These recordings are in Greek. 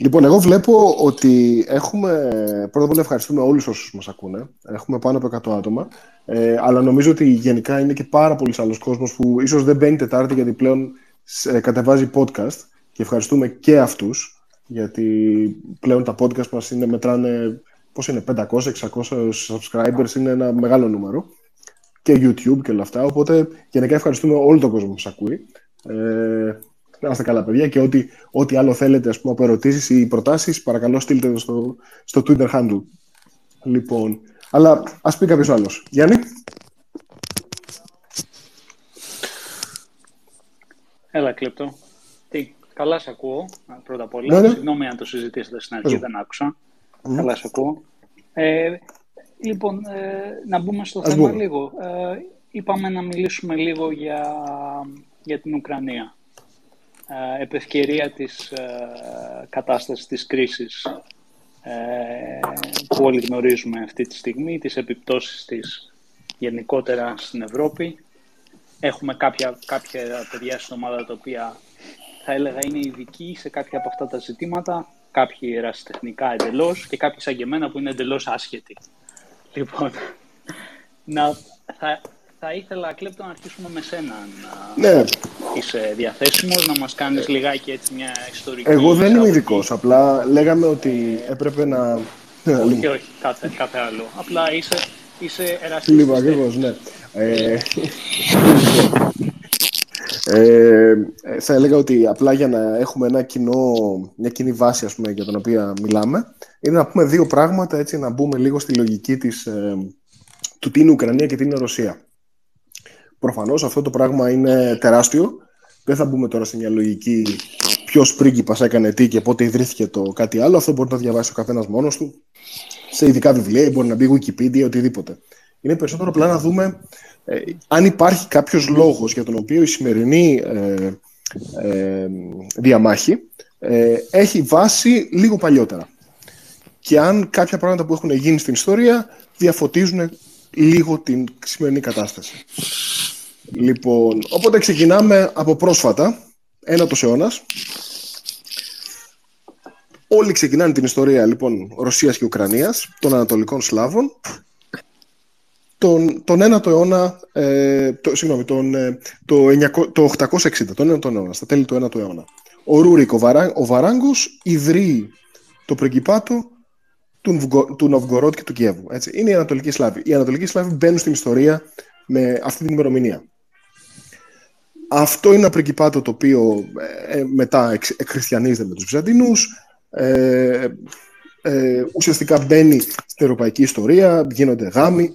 Λοιπόν, εγώ βλέπω ότι έχουμε. Πρώτα απ' όλα, ευχαριστούμε όλους όσους μας ακούνε. Έχουμε πάνω από 100 άτομα. Ε, αλλά νομίζω ότι γενικά είναι και πάρα πολλοί άλλος κόσμος που ίσως δεν μπαίνει Τετάρτη γιατί πλέον ε, κατεβάζει podcast. Και ευχαριστούμε και αυτούς. Γιατί πλέον τα podcast μας είναι, μετράνε. Πώς είναι, 500-600 subscribers, είναι ένα μεγάλο νούμερο. Και YouTube και όλα αυτά. Οπότε γενικά ευχαριστούμε όλο τον κόσμο που μα ακούει. Ε, να είστε καλά, παιδιά. Και ό,τι, ό,τι άλλο θέλετε ας πούμε, από ερωτήσεις ή προτάσεις, παρακαλώ στείλτε το στο, στο Twitter handle. Λοιπόν, αλλά ας πει κάποιος άλλος. Γιάννη; Έλα, κλεπτό. Τι, καλά σε ακούω, πρώτα απ' όλα. Ναι, ναι. Συγγνώμη αν το συζητήσετε στην αρχή, δεν άκουσα. Καλά σε ακούω. Ε, λοιπόν, ε, να μπούμε στο θέμα λίγο. Ε, είπαμε να μιλήσουμε λίγο για, για την Ουκρανία. Ε, επευκαιρία της ε, κατάστασης της κρίσης ε, που όλοι γνωρίζουμε αυτή τη στιγμή, τις επιπτώσεις της γενικότερα στην Ευρώπη. Έχουμε κάποια, κάποια παιδιά στην ομάδα τα οποία θα έλεγα είναι ειδικοί σε κάποια από αυτά τα ζητήματα, κάποιοι ερασιτεχνικά εντελώς και κάποιοι σαν και εμένα που είναι εντελώς άσχετοι. Λοιπόν, να, θα, θα ήθελα, Κλέπτο, να αρχίσουμε με σένα. Να ναι. Είσαι διαθέσιμος, να μας κάνεις λιγάκι έτσι μια ιστορική... Εγώ δεν είμαι ειδικός. απλά λέγαμε ότι έπρεπε να... Όχι, όχι, κάθε, κάθε άλλο. Απλά είσαι, είσαι εραστής. Λίγο ακριβώς, ναι. Ε, ε, θα έλεγα ότι απλά για να έχουμε ένα κοινό, μια κοινή βάση ας πούμε, για την οποία μιλάμε είναι να πούμε δύο πράγματα έτσι να μπούμε λίγο στη λογική της, ε, του τι είναι Ουκρανία και τι είναι Ρωσία. Προφανώς αυτό το πράγμα είναι τεράστιο. Δεν θα μπούμε τώρα σε μια λογική ποιος πρίγκιπας έκανε τι και πότε ιδρύθηκε το κάτι άλλο. Αυτό μπορεί να διαβάσει ο καθένας μόνος του. Σε ειδικά βιβλία, μπορεί να μπει Wikipedia, οτιδήποτε. Είναι περισσότερο απλά να δούμε ε, αν υπάρχει κάποιος λόγος για τον οποίο η σημερινή ε, ε, διαμάχη ε, έχει βάση λίγο παλιότερα. Και αν κάποια πράγματα που έχουν γίνει στην ιστορία διαφωτίζουν λίγο την σημερινή κατάσταση. Λοιπόν, οπότε ξεκινάμε από πρόσφατα, ένα το αιώνας. Όλοι ξεκινάνε την ιστορία λοιπόν Ρωσίας και Ουκρανίας, των Ανατολικών Σλάβων, τον, τον 1ο αιώνα, ε, το, συγγνώμη, τον, ε, το, 900, το 860, τον 1ο αιώνα, στα τέλη του 1ου αιώνα. Ο Ρούρικ, ο, Βαρά, ο Βαράγκος, ιδρύει το πριγκιπάτο του, του Νοβγκορότ και του Κιέβου. Έτσι. Είναι η Ανατολική Σλάβη. Οι Ανατολικοί Σλάβοι μπαίνουν στην ιστορία με αυτή την ημερομηνία. Αυτό είναι ένα πριγκιπάτο το οποίο ε, μετά εκχριστιανίζεται με τους Βυζαντινούς, ε, ε, ουσιαστικά μπαίνει στην ευρωπαϊκή ιστορία, γίνονται γάμοι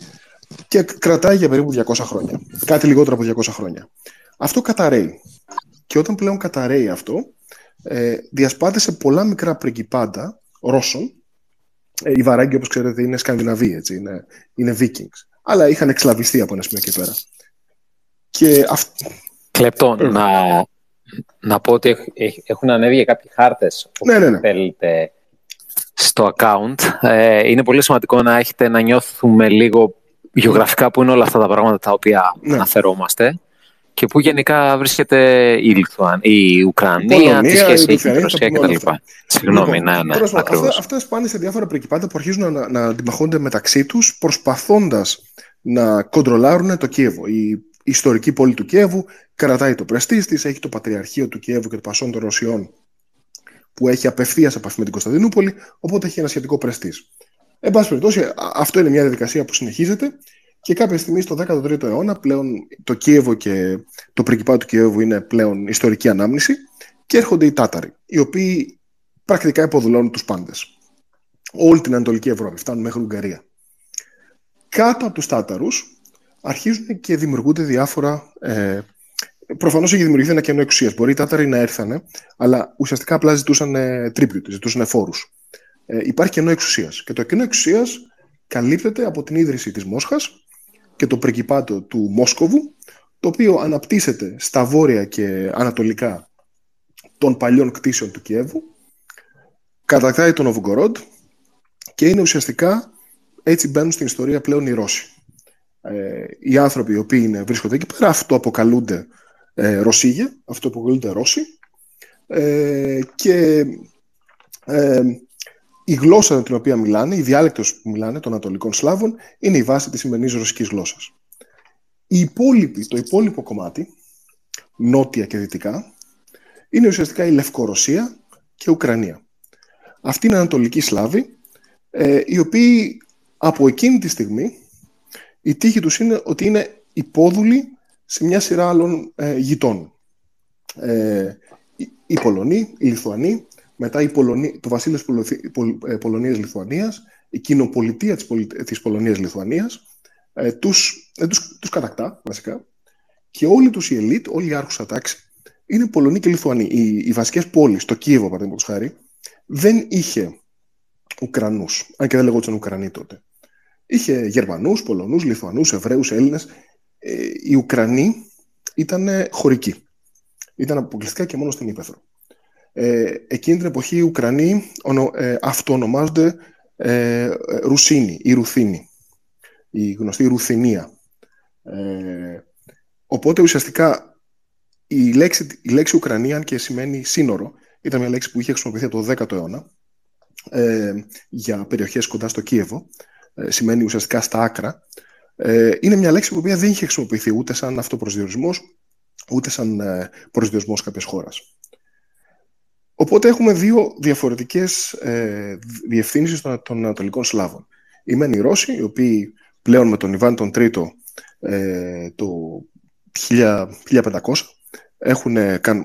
και κρατάει για περίπου 200 χρόνια. Κάτι λιγότερο από 200 χρόνια. Αυτό καταραίει. Και όταν πλέον καταραίει αυτό, ε, διασπάται σε πολλά μικρά πριγκιπάντα Ρώσων, ε, οι Βαράγκοι, όπως ξέρετε, είναι Σκανδιναβοί, έτσι, είναι, είναι Vikings. Αλλά είχαν εξλαβιστεί από ένα σημείο και πέρα. Και αυ... Κλεπτό, ε. να, να πω ότι έχουν ανέβει κάποιοι χάρτες ναι, ναι, ναι. θέλετε στο account. Ε, είναι πολύ σημαντικό να έχετε να νιώθουμε λίγο γεωγραφικά που είναι όλα αυτά τα πράγματα τα οποία ναι. αναφερόμαστε και που γενικά βρίσκεται η, Λιθουαν, η Ουκρανία, τη σχέση με την Ρωσία κτλ. Συγγνώμη, λοιπόν, ναι, ναι, ακριβώς. Αυτά, πάνε σε διάφορα προκυπάντα που αρχίζουν να, να αντιμαχώνται μεταξύ τους, προσπαθώντας να κοντρολάρουν το Κίεβο. Η, η ιστορική πόλη του Κιέβου κρατάει το πρεστής της, έχει το Πατριαρχείο του Κιέβου και το Πασόν των Ρωσιών που έχει απευθείας επαφή με την Κωνσταντινούπολη, οπότε έχει ένα σχετικό πρεστής. Εν πάση περιπτώσει, αυτό είναι μια διαδικασία που συνεχίζεται και κάποια στιγμή στο 13ο αιώνα πλέον το Κίεβο και το πριγκιπάτο του Κιέβου είναι πλέον ιστορική ανάμνηση και έρχονται οι Τάταροι, οι οποίοι πρακτικά υποδουλώνουν τους πάντες. Όλη την Ανατολική Ευρώπη, φτάνουν μέχρι Ουγγαρία. Κάτω από τους Τάταρους αρχίζουν και δημιουργούνται διάφορα... Ε, Προφανώς έχει δημιουργηθεί ένα κενό εξουσίας. Μπορεί οι Τάταροι να έρθανε, αλλά ουσιαστικά απλά ζητούσαν ε, ζητούσαν φόρους. Ε, υπάρχει κενό εξουσίας. Και το κενό εξουσίας καλύπτεται από την ίδρυση της Μόσχας και το πρικυπάτο του Μόσκοβου, το οποίο αναπτύσσεται στα βόρεια και ανατολικά των παλιών κτίσεων του Κιέβου, κατακτάει τον Οβγκορόντ και είναι ουσιαστικά έτσι μπαίνουν στην ιστορία πλέον οι Ρώσοι. Ε, οι άνθρωποι οι οποίοι είναι, βρίσκονται εκεί πέρα αυτό αποκαλούνται ε, Ρωσίγε, αυτό αποκαλούνται Ρώσοι ε, και Ε, η γλώσσα την οποία μιλάνε, η διάλεκτος που μιλάνε των Ανατολικών Σλάβων, είναι η βάση της σημερινής ρωσικής γλώσσας. Η υπόλοιπη, το υπόλοιπο κομμάτι, νότια και δυτικά, είναι ουσιαστικά η Λευκορωσία και η Ουκρανία. Αυτή είναι Ανατολική Σλάβη, ε, οι οποίοι από εκείνη τη στιγμή η τύχη τους είναι ότι είναι υπόδουλοι σε μια σειρά άλλων ε, γειτόνων. Ε, οι Πολωνοί, οι Λιθουανοί, μετά η Πολωνή, το βασίλειο ε, Πολωνίας-Λιθουανίας, η κοινοπολιτεία της, Πολ, της Πολωνίας-Λιθουανίας, ε, τους, ε, τους, τους κατακτά βασικά και όλοι τους οι ελίτ, όλη η άρχουσα τάξη είναι Πολωνοί και Λιθουανοί. Οι, οι βασικές πόλεις, το Κίεβο παραδείγματος χάρη, δεν είχε Ουκρανούς, αν και δεν λεγόταν Ουκρανοί τότε. Είχε Γερμανούς, Πολωνούς, Λιθουανούς, Εβραίους, Έλληνες. Ε, οι Ουκρανοί ήταν χωρικοί. Ήταν αποκλειστικά και μόνο στην Ήπεθρο. Ε, εκείνη την εποχή οι Ουκρανοί ε, αυτοονομάζονται ε, Ρουσίνοι ή Ρουθίνοι. Η γνωστή Ρουθινία. Ε, οπότε ουσιαστικά η λέξη, η λέξη Ουκρανία, και σημαίνει σύνορο, ήταν μια λέξη που είχε χρησιμοποιηθεί από το 10ο αιώνα ε, για περιοχές κοντά στο Κίεβο. Ε, σημαίνει ουσιαστικά στα άκρα. Ε, είναι μια λέξη που δεν είχε χρησιμοποιηθεί ούτε σαν αυτοπροσδιορισμός, ούτε σαν ε, προσδιορισμός κάποιας χώρας. Οπότε έχουμε δύο διαφορετικές ε, διευθύνσεις των, των Ανατολικών Σλάβων. Οι μεν οι Ρώσοι, οι οποίοι πλέον με τον Ιβάν τον Τρίτο ε, το 1500 έχουν,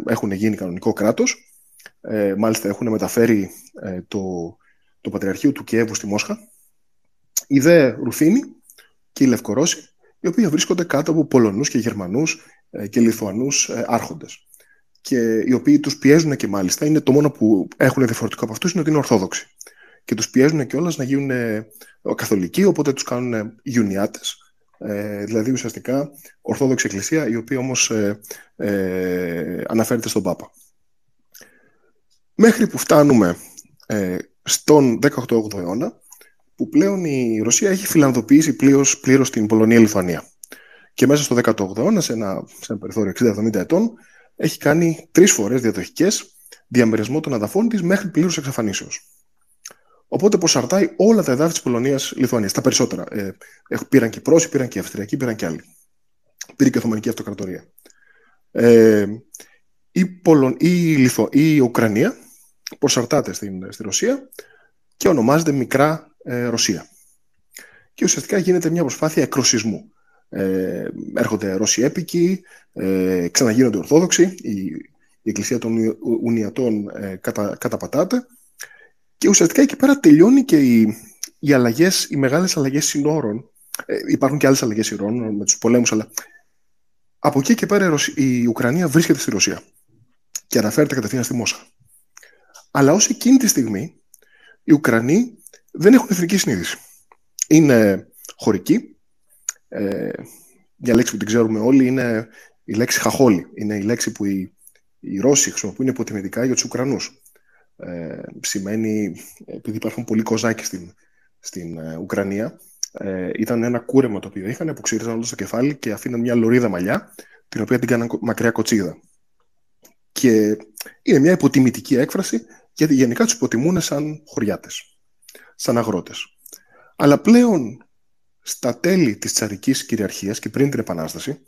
έχουν γίνει κανονικό κράτος. Ε, μάλιστα έχουν μεταφέρει ε, το, το Πατριαρχείο του Κιέβου στη Μόσχα. Οι δε Ρουθίνοι και οι Λευκορώσοι, οι οποίοι βρίσκονται κάτω από Πολωνούς και Γερμανούς ε, και Λιθουανούς ε, άρχοντες και οι οποίοι τους πιέζουν και μάλιστα, είναι το μόνο που έχουν διαφορετικό από αυτούς είναι ότι είναι Ορθόδοξοι. Και τους πιέζουν κιόλας να γίνουν ε, καθολικοί, οπότε τους κάνουν Ιουνιάτες, ε, δηλαδή ουσιαστικά Ορθόδοξη Εκκλησία, η οποία όμως ε, ε, αναφέρεται στον Πάπα. Μέχρι που φτάνουμε ε, στον 18ο αιώνα, που πλέον η Ρωσία έχει φιλανδοποιήσει πλήρως, πλήρως την Πολωνία-Λιθουανία. Και μέσα στο 18ο αιώνα, σε ένα, σε ένα περιθώριο 60-70 ετών, έχει κάνει τρεις φορές διαδοχικές διαμερισμό των αδαφών της μέχρι πλήρους εξαφανίσεως. Οπότε προσαρτάει όλα τα εδάφη της Πολωνία-Λιθουανία. Τα περισσότερα. Ε, πήραν και οι Πρόσοι, πήραν και οι Αυστριακοί, πήραν και άλλοι. Πήρε και η Οθωμανική Αυτοκρατορία. Ε, η, Πολων... η, Λιθο... η Ουκρανία προσαρτάται στην, στη Ρωσία και ονομάζεται Μικρά ε, Ρωσία. Και ουσιαστικά γίνεται μια προσπάθεια εκροσισμού. Ε, έρχονται Ρώσοι έπικοι, ε, ξαναγίνονται Ορθόδοξοι, η, η Εκκλησία των Ουνιατών ε, κατα, καταπατάται και ουσιαστικά εκεί πέρα τελειώνει και οι, οι, αλλαγές, οι μεγάλες αλλαγές συνόρων. Ε, υπάρχουν και άλλες αλλαγές συνόρων με τους πολέμους, αλλά από εκεί και πέρα η Ουκρανία βρίσκεται στη Ρωσία και αναφέρεται κατευθείαν στη Μόσχα. Αλλά ως εκείνη τη στιγμή οι Ουκρανοί δεν έχουν εθνική συνείδηση. Είναι χωρικοί, ε, μια λέξη που την ξέρουμε όλοι είναι η λέξη χαχόλη. Είναι η λέξη που οι, οι Ρώσοι χρησιμοποιούν υποτιμητικά για τους Ουκρανούς. Ε, σημαίνει, επειδή υπάρχουν πολλοί κοζάκοι στην, στην ε, Ουκρανία, ε, ήταν ένα κούρεμα το οποίο είχαν που ξύριζαν όλο στο κεφάλι και αφήναν μια λωρίδα μαλλιά, την οποία την κάναν μακριά κοτσίδα. Και είναι μια υποτιμητική έκφραση, γιατί γενικά τους υποτιμούν σαν χωριάτες, σαν αγρότες. Αλλά πλέον στα τέλη της τσαρικής κυριαρχίας και πριν την Επανάσταση,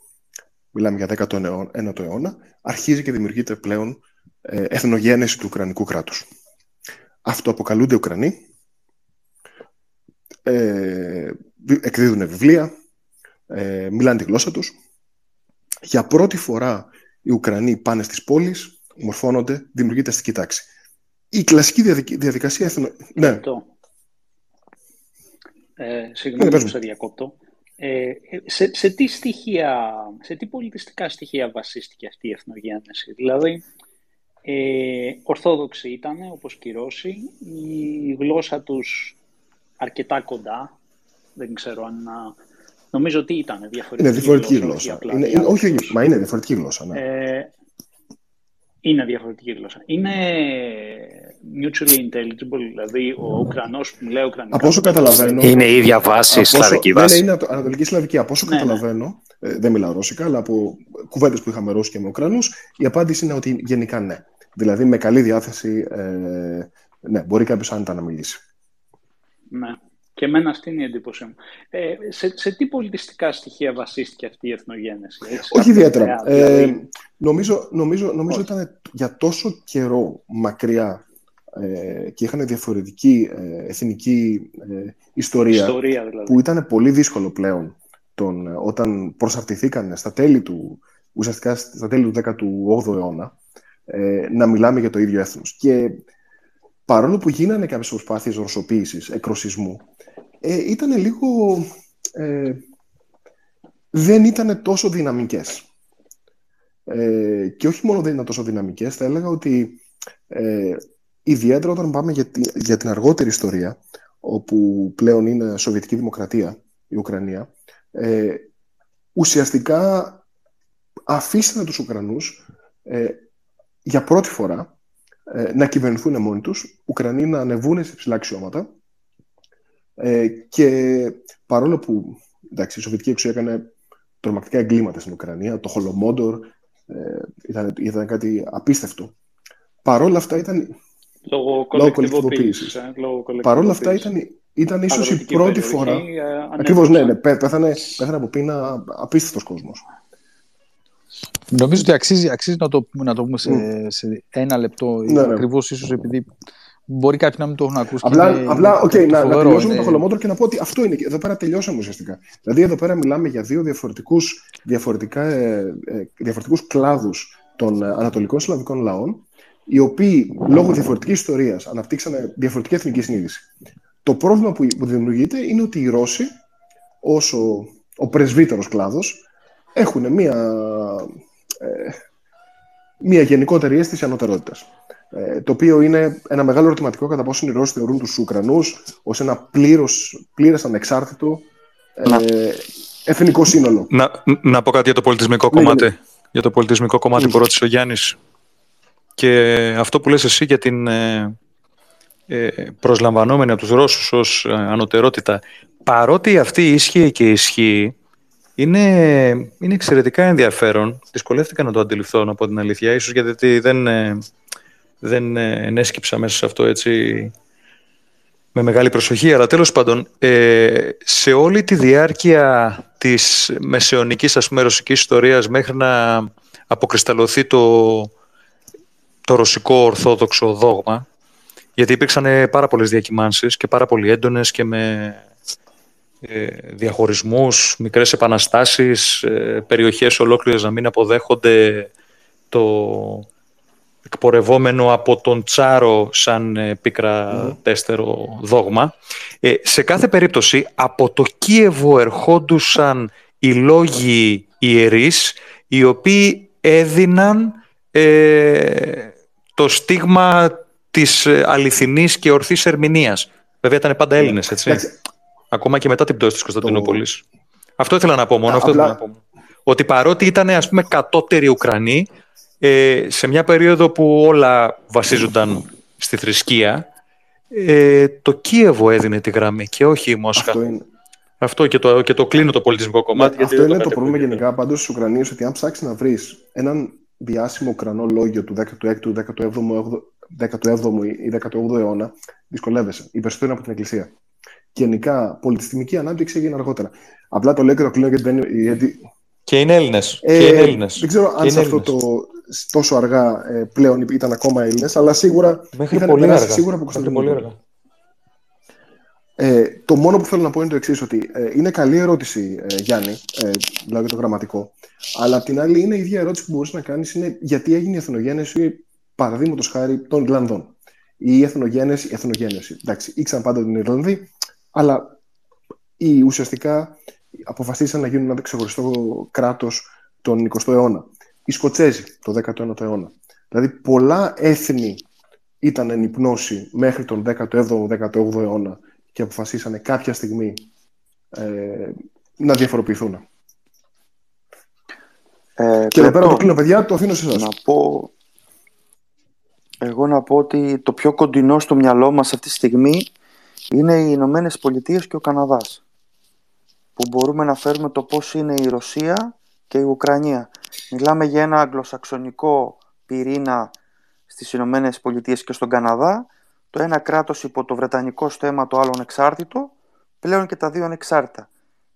μιλάμε για 19ο αιώνα, αρχίζει και δημιουργείται πλέον ε, εθνογένεση του Ουκρανικού κράτους. Αυτοαποκαλούνται Ουκρανοί, ε, εκδίδουν βιβλία, ε, μιλάνε τη γλώσσα τους. Για πρώτη φορά οι Ουκρανοί πάνε στις πόλεις, μορφώνονται, δημιουργείται αστική τάξη. Η κλασική διαδικασία... Εθνο... Ναι. Ε, συγγνώμη που σε διακόπτω. Ε, σε, σε, τι στοιχεία, σε τι πολιτιστικά στοιχεία βασίστηκε αυτή η εθνογέννηση. Δηλαδή, ε, Ορθόδοξοι ήταν, όπως και οι Ρώσοι, η γλώσσα τους αρκετά κοντά. Δεν ξέρω αν... Νομίζω ότι ήταν διαφορετική, είναι διαφορετική γλώσσα. γλώσσα. Είναι, είναι, όχι, μα είναι διαφορετική γλώσσα. Ναι. Ε, είναι διαφορετική γλώσσα. Είναι mutually intelligible, δηλαδή ο Ουκρανός που μιλάει Ουκρανικά. Από όσο καταλαβαίνω... Είναι η ίδια βάση, σλαβική βάση. Ναι, είναι ανατολική σλαβική. Από όσο ναι, ναι. καταλαβαίνω, ναι. δεν μιλάω ρώσικα, αλλά από κουβέντες που είχαμε Ρώσοι και με Ουκρανούς, η απάντηση είναι ότι γενικά ναι. Δηλαδή με καλή διάθεση ε, ναι, μπορεί κάποιος άνετα να μιλήσει. Ναι. Και εμένα αυτή είναι η εντύπωσή μου. Ε, σε, σε τι πολιτιστικά στοιχεία βασίστηκε αυτή η εθνογένεση, Όχι ιδιαίτερα. Ε, δηλαδή- νομίζω νομίζω, νομίζω ήταν για τόσο καιρό μακριά ε, και είχαν διαφορετική ε, εθνική ε, ιστορία, ιστορία δηλαδή. που ήταν πολύ δύσκολο πλέον τον, όταν προσαρτηθήκαν στα τέλη του, ουσιαστικά στα τέλη του 18ου αιώνα ε, να μιλάμε για το ίδιο έθνος. Και παρόλο που γίνανε κάποιες προσπάθειες ρωσοποίησης, εκροσισμού, ε, ήταν λίγο... Ε, δεν ήταν τόσο δυναμικές. Ε, και όχι μόνο δεν ήταν τόσο δυναμικές, θα έλεγα ότι ε, ιδιαίτερα όταν πάμε για, για την αργότερη ιστορία, όπου πλέον είναι Σοβιετική Δημοκρατία, η Ουκρανία, ε, ουσιαστικά αφήσανε τους Ουκρανούς ε, για πρώτη φορά ε, να κυβερνηθούν μόνοι τους, Ουκρανοί να ανεβούν σε ψηλά αξιώματα ε, και παρόλο που εντάξει, η Σοβιετική εξουσία έκανε τρομακτικά εγκλήματα στην Ουκρανία, το Χολομόντορ ε, ήταν, ήταν κάτι απίστευτο. Παρόλα αυτά ήταν... Λόγω κολεκτιβοποίησης. Ε, Παρ' αυτά ήταν, ήταν ίσως η πρώτη φορά... Ε, Ακριβώς, ναι, ναι, πέθανε, πέθανε από πείνα απίστευτος κόσμος. Νομίζω ότι αξίζει, αξίζει να, το, να το πούμε σε, σε ένα λεπτό, ναι, ναι. ακριβώς ίσως επειδή Μπορεί κάποιοι να μην το έχουν ακούσει. Απλά, είναι, απλά okay, να, να τελειώσουμε το χολομότρο και να πω ότι αυτό είναι. Εδώ πέρα τελειώσαμε ουσιαστικά. Δηλαδή, εδώ πέρα μιλάμε για δύο διαφορετικούς, διαφορετικά, ε, ε, διαφορετικούς κλάδους των ανατολικών σλαβικών λαών, οι οποίοι λόγω διαφορετικής ιστορίας αναπτύξανε διαφορετική εθνική συνείδηση. Το πρόβλημα που, που δημιουργείται είναι ότι οι Ρώσοι, όσο ο πρεσβύτερος κλάδος, έχουν μία, ε, μία γενικότερη αίσθηση ανωτερότητας. Ε, το οποίο είναι ένα μεγάλο ερωτηματικό κατά πόσο οι Ρώσοι θεωρούν τους Ουκρανούς ως ένα πλήρως, πλήρες ανεξάρτητο ε, εθνικό σύνολο. Να, να πω κάτι για το πολιτισμικό ναι, κομμάτι. Ναι, ναι. Για το πολιτισμικό κομμάτι που ρώτησε ο Γιάννης. Και αυτό που λες εσύ για την ε, ε προσλαμβανόμενη από τους Ρώσους ως ε, ανωτερότητα. Παρότι αυτή ίσχυε και ισχύει, είναι, είναι εξαιρετικά ενδιαφέρον. Δυσκολεύτηκα να το αντιληφθώ από την αλήθεια, ίσως γιατί δεν, δεν ε, ενέσκυψα μέσα σε αυτό έτσι με μεγάλη προσοχή, αλλά τέλος πάντων ε, σε όλη τη διάρκεια της μεσαιωνικής ας πούμε ρωσικής ιστορίας μέχρι να αποκρισταλωθεί το, το ρωσικό ορθόδοξο δόγμα γιατί υπήρξαν πάρα πολλές διακυμάνσεις και πάρα πολύ έντονες και με ε, διαχωρισμούς, μικρές επαναστάσεις, ε, περιοχές ολόκληρες να μην αποδέχονται το, εκπορευόμενο από τον Τσάρο σαν ε, πίκρα τέστερο δόγμα. Ε, σε κάθε περίπτωση από το Κίεβο ερχόντουσαν οι λόγοι ιερείς οι οποίοι έδιναν ε, το στίγμα της αληθινής και ορθής ερμηνείας. Βέβαια ήταν πάντα ναι. Έλληνες, έτσι. Ακόμα και μετά την πτώση της Κωνσταντινούπολης. Αυτό ήθελα να πω μόνο. Αυτό ήθελα να πω. Ότι παρότι ήταν ας πούμε κατώτεροι Ουκρανοί, ε, σε μια περίοδο που όλα βασίζονταν στη θρησκεία, ε, το Κίεβο έδινε τη γραμμή και όχι η Μόσχα. Αυτό, είναι. αυτό και, το, και το κλείνω το πολιτισμικό κομμάτι. Ναι, αυτό είναι το, πρόβλημα γενικά πάντως στους Ουκρανίους, ότι αν ψάξεις να βρεις έναν διάσημο Ουκρανό λόγιο του 16ου, 17ου, 17ου ή 18ου αιώνα, δυσκολεύεσαι. Οι περισσότεροι από την Εκκλησία. Γενικά, πολιτιστική ανάπτυξη έγινε αργότερα. Απλά το λέω και το κλείνω γιατί. Και είναι Έλληνες. Ε, Δεν ξέρω αν σε αυτό το, τόσο αργά ε, πλέον ήταν ακόμα Έλληνες, αλλά σίγουρα Μέχρι είχαν πολύ περάσει σίγουρα από Κωνσταντινούπολη. Ε, το μόνο που θέλω να πω είναι το εξής, ότι ε, είναι καλή ερώτηση, ε, Γιάννη, ε, δηλαδή το γραμματικό. Αλλά απ' την άλλη, είναι η ίδια ερώτηση που μπορείς να κάνεις είναι γιατί έγινε η εθνογένεση, παραδείγματος χάρη, των Ιρλανδών. Η εθνογένεση, η εθνογένεση. Εντάξει, ήξεραν πάντα την Ιρλανδοί, αλλά οι, ουσιαστικά αποφασίσαν να γίνουν ένα ξεχωριστό κράτος τον 20ο αιώνα οι Σκοτσέζοι το 19ο αιώνα. Δηλαδή πολλά έθνη ήταν εν υπνώση μέχρι τον 17ο-18ο αιώνα και αποφασίσανε κάποια στιγμή ε, να διαφοροποιηθούν. Ε, και εδώ πέρα το κλείνω, παιδιά, το αφήνω σε εσάς. Να πω, εγώ να πω ότι το πιο κοντινό στο μυαλό μας αυτή τη στιγμή είναι οι Ηνωμένες Πολιτείες και ο Καναδάς. Που μπορούμε να φέρουμε το πώς είναι η Ρωσία και η Ουκρανία. Μιλάμε για ένα αγγλοσαξονικό πυρήνα στις Ηνωμένες Πολιτείες και στον Καναδά, το ένα κράτος υπό το βρετανικό στέμα, το άλλο εξάρτητο, πλέον και τα δύο ανεξάρτητα.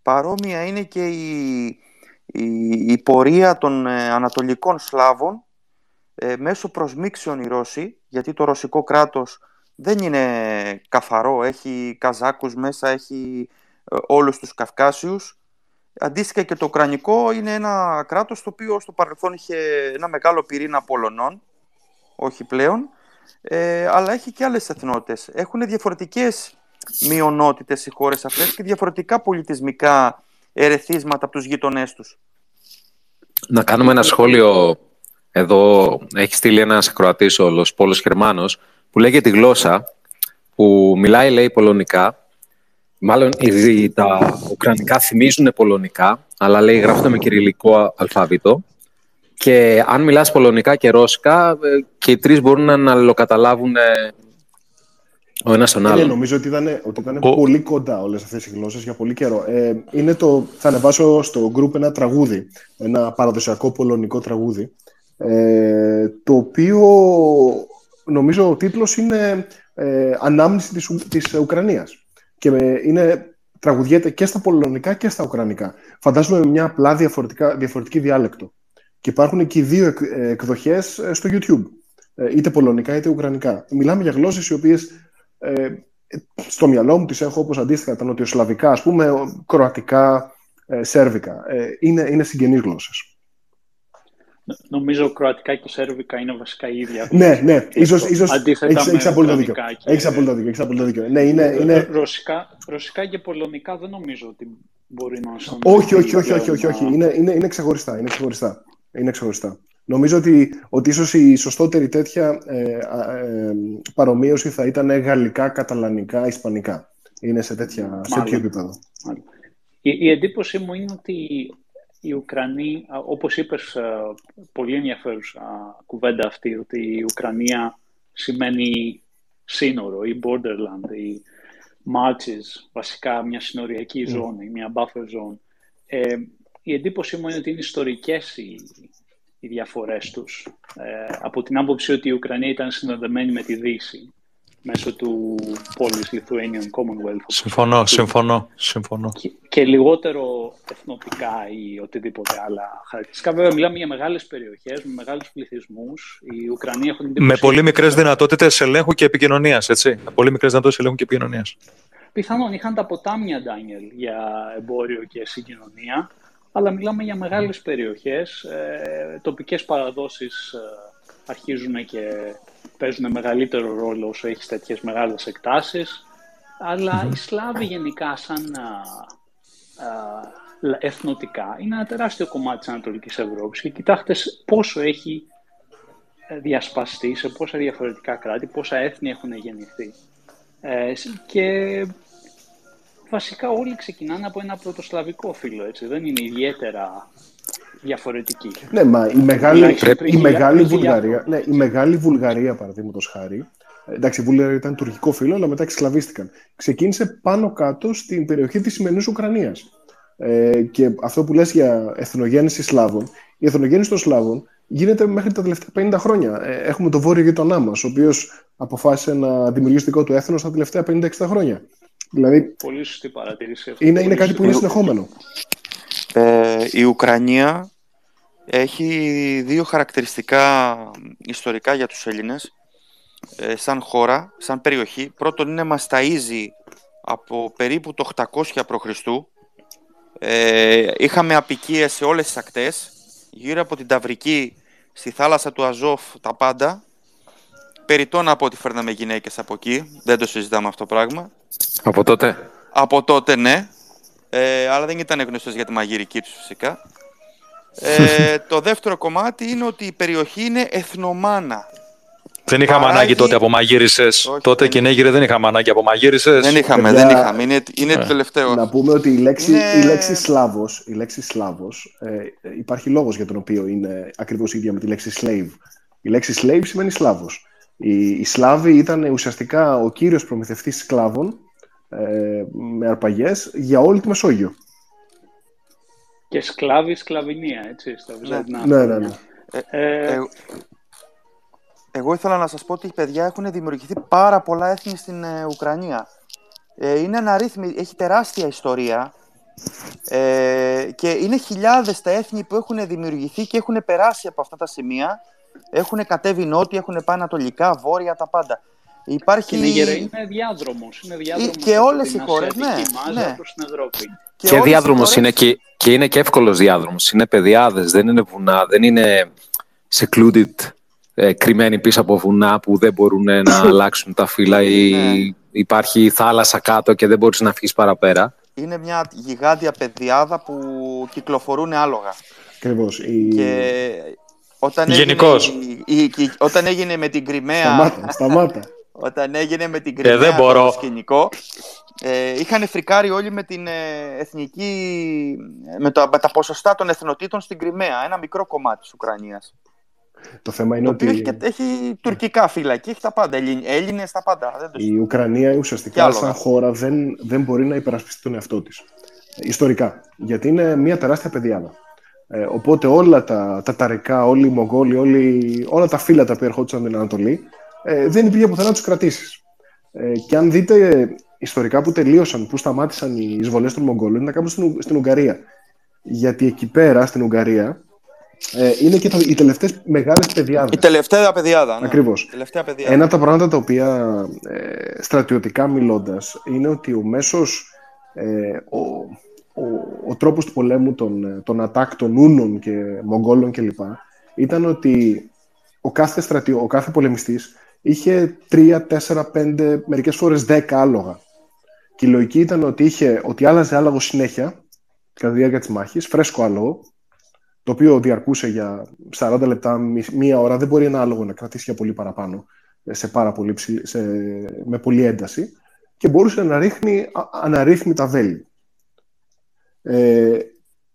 Παρόμοια είναι και η, η, πορεία των ε, ανατολικών Σλάβων ε, μέσω προσμίξεων οι Ρώσοι, γιατί το ρωσικό κράτος δεν είναι καθαρό, έχει Καζάκους μέσα, έχει ε, όλους τους Καυκάσιους. Αντίστοιχα και το Ουκρανικό είναι ένα κράτος το οποίο στο παρελθόν είχε ένα μεγάλο πυρήνα Πολωνών, όχι πλέον, ε, αλλά έχει και άλλες εθνότητες. Έχουν διαφορετικές μειονότητες οι χώρες αυτές και διαφορετικά πολιτισμικά ερεθίσματα από τους γειτονές τους. Να κάνουμε ένα σχόλιο εδώ. Έχει στείλει ένας ακροατής ο Πόλος Γερμάνος που λέγει τη γλώσσα που μιλάει λέει πολωνικά. Μάλλον τα ουκρανικά θυμίζουν πολωνικά, αλλά λέει γράφονται με κυριλικό αλφάβητο. Και αν μιλάς πολωνικά και ρώσικα, ε, και οι τρεις μπορούν να αλληλοκαταλάβουν ο ένας τον άλλο. Ναι, νομίζω ότι ήταν, ότι ήταν πολύ κοντά όλες αυτές οι γλώσσες για πολύ καιρό. Ε, είναι το, θα ανεβάσω στο group ένα τραγούδι, ένα παραδοσιακό πολωνικό τραγούδι, ε, το οποίο νομίζω ο τίτλος είναι ε, «Ανάμνηση της, της Ουκρανίας». Και είναι, τραγουδιέται και στα πολωνικά και στα ουκρανικά. Φαντάζομαι μια απλά διαφορετική διάλεκτο. Και υπάρχουν και οι δύο ε, εκδοχές ε, στο YouTube. Ε, είτε πολωνικά είτε ουκρανικά. Μιλάμε για γλώσσες οι οποίες ε, στο μυαλό μου τις έχω όπως αντίστοιχα τα νοτιοσλαβικά, ας πούμε, κροατικά, ε, σέρβικα. Ε, είναι, είναι συγγενείς γλώσσες. Νομίζω κροατικά και σέρβικα είναι βασικά η ίδια. Ναι, ναι, ίσως, ίσως έχεις, έχεις απόλυτο δίκιο. Και... Έχεις απόλυτο δίκιο, έχεις απόλυτο δίκιο. Ναι, είναι, είναι... Ρωσικά, ρωσικά και πολωνικά δεν νομίζω ότι μπορεί να... Όχι, όχι, όχι, όχι, όχι, όχι. Είναι, είναι, είναι ξεχωριστά, είναι ξεχωριστά. Είναι ξεχωριστά. Νομίζω ότι, ότι ίσως η σωστότερη τέτοια ε, ε, παρομοίωση θα ήταν γαλλικά, καταλανικά, ισπανικά. Είναι σε, τέτοια, σε τέτοιο επίπεδο. Η, η εντύπωσή μου είναι ότι οι Ουκρανοί, όπως είπες, πολύ ενδιαφέρουσα κουβέντα αυτή, ότι η Ουκρανία σημαίνει σύνορο ή borderland ή marches, βασικά μια συνοριακή ζώνη, μια buffer zone. Ε, η εντύπωσή μου είναι ότι είναι ιστορικές οι, οι διαφορές τους. Ε, από την άποψη ότι η Ουκρανία ήταν συνδεδεμένη με τη Δύση μέσω του Polish Lithuanian Commonwealth. Συμφωνώ, συμφωνώ, συμφωνώ. Και, λιγότερο εθνοτικά ή οτιδήποτε άλλα χαρακτηριστικά. Βέβαια, μιλάμε για μεγάλες περιοχές, με μεγάλους πληθυσμούς. Η Ουκρανία έχουν Με πολύ μικρές δυνατότητες ελέγχου και επικοινωνίας, έτσι. Με πολύ μικρές δυνατότητες ελέγχου και επικοινωνίας. Πιθανόν είχαν τα ποτάμια, Ντάνιελ, για εμπόριο και συγκοινωνία αλλά μιλάμε για μεγάλες περιοχές, ε, τοπικές παραδόσεις ε, αρχίζουν και παίζουν μεγαλύτερο ρόλο όσο έχεις τέτοιες μεγάλες εκτάσεις, αλλά οι Σλάβοι γενικά σαν εθνοτικά είναι ένα τεράστιο κομμάτι της Ανατολικής Ευρώπης και κοιτάξτε πόσο έχει ε, διασπαστεί σε πόσα διαφορετικά κράτη, πόσα έθνη έχουν γεννηθεί. Ε, και βασικά όλοι ξεκινάνε από ένα πρωτοσλαβικό φύλλο, έτσι. Δεν είναι ιδιαίτερα διαφορετική. Ναι, μα η μεγάλη, η μεγάλη Βουλγαρία, ναι, η μεγάλη Βουλγαρία, παραδείγματος χάρη, εντάξει, η Βουλγαρία ήταν τουρκικό φύλλο, αλλά μετά εξισλαβίστηκαν. Ξεκίνησε πάνω κάτω στην περιοχή της σημερινής Ουκρανίας. Ε, και αυτό που λες για εθνογέννηση Σλάβων, η εθνογέννηση των Σλάβων γίνεται μέχρι τα τελευταία 50 χρόνια. Ε, έχουμε το βόρειο γειτονά μας, ο οποίος αποφάσισε να δημιουργήσει δικό του έθνος τα τελευταία 50-60 χρόνια. Δηλαδή, Πολύ σωστή παρατήρηση. Είναι, είναι κάτι που είναι συνεχόμενο. Ε, η Ουκρανία έχει δύο χαρακτηριστικά ιστορικά για τους Έλληνες ε, σαν χώρα, σαν περιοχή. Πρώτον είναι μας ταΐζει από περίπου το 800 π.Χ. Ε, είχαμε απικίες σε όλες τις ακτές, γύρω από την Ταυρική, στη θάλασσα του Αζόφ, τα πάντα. Περιττό να πω ότι φέρναμε γυναίκες από εκεί, δεν το συζητάμε αυτό το πράγμα. Από τότε; Από τότε, ναι. Ε, αλλά δεν ήταν γνωστό για τη μαγειρική τους φυσικά. Ε, το δεύτερο κομμάτι είναι ότι η περιοχή είναι εθνομάνα. Δεν είχαμε ανάγκη τότε από μαγείρισες. Τότε και νέγυρε δεν είχαμε ανάγκη από μαγείρισες. Δεν είχαμε, δεν είχαμε. Είναι, είναι το τελευταίο. Να πούμε ότι η λέξη, η λέξη Σλάβος, η λέξη Σλάβος ε, υπάρχει λόγος για τον οποίο είναι ακριβώς ίδια με τη λέξη slave. Η λέξη slave σημαίνει Σλάβος. Οι, οι Σλάβοι ήταν ουσιαστικά ο κύριος προμηθευτής σκλάβων ε, με αρπαγές για όλη τη Μεσόγειο. Και σκλάβη, σκλαβινία, έτσι, στο ναι. ναι, ναι, ναι. Ε, ε, Εγώ ήθελα να σας πω ότι οι παιδιά έχουν δημιουργηθεί πάρα πολλά έθνη στην ε, Ουκρανία. Ε, είναι αναρρύθμι, έχει τεράστια ιστορία ε, και είναι χιλιάδες τα έθνη που έχουν δημιουργηθεί και έχουν περάσει από αυτά τα σημεία. Έχουν κατέβει νότια, έχουν πάει ανατολικά, βόρεια, τα πάντα. Υπάρχει... Και είναι διάδρομος. Είναι διάδρομος και όλες οι χώρες, ναι. ναι. Προς την Ευρώπη. Και, και διάδρομος είναι και, και είναι και εύκολος διάδρομος. Είναι παιδιάδες, δεν είναι βουνά, δεν είναι secluded ε, κρυμμένοι πίσω από βουνά που δεν μπορούν να αλλάξουν τα φύλλα ή ναι. υπάρχει θάλασσα κάτω και δεν μπορείς να φύγεις παραπέρα. Είναι μια γιγάντια παιδιάδα που κυκλοφορούν άλογα. Ακριβώς. Η... Και όταν Γενικώς. Έγινε, όταν έγινε με την Κρυμαία... Σταμάτα, σταμάτα. όταν έγινε με την Κρυμαία ε, δεν μπορώ. το σκηνικό, ε, είχαν φρικάρει όλοι με την ε, εθνική... Με, το, με τα ποσοστά των εθνοτήτων στην Κρυμαία. Ένα μικρό κομμάτι της Ουκρανίας. Το θέμα είναι ότι. Έχει, έχει τουρκικά φύλλα έχει τα πάντα. Έλληνες τα πάντα. Δεν το η Ουκρανία ουσιαστικά σαν χώρα δεν, δεν μπορεί να υπερασπιστεί τον εαυτό της. Ιστορικά. Γιατί είναι μια τεράστια παιδιάδα. Ε, οπότε όλα τα, τα ταρικά, όλοι οι Μογγόλοι, όλοι, όλα τα φύλλα τα οποία ερχόντουσαν την Ανατολή, ε, δεν υπήρχε πουθενά να τους κρατήσεις. Ε, και αν δείτε ιστορικά που τελείωσαν, που σταμάτησαν οι εισβολές των Μογγόλων, ήταν κάπου στην, στην Ουγγαρία. Γιατί εκεί πέρα, στην Ουγγαρία, ε, είναι και το, οι τελευταίες μεγάλες παιδιάδε. Η τελευταία παιδιάδα. Ναι. Ακριβώς. παιδιάδα. Ένα από τα πράγματα τα οποία ε, στρατιωτικά μιλώντας είναι ότι ο μέσος. Ε, ο, ο, ο τρόπος του πολέμου των, των ατάκ των Ούνων και Μογγόλων κλπ. ήταν ότι ο κάθε, στρατιώ, ο κάθε πολεμιστής είχε 3, 4, 5, μερικές φορές 10 άλογα. Και η λογική ήταν ότι, είχε, ότι άλλαζε άλογο συνέχεια κατά τη διάρκεια της μάχης, φρέσκο άλογο, το οποίο διαρκούσε για 40 λεπτά, μία ώρα, δεν μπορεί ένα άλογο να κρατήσει για πολύ παραπάνω, σε πάρα πολύ σε, με πολλή ένταση, και μπορούσε να ρίχνει αναρρύθμιτα βέλη. Ε,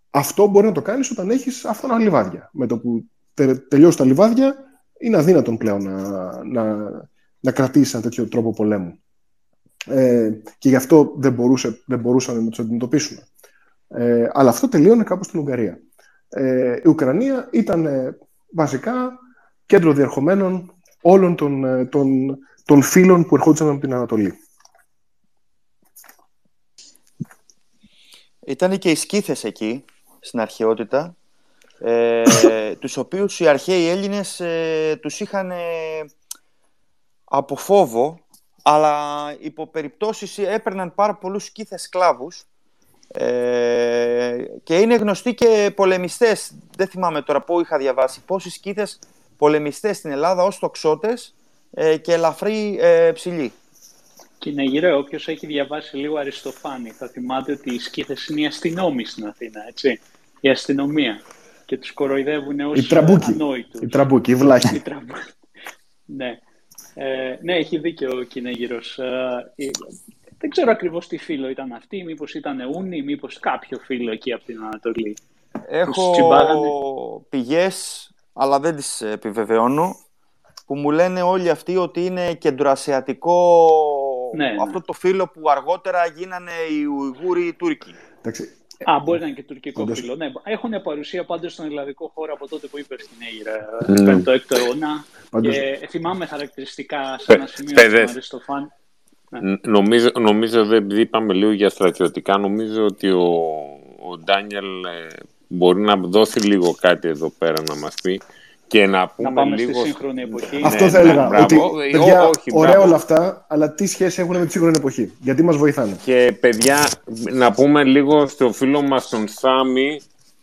αυτό μπορεί να το κάνεις όταν έχεις αυτόνα λιβάδια. Με το που τε, τελειώσει τα λιβάδια, είναι αδύνατον πλέον να, να, να κρατήσει ένα τέτοιο τρόπο πολέμου. Ε, και γι' αυτό δεν, μπορούσε, δεν μπορούσαν να του αντιμετωπίσουν. Ε, αλλά αυτό τελείωνε κάπου στην Ουγγαρία ε, η Ουκρανία ήταν ε, βασικά κέντρο διερχομένων όλων των, ε, των, των φύλων που ερχόντουσαν από την Ανατολή. Ήταν και οι σκήθες εκεί, στην αρχαιότητα, ε, τους οποίους οι αρχαίοι Έλληνες ε, τους είχαν από φόβο, αλλά υπό περιπτώσεις έπαιρναν πάρα πολλούς σκήθες σκλάβους. Ε, και είναι γνωστοί και πολεμιστές, δεν θυμάμαι τώρα πού είχα διαβάσει, πόσοι Σκύθες πολεμιστές στην Ελλάδα ως τοξότες ε, και ελαφρύ ε, ψιλοί. Και είναι γύρω, όποιος έχει διαβάσει λίγο Αριστοφάνη θα θυμάται ότι οι Σκύθες είναι οι αστυνόμοι στην Αθήνα, έτσι, η αστυνομία και τους κοροϊδεύουν ως οι τραμπούκοι. Οι τραμπούκοι, οι βλάχοι. ναι. Ε, ναι, έχει δίκιο ο Κυναίγειρος. Ε, δεν ξέρω ακριβώς τι φίλο ήταν αυτή, μήπως ήταν Ούνι, μήπως κάποιο φίλο εκεί από την Ανατολή. Έχω πηγές, αλλά δεν τις επιβεβαιώνω, που μου λένε όλοι αυτοί ότι είναι κεντροασιατικό ναι, ναι. αυτό το φίλο που αργότερα γίνανε οι Ουιγούροι οι Τούρκοι. Εντάξει. Α, μπορεί να είναι και τουρκικό Όντως. φίλο. Ναι, έχουν παρουσία πάντως στον ελληνικό χώρο από τότε που είπε στην Αίγυρα, mm. το 6ο αιώνα. Και θυμάμαι χαρακτηριστικά σε ένα σημείο του Αριστοφάν ναι. Νομίζω, νομίζω, επειδή είπαμε λίγο για στρατιωτικά, νομίζω ότι ο, ο Ντάνιελ ε, μπορεί να δώσει λίγο κάτι εδώ πέρα να μας πει και να πούμε να πάμε λίγο... στη σύγχρονη εποχή. Αυτό ναι, θα έλεγα. Ναι, ότι, παιδιά, όχι, ωραία όλα αυτά, αλλά τι σχέση έχουν με τη σύγχρονη εποχή. Γιατί μας βοηθάνε. Και παιδιά, να πούμε λίγο στο φίλο μας τον Σάμι,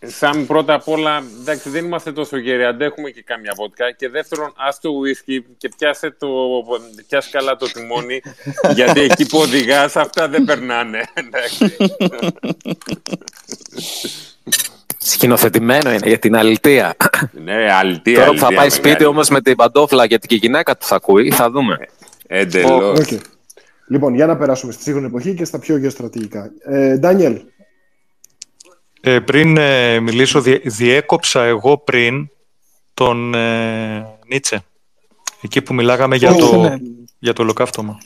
Σαν πρώτα απ' όλα, εντάξει, δεν είμαστε τόσο γέροι, αντέχουμε και κάμια βότκα. Και δεύτερον, ας το ουίσκι και πιάσε, το, πιάσε καλά το τιμόνι, γιατί εκεί που οδηγάς αυτά δεν περνάνε. Σκηνοθετημένο είναι για την αλητία. Ναι, αλητία. Τώρα που θα πάει σπίτι όμως με την παντόφλα γιατί και η γυναίκα του θα ακούει, θα δούμε. Ε, Εντελώς. Okay. Λοιπόν, για να περάσουμε στη σύγχρονη εποχή και στα πιο γεωστρατηγικά. Ε, Ντάνιελ, ε, πριν ε, μιλήσω, διέκοψα εγώ πριν τον ε, Νίτσε. Εκεί που μιλάγαμε για, το, ναι. για το ολοκαύτωμα.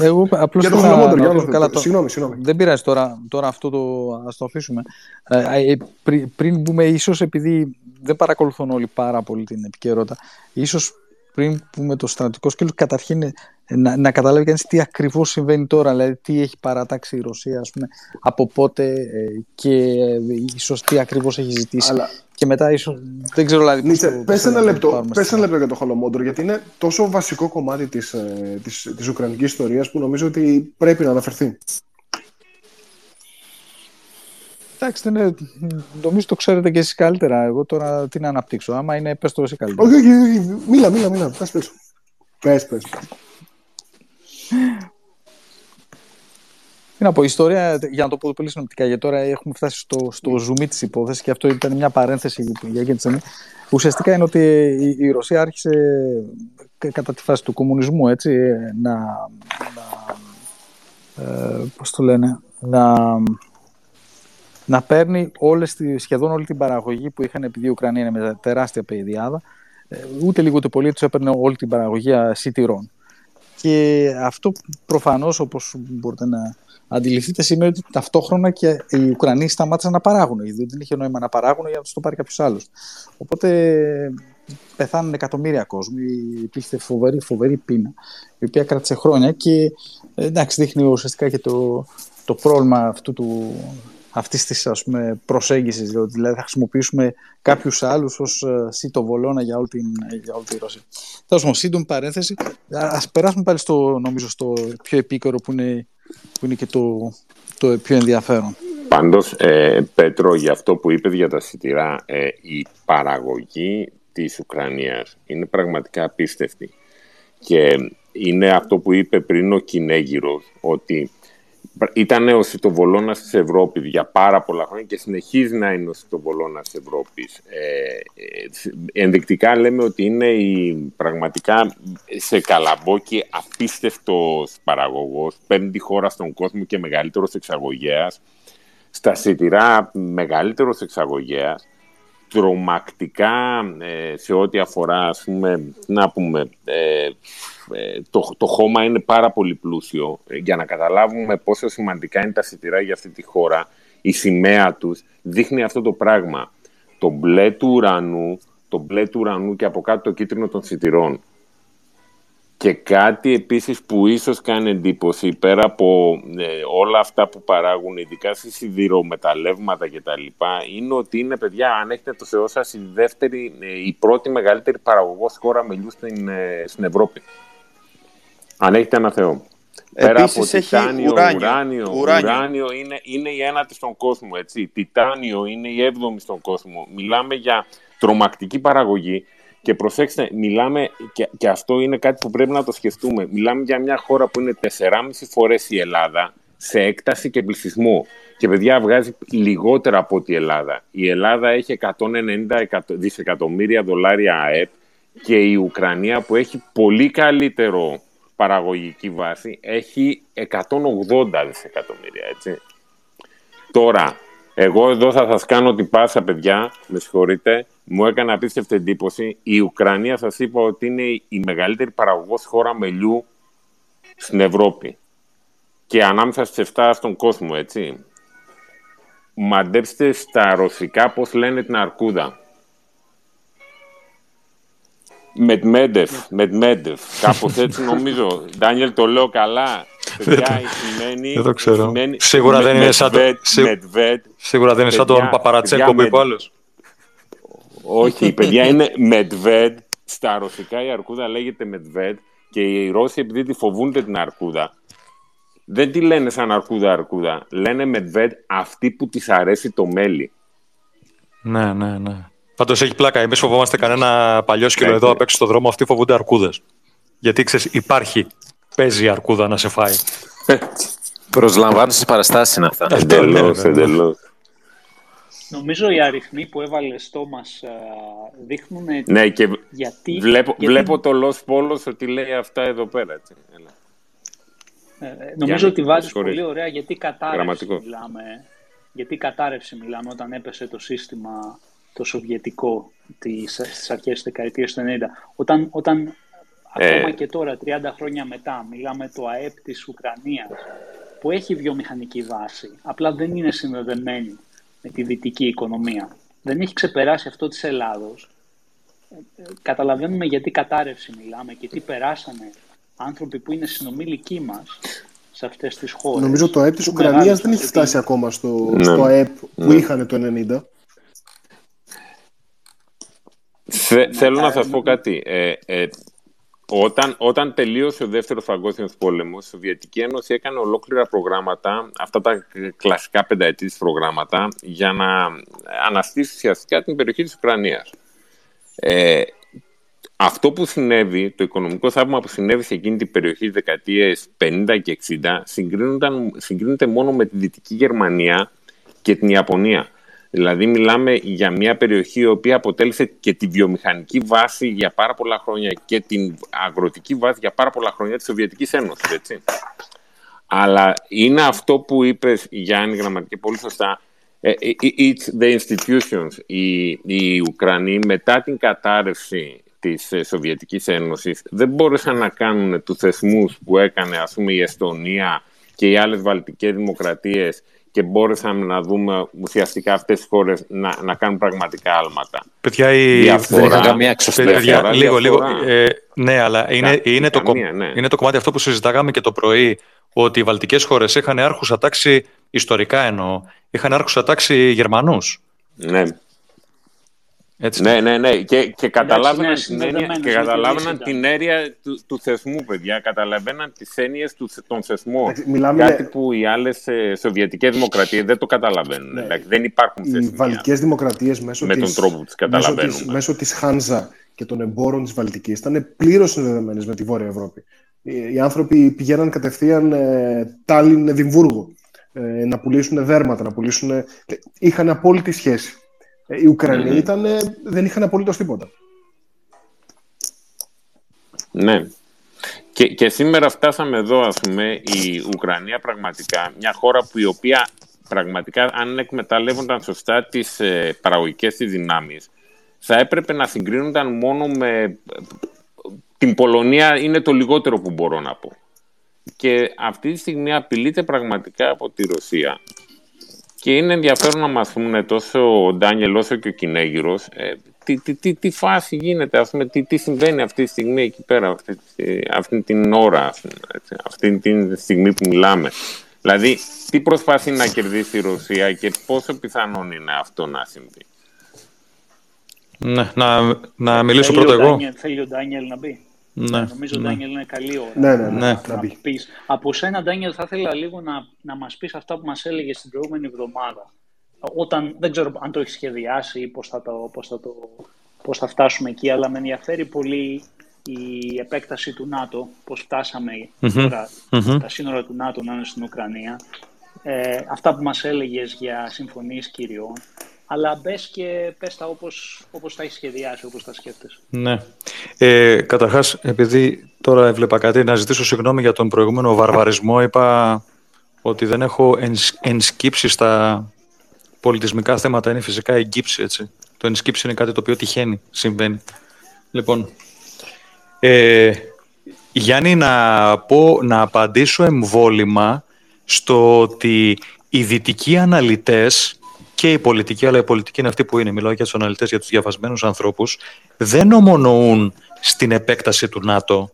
Εγώ απλώς για το χλωμότερο, καλά, το... Συγγνώμη, συγγνώμη. Δεν πειράζει τώρα, τώρα αυτό το ας το αφήσουμε. Ε, ε πριν, πριν μπούμε, ίσως επειδή δεν παρακολουθούν όλοι πάρα πολύ την επικαιρότητα, ίσως πριν πούμε το στρατιωτικό σκέλος, καταρχήν να, να καταλάβει κανείς τι ακριβώς συμβαίνει τώρα, δηλαδή τι έχει παρατάξει η Ρωσία, ας πούμε, από πότε ε, και ε, ίσως τι ακριβώς έχει ζητήσει. Αλλά... Και μετά ίσως, δεν ξέρω δηλαδή... Νίτσε, πες, ένα λεπτό, πες ένα λεπτό για το Χολομόντρο, γιατί είναι τόσο βασικό κομμάτι της, ε, της, της Ουκρανικής ιστορίας που νομίζω ότι πρέπει να αναφερθεί. Εντάξει, δεν νομίζω το ξέρετε και εσείς καλύτερα. Εγώ τώρα τι να αναπτύξω. Άμα είναι, πες το εσύ καλύτερα. Όχι, όχι, μίλα, μίλα, μίλα. Πες, πες. Πες, πες. Τι να πω, η ιστορία, για να το πω πολύ συνοπτικά, γιατί τώρα έχουμε φτάσει στο, στο ζουμί της υπόθεσης και αυτό ήταν μια παρένθεση για εκείνη τη στιγμή. Ουσιαστικά είναι ότι η, Ρωσία άρχισε κατά τη φάση του κομμουνισμού έτσι, να, να ε, πώς το λένε, να, να παίρνει όλες τη, σχεδόν όλη την παραγωγή που είχαν επειδή η Ουκρανία είναι με τεράστια παιδιάδα, ε, ούτε λίγο ούτε πολύ τους έπαιρνε όλη την παραγωγή σιτηρών. Και αυτό προφανώς όπως μπορείτε να αντιληφθείτε σημαίνει ότι ταυτόχρονα και οι Ουκρανοί σταμάτησαν να παράγουν. Γιατί δεν είχε νόημα να παράγουν για να τους το πάρει κάποιος άλλος. Οπότε πεθάνουν εκατομμύρια κόσμοι, υπήρχε φοβερή, φοβερή πείνα, η οποία κράτησε χρόνια και εντάξει δείχνει ουσιαστικά και το, το πρόβλημα αυτού του, αυτής της προσέγγισης. Δηλαδή θα χρησιμοποιήσουμε κάποιους άλλους ως ε, σύτο βολώνα για όλη, την, για όλη τη Ρωσία. Τέλος πάντων, σύντομη παρένθεση. Α περάσουμε πάλι στο, νομίζω, στο πιο επίκαιρο που είναι, που είναι και το, το πιο ενδιαφέρον. Πάντως, ε, Πέτρο, για αυτό που είπες για τα σιτηρά, ε, η παραγωγή της Ουκρανίας είναι πραγματικά απίστευτη. Και είναι αυτό που είπε πριν ο Κινέγυρος, ότι ήταν ο σιτοβολώνας της Ευρώπης για πάρα πολλά χρόνια και συνεχίζει να είναι ο σιτοβολώνας της Ευρώπης. Ε, ε, ενδεικτικά λέμε ότι είναι η, πραγματικά σε καλαμπόκι απίστευτος παραγωγός, πέμπτη χώρα στον κόσμο και μεγαλύτερος εξαγωγέας, στα σιτηρά μεγαλύτερος εξαγωγέας, τρομακτικά ε, σε ό,τι αφορά, ας πούμε, να πούμε, ε, ε, το, το χώμα είναι πάρα πολύ πλούσιο. Για να καταλάβουμε πόσο σημαντικά είναι τα σιτηρά για αυτή τη χώρα, η σημαία τους δείχνει αυτό το πράγμα. Το μπλε του ουρανού, το μπλε του ουρανού και από κάτω το κίτρινο των σιτηρών. Και κάτι επίσης που ίσως κάνει εντύπωση, πέρα από ε, όλα αυτά που παράγουν, ειδικά σε σιδηρομεταλλεύματα και τα λοιπά, είναι ότι είναι, παιδιά, αν έχετε το Θεό σας, η, δεύτερη, ε, η πρώτη μεγαλύτερη παραγωγός χώρα μελιού στην, ε, στην Ευρώπη. Αν έχετε ένα Θεό. Πέρα από τιτάνιο, ουράνιο, ουράνιο, ουράνιο. ουράνιο είναι, είναι η ένατη στον κόσμο, έτσι. Τιτάνιο είναι η έβδομη στον κόσμο. Μιλάμε για τρομακτική παραγωγή και προσέξτε, μιλάμε, και, και αυτό είναι κάτι που πρέπει να το σκεφτούμε, μιλάμε για μια χώρα που είναι 4,5 φορές η Ελλάδα σε έκταση και πληθυσμό. Και παιδιά βγάζει λιγότερα από ότι η Ελλάδα. Η Ελλάδα έχει 190 δισεκατομμύρια δολάρια ΑΕΠ και η Ουκρανία που έχει πολύ καλύτερο παραγωγική βάση έχει 180 δισεκατομμύρια, έτσι. Τώρα, εγώ εδώ θα σας κάνω την πάσα, παιδιά, με συγχωρείτε, μου έκανε απίστευτη εντύπωση. Η Ουκρανία σας είπα ότι είναι η μεγαλύτερη παραγωγός χώρα μελιού στην Ευρώπη. Και ανάμεσα στις 7 στον κόσμο, έτσι. Μαντέψτε στα ρωσικά πώς λένε την αρκούδα. Μετμέντεφ, Μετμέντεφ. Κάπως έτσι νομίζω. Ντάνιελ, το λέω καλά. Παιδιά, σημαίνει. Δεν το ξέρω. Σίγουρα δεν είναι σαν το. Σίγουρα δεν είναι σαν τον Παπαρατσέκο που είπε άλλος. Όχι, παιδιά είναι Μετβέντ. Στα ρωσικά η αρκούδα λέγεται Μετβέντ και οι Ρώσοι επειδή τη φοβούνται την αρκούδα δεν τη λένε σαν αρκούδα αρκούδα. Λένε Μετβέντ αυτή που της αρέσει το μέλι. Ναι, ναι, ναι. Πάντως έχει πλάκα. Εμείς φοβόμαστε κανένα παλιό σκύλο εδώ απ' έξω στον δρόμο. Αυτοί φοβούνται αρκούδες. Γιατί ξέρεις, υπάρχει. Παίζει η αρκούδα να σε φάει. Προσλαμβάνεις τις παραστάσεις είναι αυτά. Εντελώς, εντελώς. Νομίζω οι αριθμοί που έβαλε στο μας δείχνουν. Ναι, και γιατί, βλέπω, βλέπω το Los Polos ότι λέει αυτά εδώ πέρα. Έτσι. Ε, ε νομίζω ότι βάζεις πολύ ωραία γιατί κατάρρευση μιλάμε. Γιατί κατάρρευση μιλάμε όταν έπεσε το σύστημα το σοβιετικό στις αρχές της δεκαετίας του 90. Όταν, όταν ε... ακόμα και τώρα, 30 χρόνια μετά, μιλάμε το ΑΕΠ της Ουκρανίας, που έχει βιομηχανική βάση, απλά δεν είναι συνδεδεμένη με τη δυτική οικονομία. Δεν έχει ξεπεράσει αυτό της Ελλάδος. καταλαβαίνουμε γιατί κατάρρευση μιλάμε και τι περάσανε άνθρωποι που είναι συνομήλικοί μας σε αυτές τις χώρες. Νομίζω το ΑΕΠ της Ουκρανίας δεν έχει φτάσει ακόμα στο, ναι. στο ΑΕΠ που ναι. είχαν το 90. Θέλω να σας πω κάτι. Ε, ε, όταν, όταν τελείωσε ο δεύτερος παγκόσμιος πόλεμος, η Σοβιετική Ένωση έκανε ολόκληρα προγράμματα, αυτά τα κλασικά πενταετή προγράμματα, για να αναστήσει ουσιαστικά την περιοχή της Ουκρανίας. Ε, αυτό που συνέβη, το οικονομικό θαύμα που συνέβη σε εκείνη την περιοχή της δεκαετίες 50 και 60, συγκρίνεται μόνο με τη Δυτική Γερμανία και την Ιαπωνία. Δηλαδή μιλάμε για μια περιοχή η οποία αποτέλεσε και τη βιομηχανική βάση για πάρα πολλά χρόνια και την αγροτική βάση για πάρα πολλά χρόνια της Σοβιετικής Ένωσης, έτσι. Αλλά είναι αυτό που είπες, Γιάννη Γραμματική, πολύ σωστά, ε, ε, ε, it's the institutions. Οι, οι Ουκρανοί μετά την κατάρρευση της Σοβιετικής Ένωσης δεν μπόρεσαν να κάνουν τους θεσμούς που έκανε ας πούμε η Εστονία και οι άλλες βαλτικές δημοκρατίες και μπόρεσαμε να δούμε ουσιαστικά αυτές τις χώρες να, να κάνουν πραγματικά άλματα. Παιδιά, η... διαφορά, δεν καμία Παιδιά, λίγο, λίγο, ε, ναι, αλλά είναι, είναι, το, ναι. είναι το κομμάτι αυτό που συζητάγαμε και το πρωί, ότι οι βαλτικές χώρες είχαν άρχουσα τάξη, ιστορικά εννοώ, είχαν άρχουσα τάξη Γερμανούς. Ναι. Έτσι. Ναι, ναι, ναι. Και, και καταλάβαιναν, την, έννοια, και καταλάβαιναν την έννοια του, του θεσμού, παιδιά. Καταλαβαίναν τις έννοιες των θεσμών. Μιλάμε... Κάτι που οι άλλες σοβιετικές δημοκρατίες δεν το καταλαβαίνουν. Ναι. Δηλαδή, δεν υπάρχουν θεσμοί. Οι βαλτικέ δημοκρατίες μέσω με τον τρόπο που τις καταλαβαίνουν. Μέσω της Χάνζα και των εμπόρων της Βαλτικής ήταν πλήρως συνδεδεμένες με τη Βόρεια Ευρώπη. Οι άνθρωποι πηγαίναν κατευθείαν ε, Τάλιν, Εδιμβούργο ε, να πουλήσουν δέρματα, να πουλήσουν. Είχαν απόλυτη σχέση. Ε, οι Ουκρανοί mm ήταν, δεν είχαν απολύτως τίποτα. Ναι. Και, και σήμερα φτάσαμε εδώ, ας πούμε, η Ουκρανία πραγματικά, μια χώρα που η οποία πραγματικά αν εκμεταλλεύονταν σωστά τις ε, παραγωγικές της δυνάμεις, θα έπρεπε να συγκρίνονταν μόνο με... Την Πολωνία είναι το λιγότερο που μπορώ να πω. Και αυτή τη στιγμή απειλείται πραγματικά από τη Ρωσία. Και είναι ενδιαφέρον να μας πούνε τόσο ο Ντάνιελ όσο και ο Κινέγυρος ε, τι, τι, τι, τι, φάση γίνεται, ας πούμε, τι, τι συμβαίνει αυτή τη στιγμή εκεί πέρα, αυτή, αυτή την ώρα, ας πούμε, έτσι, αυτή τη στιγμή που μιλάμε. Δηλαδή, τι προσπαθεί να κερδίσει η Ρωσία και πόσο πιθανόν είναι αυτό να συμβεί; Ναι, να, να μιλήσω πρώτα εγώ. Θέλει ο Ντάνιελ να μπει. Ναι, Νομίζω, ναι. Ντάνιελ, είναι καλή ώρα. Ναι, ναι, ναι. Να, πεις. Από σένα, Ντάνιελ, θα ήθελα λίγο να, να μας πεις αυτά που μας έλεγες την προηγούμενη εβδομάδα. Όταν, δεν ξέρω αν το έχεις σχεδιάσει ή πώς θα, το, πώς, θα το, πώς θα φτάσουμε εκεί, αλλά με ενδιαφέρει πολύ η επέκταση του ΝΑΤΟ, πώς φτάσαμε τώρα τα σύνορα του ΝΑΤΟ να είναι στην Ουκρανία. Ε, αυτά που μας έλεγες για συμφωνίες κυριών αλλά μπες και πες τα όπως, όπως τα έχεις σχεδιάσει, όπως τα σκέφτεσαι. Ναι. Ε, καταρχάς, επειδή τώρα έβλεπα κάτι, να ζητήσω συγγνώμη για τον προηγούμενο βαρβαρισμό. Είπα ότι δεν έχω ενσκύψει στα πολιτισμικά θέματα. Είναι φυσικά εγκύψη, έτσι. Το ενσκύψη είναι κάτι το οποίο τυχαίνει, συμβαίνει. Λοιπόν, ε, Γιάννη, να, πω, να απαντήσω εμβόλυμα στο ότι οι δυτικοί αναλυτές και η πολιτική, αλλά η πολιτική είναι αυτή που είναι. Μιλάω για τους αναλυτές, για τους διαβασμένους ανθρώπους. Δεν ομονοούν στην επέκταση του ΝΑΤΟ.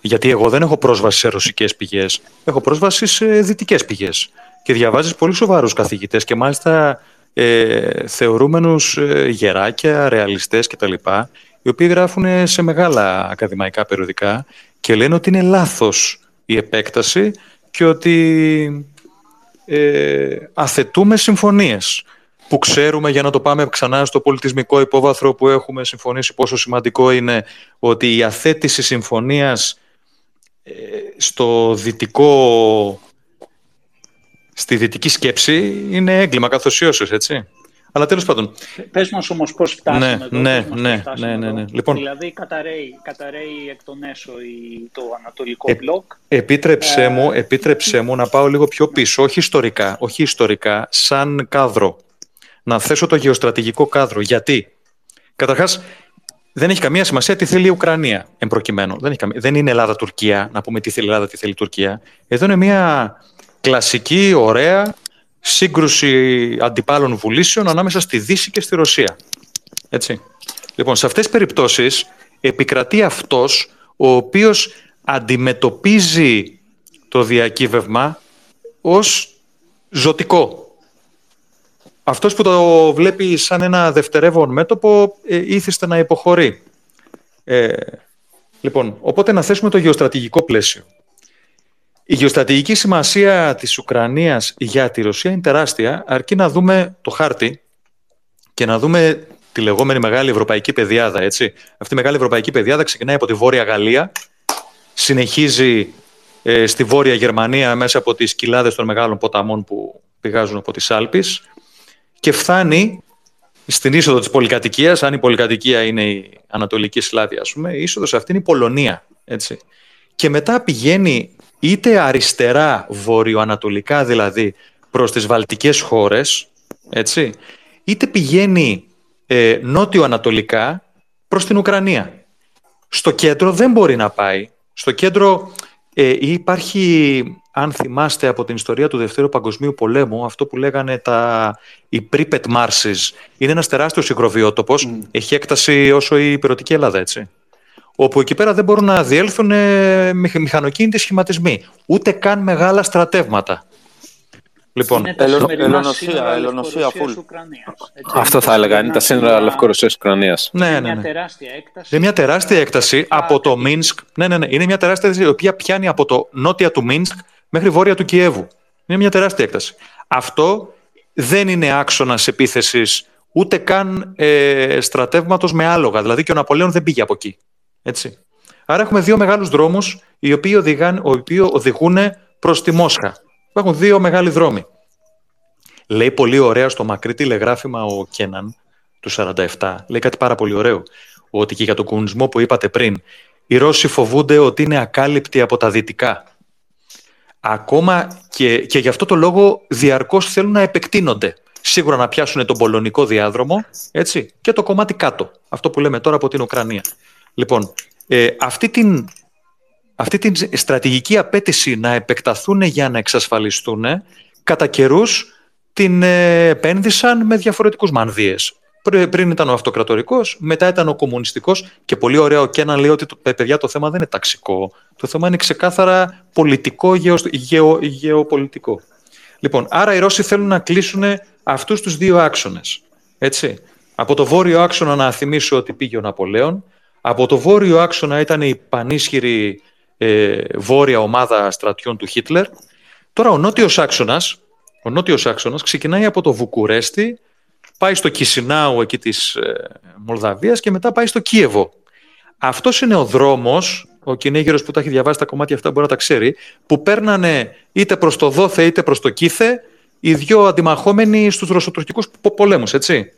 Γιατί εγώ δεν έχω πρόσβαση σε ρωσικές πηγές. Έχω πρόσβαση σε δυτικές πηγές. Και διαβάζεις πολύ σοβαρούς καθηγητές και μάλιστα ε, θεωρούμενους ε, γεράκια, ρεαλιστές κτλ. Οι οποίοι γράφουν σε μεγάλα ακαδημαϊκά περιοδικά και λένε ότι είναι λάθος η επέκταση και ότι ε, αθετούμε συμφωνίες που ξέρουμε για να το πάμε ξανά στο πολιτισμικό υπόβαθρο που έχουμε συμφωνήσει πόσο σημαντικό είναι ότι η αθέτηση συμφωνίας ε, στο δυτικό στη δυτική σκέψη είναι έγκλημα καθοσιώσεως, έτσι. Αλλά τέλος πάντων. Πε μας όμως πώς φτάσαμε ναι, εδώ. Ναι, ναι, ναι, ναι, ναι, Λοιπόν, δηλαδή καταραίει, καταραίει εκ των έσω το ανατολικό ε, μπλοκ. Επίτρεψέ, ε, μου, επίτρεψέ μου να πάω λίγο πιο πίσω, όχι ιστορικά, όχι ιστορικά, σαν κάδρο. Να θέσω το γεωστρατηγικό κάδρο. Γιατί, καταρχάς, δεν έχει καμία σημασία τι θέλει η Ουκρανία, εν προκειμένου. Δεν, έχει δεν είναι Ελλάδα-Τουρκία, να πούμε τι θέλει η Ελλάδα, τι θέλει η Τουρκία. Εδώ είναι μια κλασική, ωραία σύγκρουση αντιπάλων βουλήσεων ανάμεσα στη Δύση και στη Ρωσία. Έτσι. Λοιπόν, σε αυτές τις περιπτώσεις επικρατεί αυτός ο οποίος αντιμετωπίζει το διακύβευμα ως ζωτικό. Αυτός που το βλέπει σαν ένα δευτερεύον μέτωπο ε, ήθιστε να υποχωρεί. Ε, λοιπόν, οπότε να θέσουμε το γεωστρατηγικό πλαίσιο. Η γεωστρατηγική σημασία της Ουκρανίας για τη Ρωσία είναι τεράστια, αρκεί να δούμε το χάρτη και να δούμε τη λεγόμενη μεγάλη ευρωπαϊκή πεδιάδα. Έτσι. Αυτή η μεγάλη ευρωπαϊκή πεδιάδα ξεκινάει από τη Βόρεια Γαλλία, συνεχίζει ε, στη Βόρεια Γερμανία μέσα από τις κοιλάδες των μεγάλων ποταμών που πηγάζουν από τις Άλπεις και φτάνει στην είσοδο της πολυκατοικίας, αν η πολυκατοικία είναι η Ανατολική Σλάβια, ας πούμε, η είσοδος αυτή είναι η Πολωνία. Έτσι. Και μετά πηγαίνει είτε αριστερά, βορειοανατολικά δηλαδή, προς τις βαλτικές χώρες, έτσι, είτε πηγαίνει ε, νότιο-ανατολικά προς την Ουκρανία. Στο κέντρο δεν μπορεί να πάει. Στο κέντρο ε, υπάρχει, αν θυμάστε από την ιστορία του Δευτέρου Παγκοσμίου Πολέμου, αυτό που λέγανε τα, οι Pripet Marses. Είναι ένας τεράστιος υγροβιότοπος, έχει έκταση όσο η υπηρετική Ελλάδα, έτσι. Όπου εκεί πέρα δεν μπορούν να διέλθουν ε, μηχανοκίνητοι σχηματισμοί. Ούτε καν μεγάλα στρατεύματα. Λοιπόν, Ελονοσία, Ελονοσία, Αυτό θα έλεγα, είναι τα σύνορα Λευκορωσία-Ουκρανία. Ναι, ναι, ναι. Μια τεράστια έκταση. Είναι μια τεράστια έκταση από το Μίνσκ. Ναι, ναι, ναι. Είναι μια τεράστια έκταση η οποία πιάνει από το νότια του Μίνσκ μέχρι βόρεια του Κιέβου. Είναι μια τεράστια έκταση. Αυτό δεν είναι άξονα επίθεση ούτε καν ε, στρατεύματο με άλογα. Δηλαδή και ο Ναπολέον δεν πήγε από εκεί. Έτσι. Άρα έχουμε δύο μεγάλους δρόμους οι οποίοι, οδηγάν, οι οποίοι οδηγούν προς τη Μόσχα. Υπάρχουν δύο μεγάλοι δρόμοι. Λέει πολύ ωραία στο μακρύ τηλεγράφημα ο Κέναν του 47. Λέει κάτι πάρα πολύ ωραίο. Ότι και για τον κομμουνισμό που είπατε πριν, οι Ρώσοι φοβούνται ότι είναι ακάλυπτοι από τα δυτικά. Ακόμα και, και γι' αυτό το λόγο διαρκώς θέλουν να επεκτείνονται. Σίγουρα να πιάσουν τον πολωνικό διάδρομο έτσι, και το κομμάτι κάτω. Αυτό που λέμε τώρα από την Ουκρανία. Λοιπόν, ε, αυτή την αυτή την στρατηγική απέτηση να επεκταθούν για να εξασφαλιστούν, κατά καιρούς την ε, επένδυσαν με διαφορετικούς μανδύες. Πριν ήταν ο αυτοκρατορικός, μετά ήταν ο κομμουνιστικός και πολύ ωραίο και ένα λέει ότι το, παιδιά το θέμα δεν είναι ταξικό. Το θέμα είναι ξεκάθαρα πολιτικό, γεω, γεω, γεωπολιτικό. Λοιπόν, άρα οι Ρώσοι θέλουν να κλείσουν αυτούς τους δύο άξονες. Έτσι. Από το βόρειο άξονα να θυμίσω ότι πήγε ο Ναπολέον. Από το βόρειο άξονα ήταν η πανίσχυρη ε, βόρεια ομάδα στρατιών του Χίτλερ. Τώρα ο νότιος άξονας, ο νότιος άξονας ξεκινάει από το Βουκουρέστι, πάει στο Κισινάου εκεί της ε, Μολδαβίας και μετά πάει στο Κίεβο. Αυτός είναι ο δρόμος, ο κυνήγερος που τα έχει διαβάσει τα κομμάτια αυτά μπορεί να τα ξέρει, που παίρνανε είτε προς το Δόθε είτε προς το Κίθε οι δύο αντιμαχόμενοι στους ρωσοτουρκικούς πολέμους, έτσι.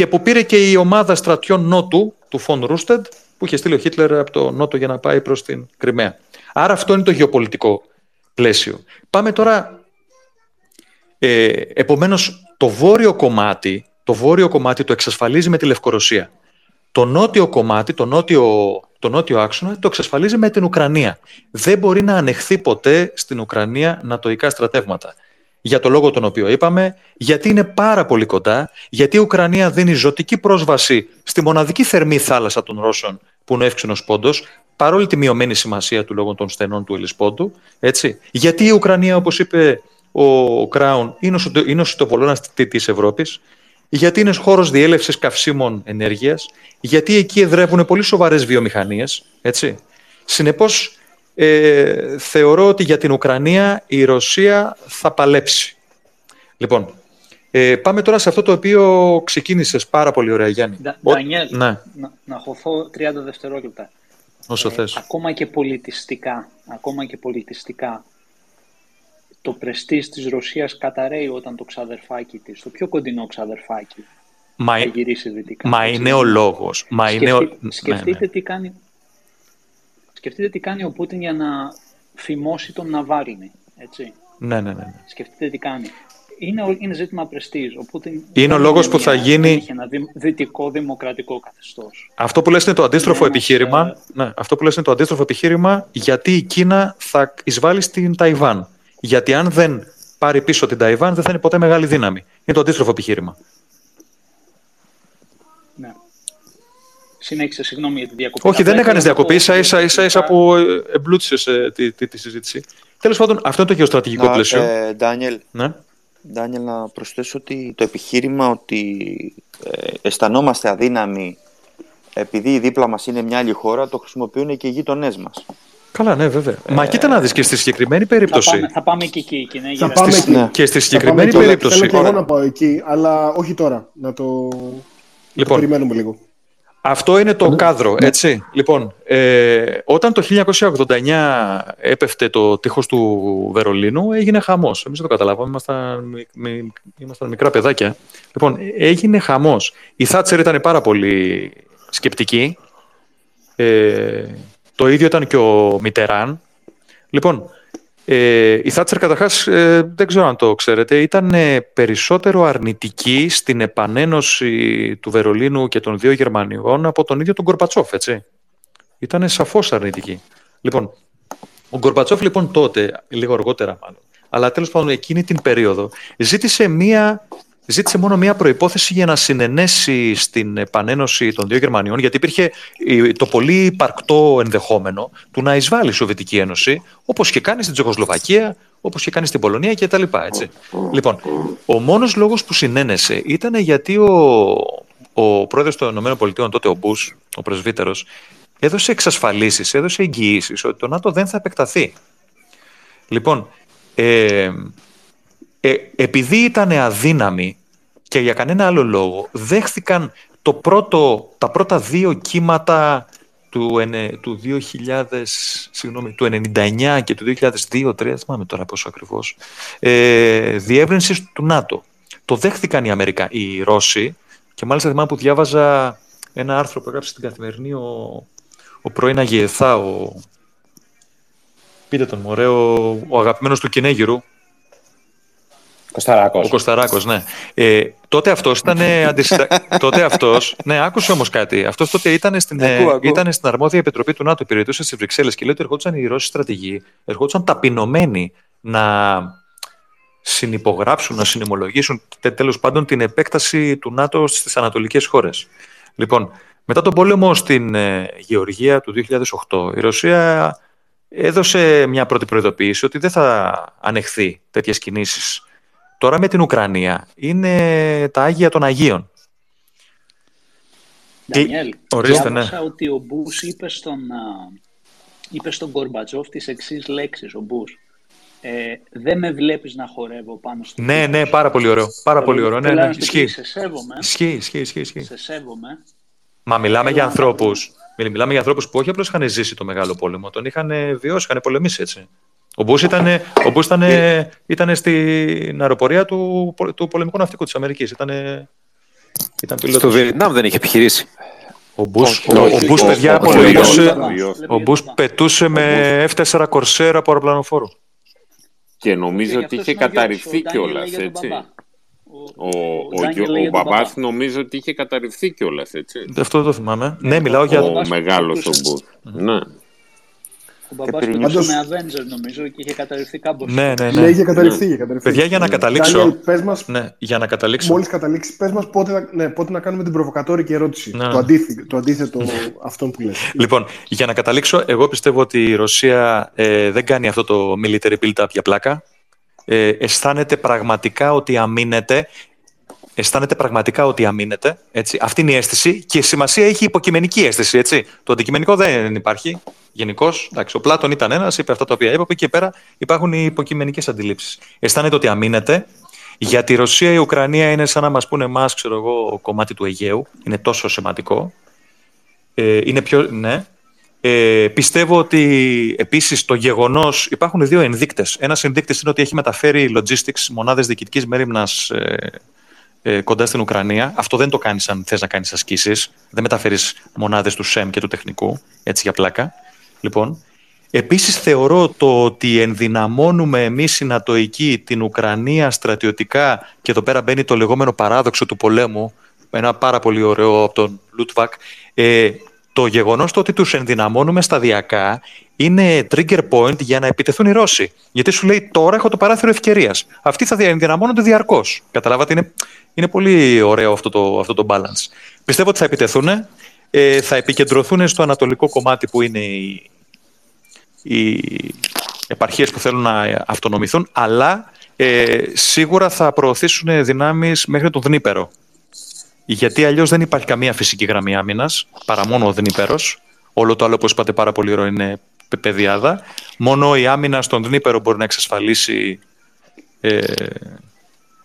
Και που πήρε και η ομάδα στρατιών Νότου, του Φον Ρούστεντ, που είχε στείλει ο Χίτλερ από το Νότο για να πάει προς την Κρυμαία. Άρα αυτό είναι το γεωπολιτικό πλαίσιο. Πάμε τώρα, ε, επομένως το βόρειο κομμάτι, το βόρειο κομμάτι το εξασφαλίζει με τη Λευκορωσία. Το νότιο κομμάτι, το νότιο, το νότιο άξονα, το εξασφαλίζει με την Ουκρανία. Δεν μπορεί να ανεχθεί ποτέ στην Ουκρανία νατοϊκά στρατεύματα για το λόγο τον οποίο είπαμε, γιατί είναι πάρα πολύ κοντά, γιατί η Ουκρανία δίνει ζωτική πρόσβαση στη μοναδική θερμή θάλασσα των Ρώσων, που είναι ο εύξηνος πόντος, παρόλη τη μειωμένη σημασία του λόγω των στενών του Ελισπόντου. Έτσι. Γιατί η Ουκρανία, όπως είπε ο Κράουν, είναι ο σιτοβολώνας της Ευρώπης, γιατί είναι χώρος διέλευσης καυσίμων ενέργειας, γιατί εκεί εδρεύουν πολύ σοβαρές βιομηχανίες. Συνεπώς, ε, θεωρώ ότι για την Ουκρανία η Ρωσία θα παλέψει. Λοιπόν, ε, πάμε τώρα σε αυτό το οποίο ξεκίνησες πάρα πολύ ωραία, Γιάννη. Ντανιέλ, ναι. να, να χωθώ 30 δευτερόλεπτα. Όσο ε, θες. Ακόμα και πολιτιστικά, ακόμα και πολιτιστικά, το πρεστής της Ρωσίας καταραίει όταν το ξαδερφάκι της, το πιο κοντινό ξαδερφάκι, Μα, θα γυρίσει δυτικά. Μα είναι ο λόγος. Μα Σκεφτεί, είναι ο... Σκεφτείτε ναι, ναι. τι κάνει Σκεφτείτε τι κάνει ο Πούτιν για να φημώσει τον Ναβάρινη. Έτσι. Ναι, ναι, ναι, ναι. Σκεφτείτε τι κάνει. Είναι, είναι ζήτημα πρεστής. Ο Πούτιν είναι ο λόγος που θα γίνει... Έχει ένα δυτικό δημοκρατικό καθεστώς. Αυτό που λες είναι το αντίστροφο επιχείρημα. Ναι, αυτό που λες είναι το αντίστροφο επιχείρημα γιατί η Κίνα θα εισβάλλει στην Ταϊβάν. Γιατί αν δεν πάρει πίσω την Ταϊβάν δεν θα είναι ποτέ μεγάλη δύναμη. Είναι το αντίστροφο επιχείρημα. Συνέχισε, συγγνώμη για τη διακοπή. Όχι, δεν έκανες διακοπή. σα ίσα, ίσα, ίσα που εμπλούτησες τη, τη, τη, συζήτηση. Τέλος πάντων, αυτό είναι το γεωστρατηγικό να, πλαίσιο. Ε, Ντάνιελ, ναι. Ντάνιελ, να προσθέσω ότι το επιχείρημα ότι ε, αισθανόμαστε αδύναμοι επειδή η δίπλα μας είναι μια άλλη χώρα, το χρησιμοποιούν και οι γείτονέ μας. Καλά, ναι, βέβαια. Ε, Μα κοίτα να δεις και στη συγκεκριμένη περίπτωση. Θα πάμε, θα πάμε και εκεί. Και, ναι, θα πάμε στη, εκεί. Και στη συγκεκριμένη περίπτωση. Θέλω και εγώ να πάω εκεί, αλλά όχι τώρα. Να το, λοιπόν, το περιμένουμε λίγο. Αυτό είναι το κάδρο, έτσι. Λοιπόν, ε, όταν το 1989 έπεφτε το τείχος του Βερολίνου, έγινε χαμός. Εμείς δεν το καταλάβαμε, ήμασταν, ήμασταν μικρά παιδάκια. Λοιπόν, έγινε χαμός. Η Θάτσερ ήταν πάρα πολύ σκεπτική. Ε, το ίδιο ήταν και ο Μιτεράν. Λοιπόν, ε, η Θάτσερ καταρχάς, ε, δεν ξέρω αν το ξέρετε, ήταν ε, περισσότερο αρνητική στην επανένωση του Βερολίνου και των δύο Γερμανιών από τον ίδιο τον Κορπατσόφ, έτσι. Ήταν σαφώς αρνητική. Λοιπόν, ο Γκορμπατσόφ λοιπόν τότε, λίγο αργότερα μάλλον, αλλά τέλος πάντων εκείνη την περίοδο, ζήτησε μία ζήτησε μόνο μία προπόθεση για να συνενέσει στην επανένωση των δύο Γερμανιών, γιατί υπήρχε το πολύ υπαρκτό ενδεχόμενο του να εισβάλλει η Σοβιετική Ένωση, όπως και κάνει στην Τσεχοσλοβακία, όπως και κάνει στην Πολωνία κτλ. Έτσι. Λοιπόν, ο μόνος λόγος που συνένεσε ήταν γιατί ο, ο πρόεδρος των ΗΠΑ, τότε ο Μπούς, ο πρεσβύτερος, έδωσε εξασφαλίσεις, έδωσε εγγυήσεις ότι το ΝΑΤΟ δεν θα επεκταθεί. Λοιπόν, ε, ε, επειδή ήταν αδύναμοι και για κανένα άλλο λόγο δέχθηκαν το πρώτο, τα πρώτα δύο κύματα του, του 2000, συγγνώμη, του 99 και του 2002, 3, δεν θυμάμαι τώρα πόσο ακριβώς, ε, διεύρυνσης του ΝΑΤΟ. Το δέχθηκαν οι, Αμερικα... οι Ρώσοι και μάλιστα θυμάμαι που διάβαζα ένα άρθρο που έγραψε στην καθημερινή ο, ο πρώην Αγιεθά, ο... πείτε τον μωρέ, ο, ο αγαπημένος του Κινέγυρου, Κωσταράκος. Ο Κωσταράκος, ναι. Ε, τότε αυτός ήταν αντισυτα... τότε αυτός, ναι, άκουσε όμως κάτι. Αυτός τότε ήταν στην, ε, ήταν στην αρμόδια επιτροπή του ΝΑΤΟ, υπηρετούσε στις Βρυξέλλες και λέει ότι ερχόντουσαν οι Ρώσοι στρατηγοί, ερχόντουσαν ταπεινωμένοι να συνυπογράψουν, να συνημολογήσουν τέλος πάντων την επέκταση του ΝΑΤΟ στις ανατολικές χώρες. Λοιπόν, μετά τον πόλεμο στην ε, Γεωργία του 2008, η Ρωσία έδωσε μια πρώτη προειδοποίηση ότι δεν θα ανεχθεί τέτοιες κινήσεις Τώρα με την Ουκρανία είναι τα Άγια των Αγίων. Ντανιέλ, ορίστε, ναι. ότι ο Μπούς είπε στον, είπε στον Κορμπατσόφ τις εξής λέξεις, ο Μπούς. Ε, δεν με βλέπεις να χορεύω πάνω στο Ναι, ναι, πάρα πολύ ωραίο. Πάρα πολύ ωραίο. Ναι, ναι, ισχύει. Σε σέβομαι. Ισχύει, ισχύει, ισχύει. Σε σέβομαι. Μα μιλάμε για ανθρώπους. Μιλάμε για ανθρώπους που όχι απλώς είχαν ζήσει το Μεγάλο Πόλεμο, τον είχαν βιώσει, είχαν πολεμήσει έτσι. Ο Μπούς ήταν, ο Μπούς ήταν, ήταν στην αεροπορία του, του πολεμικού ναυτικού της Αμερικής. Ήταν, ήταν πιλότος. Στο Βιετνάμ δεν είχε επιχειρήσει. Ο Μπούς, ο, ο Μπούς παιδιά, πολεμούσε, ο Μπούς πετούσε με F4 Corsair από αεροπλανοφόρο. Και νομίζω ότι είχε καταρριφθεί κιόλα, έτσι. Ο, ο, ο, ο μπαμπάς νομίζω ότι είχε καταρριφθεί κιόλα, έτσι. Αυτό το θυμάμαι. Ναι, μιλάω για... Ο μεγάλος ο Μπούς. Ναι. Ο μπαμπάς ε, Πάντως... με Avenger νομίζω και είχε καταρριφθεί κάμπος. Ναι, ναι, ναι. ναι είχε καταρριφθεί, είχε καταρριφθεί. Παιδιά, για να καταλήξω. Daniel, πες μας, ναι, για να καταλήξω. Μόλις καταλήξεις, πες μας πότε, ναι, πότε να κάνουμε την προβοκατόρικη ερώτηση. Ναι. Το, αντίθετο, το αντίθετο αυτό που λες. Λοιπόν, για να καταλήξω, εγώ πιστεύω ότι η Ρωσία ε, δεν κάνει αυτό το military build-up για πλάκα. Ε, αισθάνεται πραγματικά ότι αμήνεται αισθάνεται πραγματικά ότι αμήνεται. Έτσι. Αυτή είναι η αίσθηση και σημασία έχει υποκειμενική αίσθηση. Έτσι. Το αντικειμενικό δεν υπάρχει. Γενικώς, ο Πλάτων ήταν ένας, είπε αυτά τα οποία είπε. Από εκεί και πέρα υπάρχουν οι υποκειμενικές αντιλήψεις. Αισθάνεται ότι αμήνεται. Για τη Ρωσία η Ουκρανία είναι σαν να μας πούνε εμάς, ξέρω εγώ, κομμάτι του Αιγαίου. Είναι τόσο σημαντικό. Ε, είναι πιο. Ναι. Ε, πιστεύω ότι επίσης το γεγονός. Υπάρχουν δύο ενδείκτες. Ένας ενδείκτης είναι ότι έχει μεταφέρει logistics, μονάδες διοικητικής μέρημνας ε, ε, κοντά στην Ουκρανία. Αυτό δεν το κάνεις αν θες να κάνεις ασκήσεις. Δεν μεταφέρεις μονάδες του ΣΕΜ και του τεχνικού, έτσι για πλάκα. Λοιπόν, Επίσης θεωρώ το ότι ενδυναμώνουμε εμείς οι Νατοικοί την Ουκρανία στρατιωτικά και εδώ πέρα μπαίνει το λεγόμενο παράδοξο του πολέμου, ένα πάρα πολύ ωραίο από τον Λούτβακ, ε, το γεγονός το ότι τους ενδυναμώνουμε σταδιακά είναι trigger point για να επιτεθούν οι Ρώσοι. Γιατί σου λέει τώρα έχω το παράθυρο ευκαιρίας. Αυτοί θα ενδυναμώνονται διαρκώς. Καταλάβατε, είναι, είναι πολύ ωραίο αυτό το, αυτό το balance. Πιστεύω ότι θα επιτεθούν. ε, θα επικεντρωθούν στο ανατολικό κομμάτι που είναι οι, οι επαρχίες που θέλουν να αυτονομηθούν, αλλά ε, σίγουρα θα προωθήσουν δυνάμεις μέχρι τον Δνήπερο. Γιατί αλλιώς δεν υπάρχει καμία φυσική γραμμή άμυνας, παρά μόνο ο Δνήπερος. Όλο το άλλο, όπως είπατε πάρα πολύ ωραίο, είναι παιδιάδα. Μόνο η άμυνα στον Δνήπερο μπορεί να εξασφαλίσει ε,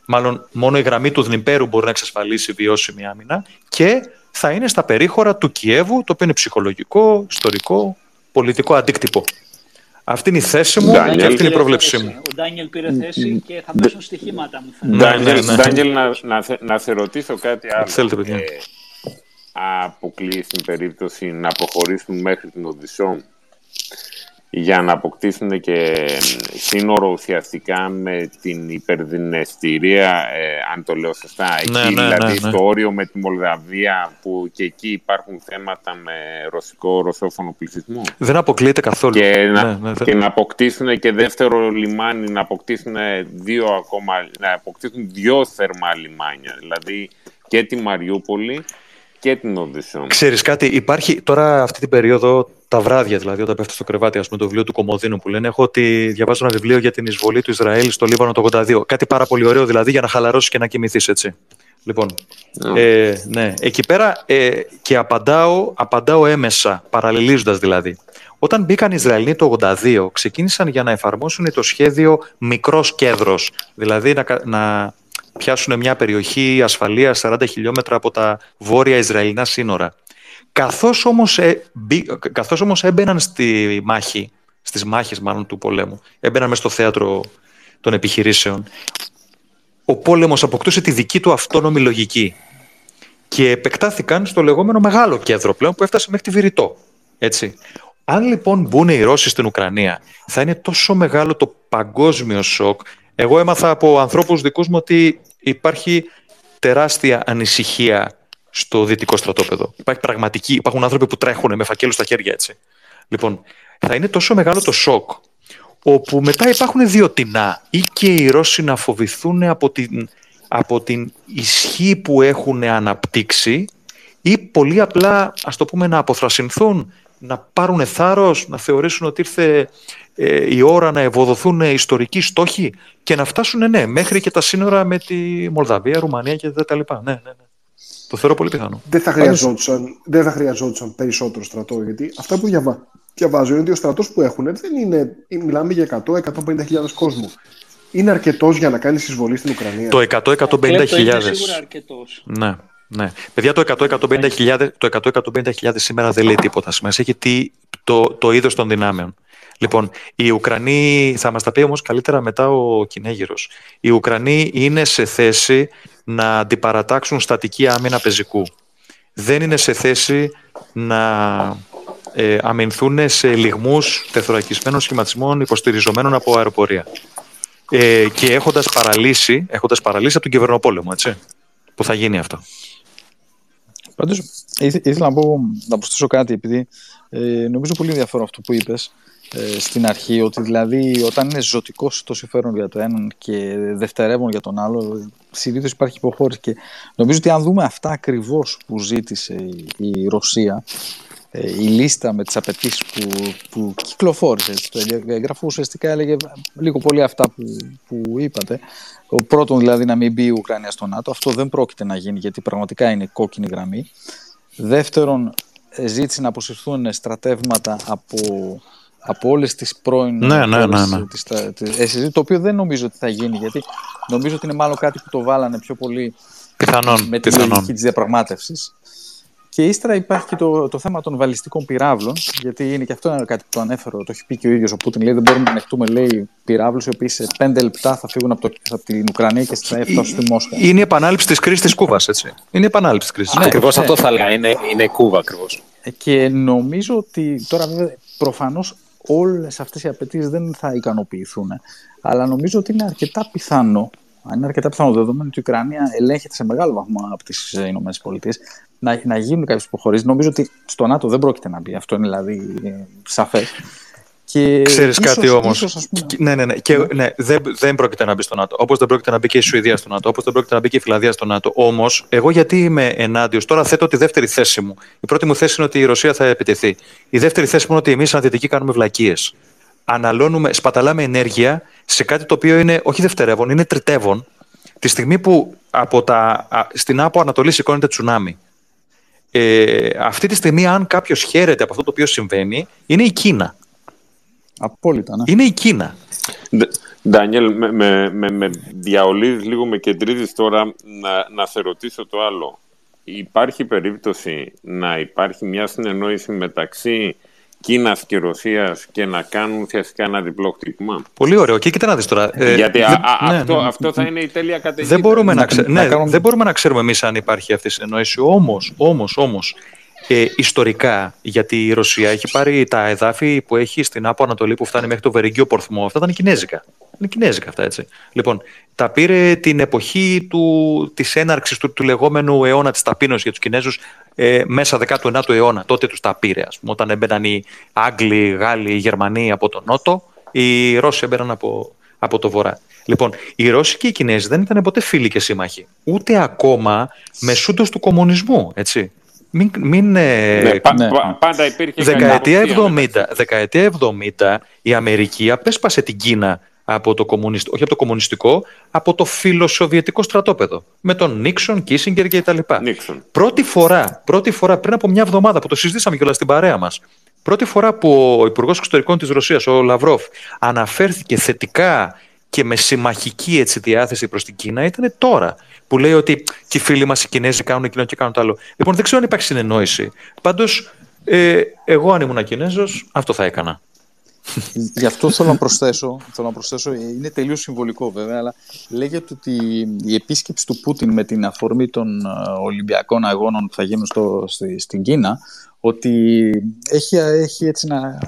μάλλον μόνο η γραμμή του Δνηπέρου μπορεί να εξασφαλίσει βιώσιμη άμυνα και θα είναι στα περίχωρα του Κιέβου, το οποίο είναι ψυχολογικό, ιστορικό, πολιτικό αντίκτυπο. Αυτή είναι η θέση μου Daniel. και αυτή είναι η πρόβλεψή μου. Ο Ντάνιελ πήρε θέση και θα πέσουν στοιχήματα, μου φαίνεται. Ντάνιελ, να, να, να σε ρωτήσω κάτι άλλο. Θέλετε, παιδιά. Ε, αποκλείει στην περίπτωση να προχωρήσουν μέχρι την Οδυσσό για να αποκτήσουν και σύνορο ουσιαστικά με την υπερδυνεστηρία, ε, αν το λέω σωστά, εκεί, ναι, ναι, δηλαδή ναι, στο όριο με τη Μολδαβία που και εκεί υπάρχουν θέματα με ρωσικό, ρωσόφωνο πληθυσμό. Δεν αποκλείεται καθόλου. Και, να, και να αποκτήσουν και δεύτερο λιμάνι, να αποκτήσουν δύο ακόμα, να αποκτήσουν δύο θερμά λιμάνια, δηλαδή και τη Μαριούπολη και την Οδυσσό. Ξέρεις κάτι, υπάρχει τώρα αυτή την περίοδο, τα βράδια δηλαδή, όταν πέφτει στο κρεβάτι, ας πούμε, το βιβλίο του Κομοδίνου που λένε, έχω ότι διαβάζω ένα βιβλίο για την εισβολή του Ισραήλ στο Λίβανο το 82. Κάτι πάρα πολύ ωραίο δηλαδή για να χαλαρώσεις και να κοιμηθείς έτσι. Λοιπόν, ναι. ε, ναι, εκεί πέρα ε, και απαντάω, απαντάω έμεσα, παραλληλίζοντας δηλαδή. Όταν μπήκαν οι Ισραηλοί το 82, ξεκίνησαν για να εφαρμόσουν το σχέδιο μικρός κέντρος, δηλαδή να, να πιάσουν μια περιοχή ασφαλείας 40 χιλιόμετρα από τα βόρεια Ισραηλινά σύνορα. Καθώς όμως, ε, καθώς όμως έμπαιναν στη μάχη, στις μάχες μάλλον του πολέμου, έμπαιναν μέσα στο θέατρο των επιχειρήσεων, ο πόλεμος αποκτούσε τη δική του αυτόνομη λογική και επεκτάθηκαν στο λεγόμενο μεγάλο κέντρο πλέον που έφτασε μέχρι τη Βηρητό. Έτσι. Αν λοιπόν μπουν οι Ρώσοι στην Ουκρανία, θα είναι τόσο μεγάλο το παγκόσμιο σοκ εγώ έμαθα από ανθρώπους δικούς μου ότι υπάρχει τεράστια ανησυχία στο δυτικό στρατόπεδο. Υπάρχει πραγματική, υπάρχουν άνθρωποι που τρέχουν με φακέλους στα χέρια έτσι. Λοιπόν, θα είναι τόσο μεγάλο το σοκ, όπου μετά υπάρχουν δύο τεινά. Ή και οι Ρώσοι να φοβηθούν από την, από την ισχύ που έχουν αναπτύξει, ή πολύ απλά, ας το πούμε, να αποθρασινθούν, να πάρουν θάρρος, να θεωρήσουν ότι ήρθε ε, η ώρα να ευοδοθούν ιστορικοί στόχοι και να φτάσουν ναι, μέχρι και τα σύνορα με τη Μολδαβία, Ρουμανία και τα λοιπά. Ναι, ναι, ναι. Το θεωρώ πολύ πιθανό. Δεν θα χρειαζόντουσαν, δεν θα χρειαζόντουσαν περισσότερο στρατό, γιατί αυτά που διαβα... διαβάζω είναι ότι ο στρατός που έχουν δεν είναι. Μιλάμε για 100-150.000 κόσμου. Είναι αρκετός για να κάνει εισβολή στην Ουκρανία. Το 100-150.000. Είναι σίγουρα αρκετός. Ναι. Ναι. Παιδιά, το 100-150.000 το σήμερα δεν λέει τίποτα. Σημασία έχει τι, το, το είδος των δυνάμεων. Λοιπόν, οι Ουκρανοί, θα μας τα πει όμως καλύτερα μετά ο Κινέγυρος, οι Ουκρανοί είναι σε θέση να αντιπαρατάξουν στατική άμυνα πεζικού. Δεν είναι σε θέση να ε, αμυνθούν σε λιγμούς τεθωρακισμένων σχηματισμών υποστηριζομένων από αεροπορία. Ε, και έχοντας παραλύσει, έχοντας παραλύσει από τον κυβερνοπόλεμο, έτσι, που θα γίνει αυτό. Πάντως, ήθελα να, πω, να προσθέσω κάτι, επειδή ε, νομίζω πολύ ενδιαφέρον αυτό που είπες. Ε, στην αρχή ότι δηλαδή όταν είναι ζωτικός το συμφέρον για το έναν και δευτερεύον για τον άλλο συνήθως υπάρχει υποχώρηση. Και νομίζω ότι αν δούμε αυτά ακριβώς που ζήτησε η Ρωσία ε, η λίστα με τις απαιτήσεις που, που κυκλοφόρησε το εγγραφό ουσιαστικά έλεγε λίγο πολύ αυτά που, που είπατε. Ο πρώτον δηλαδή να μην μπει η Ουκρανία στο ΝΑΤΟ. Αυτό δεν πρόκειται να γίνει γιατί πραγματικά είναι κόκκινη γραμμή. Δεύτερον ε, ζήτησε να αποσυρθούν στρατεύματα από από όλες τις πρώην ναι, ναι, ναι, ναι. Της, το οποίο δεν νομίζω ότι θα γίνει, γιατί νομίζω ότι είναι μάλλον κάτι που το βάλανε πιο πολύ πιθανόν, με τη λογική της διαπραγμάτευσης. Και ύστερα υπάρχει και το, το θέμα των βαλιστικών πυράβλων, γιατί είναι και αυτό ένα κάτι που το ανέφερε, το έχει πει και ο ίδιος ο Πούτιν. Λέει: Δεν μπορούμε να ανεχτούμε λέει, πυράβλους οι οποίοι σε πέντε λεπτά θα φύγουν από, το, από την Ουκρανία και θα φτάσουν στη Μόσχα. Είναι η επανάληψη της κρίσης της Κούβας, έτσι. Είναι η επανάληψη της κρίσης. Ναι, ακριβώς αυτό θα έλεγα. Είναι, είναι Κούβα ακριβώς. Και νομίζω ότι τώρα βέβαια προφανώς Όλες αυτές οι απαιτήσεις δεν θα ικανοποιηθούν. Αλλά νομίζω ότι είναι αρκετά πιθανό, αν είναι αρκετά πιθανό δεδομένου ότι η Ουκρανία ελέγχεται σε μεγάλο βαθμό από τις ΗΠΑ, να, να γίνουν κάποιες υποχωρήσεις. Νομίζω ότι στο ΝΑΤΟ δεν πρόκειται να μπει. Αυτό είναι δηλαδή σαφές. Και Ξέρεις κάτι όμως. Ναι, ναι, ναι. Και, ναι. ναι δεν, δεν πρόκειται να μπει στο ΝΑΤΟ. Όπως δεν πρόκειται να μπει και η Σουηδία στο ΝΑΤΟ. Όπως δεν πρόκειται να μπει και η Φιλανδία στο ΝΑΤΟ. Όμως, εγώ γιατί είμαι ενάντιος; Τώρα θέτω τη δεύτερη θέση μου. Η πρώτη μου θέση είναι ότι η Ρωσία θα επιτεθεί. Η δεύτερη θέση μου είναι ότι εμείς σαν Δυτικοί κάνουμε βλακίες. Αναλώνουμε, σπαταλάμε ενέργεια σε κάτι το οποίο είναι όχι δευτερεύον, είναι τριτεύον. Τη στιγμή που από τα, στην Άπο Ανατολή σηκώνεται τσουνάμι. Ε, αυτή τη στιγμή, αν κάποιος χαίρεται από αυτό το οποίο συμβαίνει, είναι η Κίνα. Απόλυτα, ναι. Είναι η Κίνα. Ντάνιελ, με, με, με, με διαολίζεις λίγο, με κεντρίζεις τώρα να, να σε ρωτήσω το άλλο. Υπάρχει περίπτωση να υπάρχει μια συνεννόηση μεταξύ Κίνας και Ρωσίας και να κάνουν ουσιαστικά ένα διπλό χτύπημα; Πολύ ωραίο. Και κοίτα να δεις τώρα. Ε, Γιατί ναι, αυτό, ναι, αυτό θα είναι η τέλεια καταιγίδα. Δεν μπορούμε να, ξε... ναι, δεν μπορούμε να ξέρουμε εμείς αν υπάρχει αυτή η συνεννόηση. Όμως, όμως, όμως, ε, ιστορικά, γιατί η Ρωσία έχει πάρει τα εδάφη που έχει στην Άπο Ανατολή που φτάνει μέχρι το Βερικείο Πορθμό. Αυτά ήταν κινέζικα. Είναι κινέζικα αυτά, έτσι. Λοιπόν, τα πήρε την εποχή του, της έναρξης του, του λεγόμενου αιώνα της ταπείνωσης για τους Κινέζους ε, μέσα 19ου αιώνα. Τότε τους τα πήρε, ας πούμε, όταν έμπαιναν οι Άγγλοι, οι Γάλλοι, οι Γερμανοί από τον Νότο, οι Ρώσοι έμπαιναν από, από το Βορρά. Λοιπόν, οι Ρώσοι και οι Κινέζοι δεν ήταν ποτέ φίλοι και σύμμαχοι. Ούτε ακόμα μεσούντος του κομμουνισμού, έτσι. Μην, μην, ε, ναι, πα, ναι. πάντα υπήρχε δεκαετία 70, δεκαετία 70 η Αμερική απέσπασε την Κίνα από το κομμουνιστικό, όχι από το κομμουνιστικό, από το φιλοσοβιετικό στρατόπεδο. Με τον Νίξον, Κίσιγκερ και τα λοιπά. Πρώτη φορά, πρώτη φορά, πριν από μια εβδομάδα που το συζητήσαμε κιόλας στην παρέα μας, πρώτη φορά που ο Υπουργός Εξωτερικών της Ρωσίας, ο Λαυρόφ, αναφέρθηκε θετικά και με συμμαχική έτσι, διάθεση προς την Κίνα ήταν τώρα. Που λέει ότι και οι φίλοι μας οι Κινέζοι κάνουν εκείνο και κάνουν το άλλο. Λοιπόν, δεν ξέρω αν υπάρχει συνεννόηση. Πάντως, ε, εγώ αν ήμουν Κινέζος, αυτό θα έκανα. Γι' αυτό θέλω να προσθέσω, θέλω να προσθέσω, είναι τελείως συμβολικό βέβαια, αλλά λέγεται ότι η επίσκεψη του Πούτιν με την αφορμή των ε, Ολυμπιακών Αγώνων που θα γίνουν στο, στη, στην Κίνα, ότι έχει, έχει έτσι ένα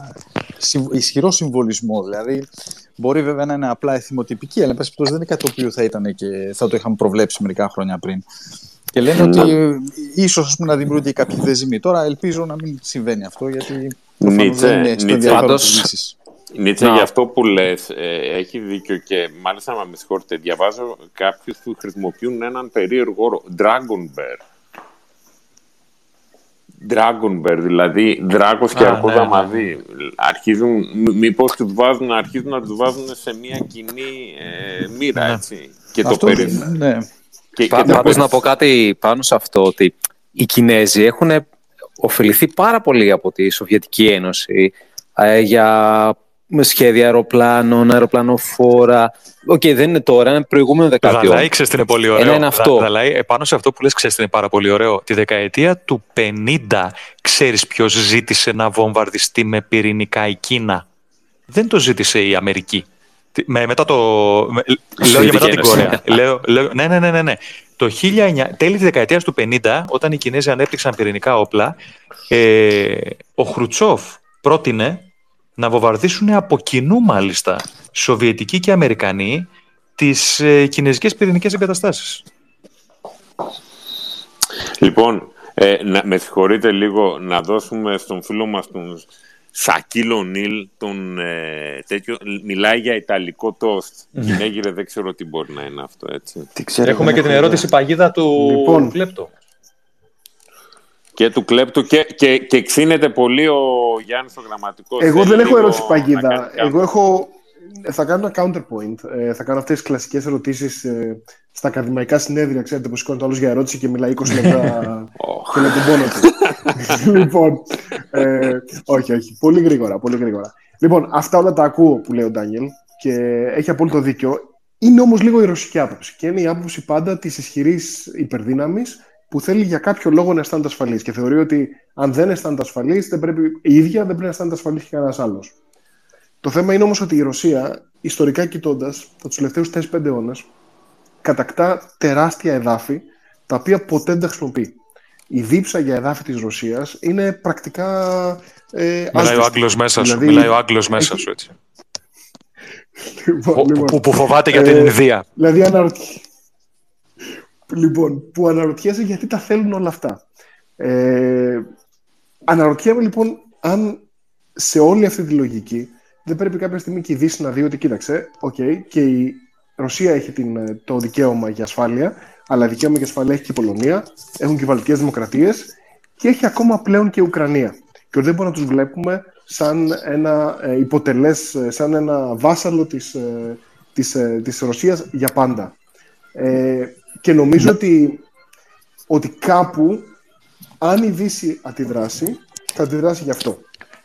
ισχυρό συμβολισμό. Δηλαδή, μπορεί βέβαια να είναι απλά εθιμοτυπική, αλλά εν δεν είναι κάτι το οποίο θα, ήταν και θα το είχαμε προβλέψει μερικά χρόνια πριν. Και λένε ότι ίσως να δημιουργούνται κάποιοι δεσμοί. Τώρα ελπίζω να μην συμβαίνει αυτό, γιατί Νίτσε, Νίτσε, Νίτσε για αυτό που λες, ε, έχει δίκιο και μάλιστα να με συγχωρείτε, διαβάζω κάποιους που χρησιμοποιούν έναν περίεργο όρο, Dragon Bear. Dragon Bear, δηλαδή δράκος και αρκούδα ναι, μαζί. Ναι. Αρχίζουν, μήπως τους βάζουν, αρχίζουν να τους βάζουν σε μια κοινή ε, μοίρα, ναι. έτσι. Και το περί... Ναι. Και, Πάντως να πω κάτι πάνω σε αυτό, ότι οι Κινέζοι έχουν ωφεληθεί πάρα πολύ από τη Σοβιετική Ένωση ε, για σχέδια αεροπλάνων, αεροπλανοφόρα. OK, okay, δεν είναι τώρα, είναι προηγούμενο δεκαετία. Δαλάη, ξέρεις τι είναι πολύ ωραίο. Ένα είναι αυτό. Δαλάη, επάνω σε αυτό που λες, ξέρεις τι είναι πάρα πολύ ωραίο. Τη δεκαετία του 50, ξέρεις ποιος ζήτησε να βομβαρδιστεί με πυρηνικά η Κίνα; Δεν το ζήτησε η Αμερική. Με, μετά το... Με, λέω για μετά την Κορέα. λέω, λέω, ναι, ναι, ναι, ναι. ναι. Το 19, τέλη της δεκαετίας του 50, όταν οι Κινέζοι ανέπτυξαν πυρηνικά όπλα, ε, ο Χρουτσόφ πρότεινε να βομβαρδίσουν από κοινού μάλιστα Σοβιετικοί και Αμερικανοί τις ε, κινέζικες πυρηνικές εγκαταστάσεις. Λοιπόν, ε, να, με συγχωρείτε λίγο να δώσουμε στον φίλο μας τον Σακίλο Νίλ, τον ε, τέτοιο, μιλάει για ιταλικό τόστ. Mm. δεν ξέρω τι μπορεί να είναι αυτό, έτσι. Έχουμε και την ερώτηση παγίδα του λοιπόν. Κλέπτο. Και του Κλέπτου και, και, και ξύνεται πολύ ο Γιάννης ο γραμματικός. Εγώ δεν έχω ερώτηση παγίδα. Εγώ έχω... Θα κάνω ένα counterpoint. Ε, θα κάνω αυτές τις κλασικές ερωτήσεις ε, στα ακαδημαϊκά συνέδρια. Ξέρετε που σηκώνει το άλλος για ερώτηση και μιλάει 20 λεπτά και λέει τον πόνο του. λοιπόν, ε, όχι, όχι. Πολύ γρήγορα, πολύ γρήγορα. Λοιπόν, αυτά όλα τα ακούω που λέει ο Ντάνιελ και έχει απόλυτο δίκιο. Είναι όμως λίγο η ρωσική άποψη και είναι η άποψη πάντα της ισχυρής υπερδύναμης που θέλει για κάποιο λόγο να αισθάνεται ασφαλής και θεωρεί ότι αν δεν αισθάνεται ασφαλής, η ίδια δεν πρέπει να αισθάνεται ασφαλής και κανένας άλλος. Το θέμα είναι όμως ότι η Ρωσία, ιστορικά κοιτώντας, τα τελευταίους 4-5 αιώνες, κατακτά τεράστια εδάφη τα οποία ποτέ δεν τα χρησιμοποιεί. Η δίψα για εδάφη της Ρωσίας είναι πρακτικά. Ε, Μιλάει ο Άγγλος μέσα σου. Δηλαδή... Μιλάει ο Άγγλος μέσα σου, έτσι. λοιπόν, λοιπόν, που, φοβάται για την ε, Ινδία. Δηλαδή, αναρωτιέται Λοιπόν, που αναρωτιέσαι γιατί τα θέλουν όλα αυτά. Ε, αναρωτιέμαι λοιπόν αν σε όλη αυτή τη λογική δεν πρέπει κάποια στιγμή και η Δύση να δει ότι κοίταξε, okay, και η Ρωσία έχει την, το δικαίωμα για ασφάλεια, αλλά δικαίωμα για ασφάλεια έχει και η Πολωνία, έχουν και οι Βαλτικές Δημοκρατίες και έχει ακόμα πλέον και η Ουκρανία. Και δεν μπορούμε να τους βλέπουμε σαν ένα ε, υποτελές, ε, σαν ένα βάσαλο της, ε, της, ε, της Ρωσίας για πάντα. Ε, και νομίζω ναι. ότι, ότι κάπου, αν η Δύση αντιδράσει, θα αντιδράσει γι' αυτό.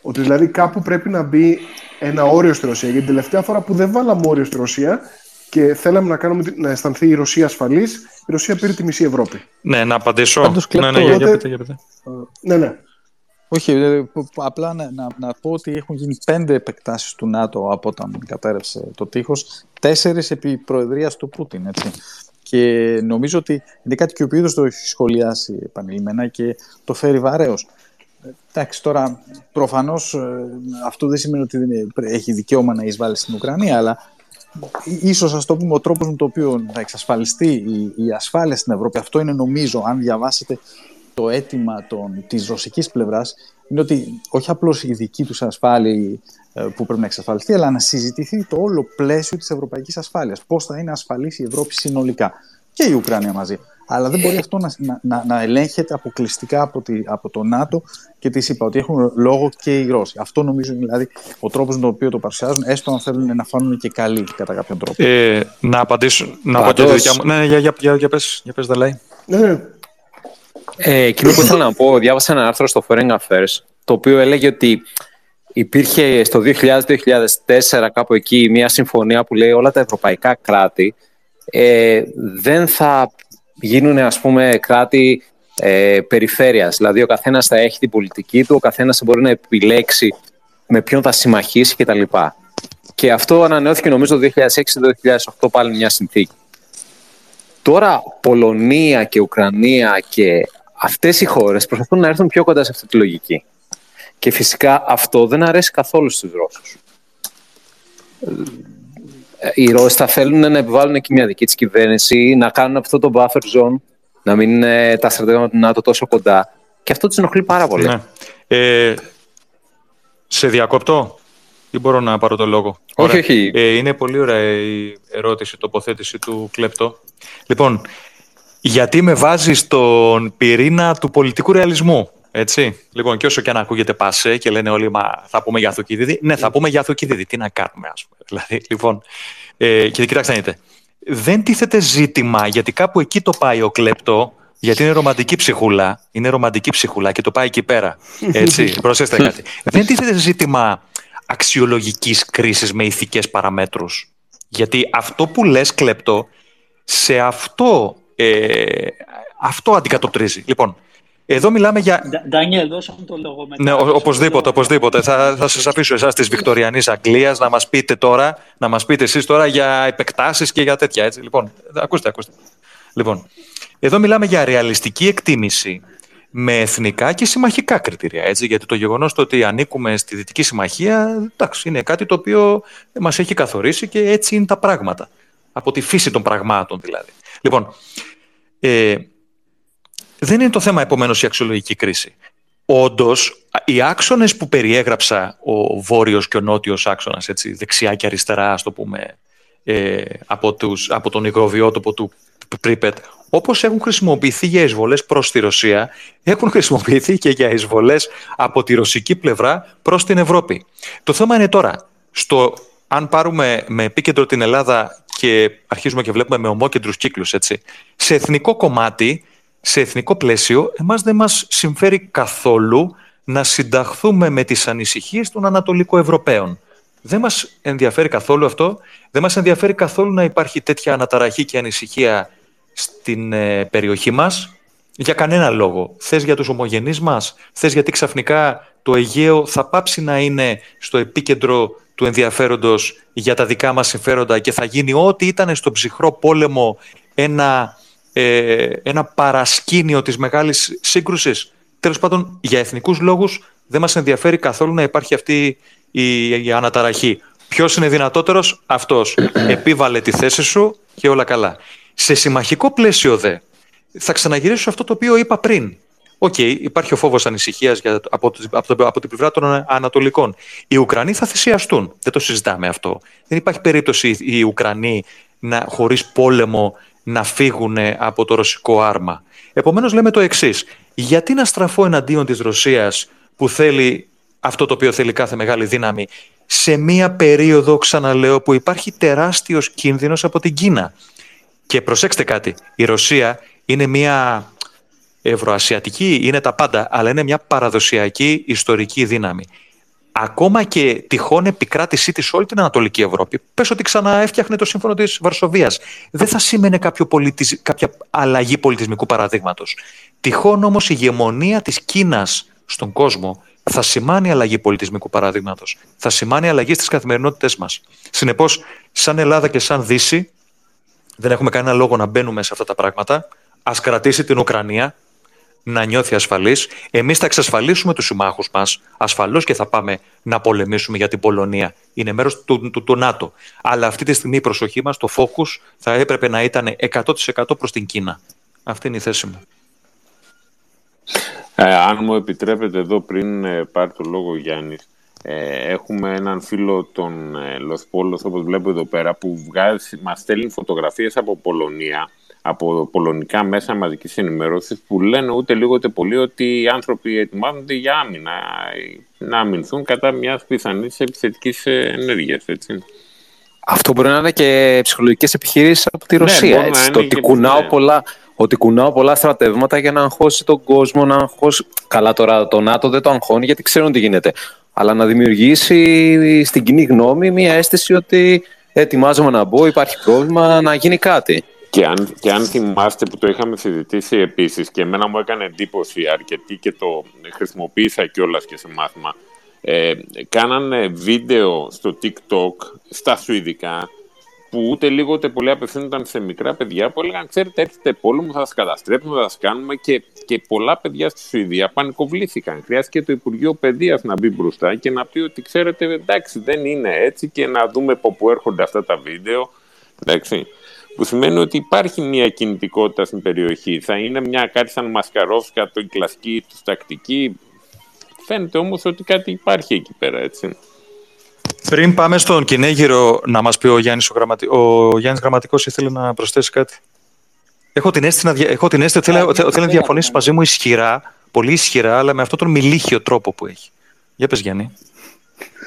Ότι δηλαδή κάπου πρέπει να μπει ένα όριο στη Ρωσία. Γιατί την τελευταία φορά που δεν βάλαμε όριο στη Ρωσία και θέλαμε να, κάνουμε, να αισθανθεί η Ρωσία ασφαλής, η Ρωσία πήρε τη μισή Ευρώπη. Ναι, να απαντήσω. ναι, ναι, για, για, για, ναι, ναι. Όχι, ε, απλά να, να, να, πω ότι έχουν γίνει πέντε επεκτάσεις του ΝΑΤΟ από όταν κατέρευσε το τείχος, τέσσερις επί προεδρίας του Πούτιν, έτσι. Και νομίζω ότι είναι κάτι και ο οποίος το έχει σχολιάσει επανειλημμένα και το φέρει βαρέως. Εντάξει, τώρα προφανώς ε, αυτό δεν σημαίνει ότι έχει δικαίωμα να εισβάλλει στην Ουκρανία, αλλά ίσως ας το πούμε ο τρόπος με τον οποίο θα εξασφαλιστεί η, η ασφάλεια στην Ευρώπη, αυτό είναι νομίζω, αν διαβάσετε το αίτημα των, της ρωσικής πλευράς είναι ότι όχι απλώς η δική τους ασφάλεια ε, που πρέπει να εξασφαλιστεί, αλλά να συζητηθεί το όλο πλαίσιο της ευρωπαϊκής ασφάλειας. Πώς θα είναι ασφαλής η Ευρώπη συνολικά και η Ουκρανία μαζί. Αλλά δεν μπορεί αυτό να, να, να ελέγχεται αποκλειστικά από, τη, από το ΝΑΤΟ και τη είπα ότι έχουν λόγο και οι Ρώσοι. Αυτό νομίζω είναι δηλαδή ο τρόπος με τον οποίο το παρουσιάζουν, έστω αν θέλουν να φάνουν και καλοί κατά κάποιον τρόπο. Ε, να απαντήσω. Να πω και δικιά μου. Ναι, για, για, για, για πες, για πες, Δαλάη. Ναι, ναι. Ε, εκείνο που ήθελα να πω, διάβασα ένα άρθρο στο Foreign Affairs, το οποίο έλεγε ότι υπήρχε στο 2000-2004 κάπου εκεί μια συμφωνία που λέει όλα τα ευρωπαϊκά κράτη ε, δεν θα γίνουν ας πούμε κράτη ε, περιφέρειας. Δηλαδή ο καθένας θα έχει την πολιτική του, ο καθένας θα μπορεί να επιλέξει με ποιον θα συμμαχίσει κτλ. Και αυτό ανανεώθηκε νομίζω το 2006-2008 πάλι μια συνθήκη. Τώρα Πολωνία και Ουκρανία και αυτές οι χώρες προσπαθούν να έρθουν πιο κοντά σε αυτή τη λογική. Και φυσικά αυτό δεν αρέσει καθόλου στους Ρώσους. Ε, οι Ρώσοι θα θέλουν να επιβάλλουν εκεί μια δική της κυβέρνηση, να κάνουν αυτό το buffer zone, να μην είναι τα στρατεύματα του ΝΑΤΟ τόσο κοντά. Και αυτό τους ενοχλεί πάρα πολύ. Ναι. Ε, σε διακόπτω ή μπορώ να πάρω το λόγο; Όχι, όχι. Ε, είναι πολύ ωραία η ερώτηση, η τοποθέτηση του Κλέπτο. Λοιπόν, γιατί με βάζεις στον πυρήνα του πολιτικού ρεαλισμού; Έτσι. Λοιπόν, και όσο και αν ακούγεται πασέ και λένε όλοι, μα θα πούμε για Θουκίδιδη. Ναι, θα πούμε για Θουκίδιδη. Τι να κάνουμε, ας πούμε. Δηλαδή, λοιπόν, ε, και κοιτάξτε, δείτε. Δεν τίθεται ζήτημα, γιατί κάπου εκεί το πάει ο κλέπτο, γιατί είναι ρομαντική ψυχούλα. Είναι ρομαντική ψυχούλα και το πάει εκεί πέρα. Έτσι, προσέξτε κάτι. Δεν τίθεται ζήτημα αξιολογικής κρίσης με ηθικές παραμέτρους. Γιατί αυτό που λες κλέπτο, σε αυτό ε, αυτό αντικατοπτρίζει. Λοιπόν, εδώ μιλάμε για. Ντάνιελ, δώσαμε το λόγο μετά. Ναι, οπωσδήποτε, οπωσδήποτε. Θα, θα σας αφήσω εσάς της Βικτοριανής Αγγλίας να μας πείτε τώρα, να μας πείτε εσείς τώρα για επεκτάσεις και για τέτοια. Έτσι. Λοιπόν, ακούστε, ακούστε. Λοιπόν, εδώ μιλάμε για ρεαλιστική εκτίμηση με εθνικά και συμμαχικά κριτήρια. Έτσι, γιατί το γεγονός ότι ανήκουμε στη Δυτική Συμμαχία εντάξει, είναι κάτι το οποίο μας έχει καθορίσει και έτσι είναι τα πράγματα. Από τη φύση των πραγμάτων δηλαδή. Λοιπόν, ε, δεν είναι το θέμα επομένως η αξιολογική κρίση. Όντως, οι άξονες που περιέγραψα, ο βόρειος και ο νότιος άξονας, δεξιά και αριστερά, ας το πούμε, ε, από, τους, από τον υγροβιότοπο του Πρίπετ, όπως έχουν χρησιμοποιηθεί για εισβολές προς τη Ρωσία, έχουν χρησιμοποιηθεί και για εισβολές από τη ρωσική πλευρά προς την Ευρώπη. Το θέμα είναι τώρα, στο, αν πάρουμε με επίκεντρο την Ελλάδα και αρχίζουμε και βλέπουμε με ομόκεντρους κύκλους, έτσι. Σε εθνικό κομμάτι, σε εθνικό πλαίσιο, εμάς δεν μας συμφέρει καθόλου να συνταχθούμε με τις ανησυχίες των Ανατολικοευρωπαίων. Δεν μας ενδιαφέρει καθόλου αυτό. Δεν μας ενδιαφέρει καθόλου να υπάρχει τέτοια αναταραχή και ανησυχία στην ε, περιοχή μας. Για κανένα λόγο. Θες για τους ομογενείς μας. Θες γιατί ξαφνικά το Αιγαίο θα πάψει να είναι στο επίκεντρο του ενδιαφέροντος για τα δικά μας συμφέροντα και θα γίνει ό,τι ήταν στο ψυχρό πόλεμο ένα, ε, ένα παρασκήνιο της μεγάλης σύγκρουσης. Τέλος πάντων, για εθνικούς λόγους δεν μας ενδιαφέρει καθόλου να υπάρχει αυτή η, η αναταραχή. Ποιος είναι δυνατότερος; Αυτός. Επίβαλε τη θέση σου και όλα καλά. Σε συμμαχικό πλαίσιο δε, θα ξαναγυρίσω σε αυτό το οποίο είπα πριν, OK, okay, υπάρχει ο φόβος ανησυχίας από, από, από την πλευρά των Ανατολικών. Οι Ουκρανοί θα θυσιαστούν. Δεν το συζητάμε αυτό. Δεν υπάρχει περίπτωση οι Ουκρανοί να, χωρίς πόλεμο να φύγουν από το ρωσικό άρμα. Επομένως λέμε το εξής. Γιατί να στραφώ εναντίον της Ρωσίας που θέλει αυτό το οποίο θέλει κάθε μεγάλη δύναμη; Σε μία περίοδο, ξαναλέω, που υπάρχει τεράστιος κίνδυνος από την Κίνα. Και προσέξτε κάτι, η Ρωσία είναι μία ευρωασιατική, είναι τα πάντα, αλλά είναι μια παραδοσιακή ιστορική δύναμη. Ακόμα και τυχόν επικράτησή της όλη την Ανατολική Ευρώπη, πες ότι ξαναέφτιαχνε το σύμφωνο της Βαρσοβίας. Δεν θα σήμαινε κάποιο πολιτισ... κάποια αλλαγή πολιτισμικού παραδείγματος. Τυχόν όμως η ηγεμονία της Κίνας στον κόσμο θα σημάνει αλλαγή πολιτισμικού παραδείγματος. Θα σημάνει αλλαγή στις καθημερινότητές μας. Συνεπώς, σαν Ελλάδα και σαν Δύση, δεν έχουμε κανένα λόγο να μπαίνουμε σε αυτά τα πράγματα. Α κρατήσει την Ουκρανία, να νιώθει ασφαλής. Εμείς θα εξασφαλίσουμε τους συμμάχους μας. Ασφαλώς και θα πάμε να πολεμήσουμε για την Πολωνία. Είναι μέρος του, του, του, ΝΑΤΟ. Αλλά αυτή τη στιγμή η προσοχή μας, το focus, θα έπρεπε να ήταν 100% προς την Κίνα. Αυτή είναι η θέση μου. Ε, αν μου επιτρέπετε εδώ πριν ε, πάρει το λόγο Γιάννης, ε, έχουμε έναν φίλο τον ε, Λοθπόλος, όπως βλέπω εδώ πέρα, που βγάζει, μας στέλνει φωτογραφίες από Πολωνία από πολωνικά μέσα μαζικής ενημέρωση που λένε ούτε λίγο ούτε πολύ ότι οι άνθρωποι ετοιμάζονται για άμυνα, να αμυνθούν κατά μιας πιθανής επιθετικής ενέργειας. Αυτό μπορεί να είναι και ψυχολογικές επιχειρήσεις από τη ναι, Ρωσία. έτσι, το ότι κουνάω, ναι. πολλά, ότι κουνάω πολλά στρατεύματα για να αγχώσει τον κόσμο, να αγχώσει. Καλά, τώρα το ΝΑΤΟ δεν το αγχώνει γιατί ξέρουν τι γίνεται. Αλλά να δημιουργήσει στην κοινή γνώμη μια αίσθηση ότι ετοιμάζομαι να μπω, υπάρχει πρόβλημα, να γίνει κάτι. Και αν, και αν θυμάστε που το είχαμε συζητήσει επίσης και εμένα μου έκανε εντύπωση αρκετή και το χρησιμοποίησα κιόλας και σε μάθημα ε, κάνανε βίντεο στο TikTok στα Σουηδικά που ούτε λίγο ούτε πολύ απευθύνονταν σε μικρά παιδιά που έλεγαν ξέρετε έρχεται πόλεμο, θα σας καταστρέψουμε, θα σας κάνουμε και, και πολλά παιδιά στη Σουηδία πανικοβλήθηκαν. Χρειάστηκε το Υπουργείο Παιδείας να μπει μπροστά και να πει ότι ξέρετε εντάξει δεν είναι έτσι και να δούμε από πού έρχονται αυτά τα βίντεο. Εντάξει που σημαίνει ότι υπάρχει μια κινητικότητα στην περιοχή. Θα είναι μια κάτι σαν Μασκαρόφσκα, το η κλασική τους τακτική. Φαίνεται όμως ότι κάτι υπάρχει εκεί πέρα, έτσι. Πριν πάμε στον Κινέγυρο, να μας πει ο Γιάννης, ο, γραμματι... ο Γιάννης Γραμματικός ήθελε να προσθέσει κάτι; Έχω την αίσθηση, Έχω την αίσθηση ότι θέλει, να διαφωνήσει μαζί μου ισχυρά, πολύ ισχυρά, αλλά με αυτόν τον μιλίχιο τρόπο που έχει. Για πες Γιάννη.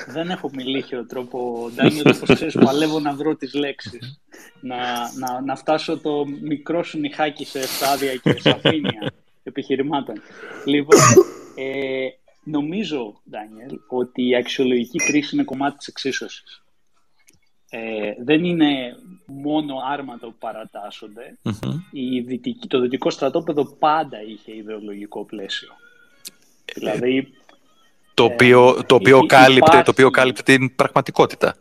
Δεν έχω μιλήχιο τρόπο, Ντάνιελ, όπως ξέρεις, παλεύω να βρω τις λέξεις. Να, να, να φτάσω το μικρό σου νυχάκι σε στάδια και σαφήνεια επιχειρημάτων. Λοιπόν, ε, νομίζω, Ντάνιελ, ότι η αξιολογική κρίση είναι κομμάτι της εξίσωσης. Ε, δεν είναι μόνο άρματα που παρατασσονται Η το δυτικό στρατόπεδο πάντα είχε ιδεολογικό πλαίσιο. Δηλαδή, το οποίο, το οποίο, ε, κάλυπτε, το οποίο κάλυπτε την πραγματικότητα.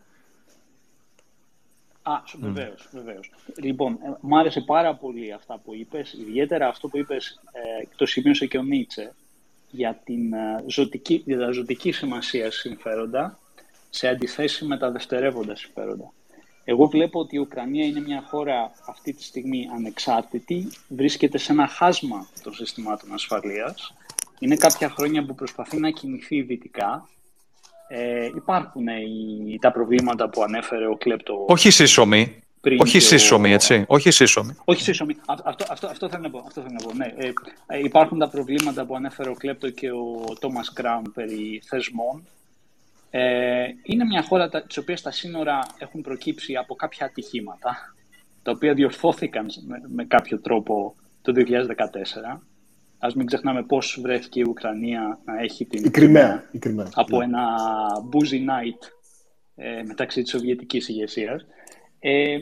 Α, βεβαίως, βεβαίως. Λοιπόν, ε, μου άρεσε πάρα πολύ αυτά που είπες, ιδιαίτερα αυτό που είπες, ε, το σημείωσε και ο Νίτσε, για την ε, ζωτική, για τα ζωτική σημασία συμφέροντα, σε αντιθέση με τα δευτερεύοντα συμφέροντα. Εγώ βλέπω ότι η Ουκρανία είναι μια χώρα αυτή τη στιγμή ανεξάρτητη, βρίσκεται σε ένα χάσμα των συστημάτων ασφαλείας, είναι κάποια χρόνια που προσπαθεί να κινηθεί δυτικά. Ε, υπάρχουν οι, τα προβλήματα που ανέφερε ο Κλέπτο. Όχι σύσσωμοι. Όχι σύσσωμοι, έτσι. Όχι σύσσωμοι. Όχι σύσσωμοι. Αυτό, αυτό, αυτό θέλω να πω. Αυτό θέλω να πω. Ναι. Ε, ε, υπάρχουν τα προβλήματα που ανέφερε ο Κλέπτο και ο Τόμας Κράουν περί θεσμών. Ε, είναι μια χώρα της οποίας τα σύνορα έχουν προκύψει από κάποια ατυχήματα, τα οποία διορθώθηκαν με, με κάποιο τρόπο το 2014. Α μην ξεχνάμε πώς βρέθηκε η Ουκρανία να έχει την. Η Κρυμαία. από ναι. ένα boozy night ε, μεταξύ της Σοβιετικής ηγεσίας. Ε,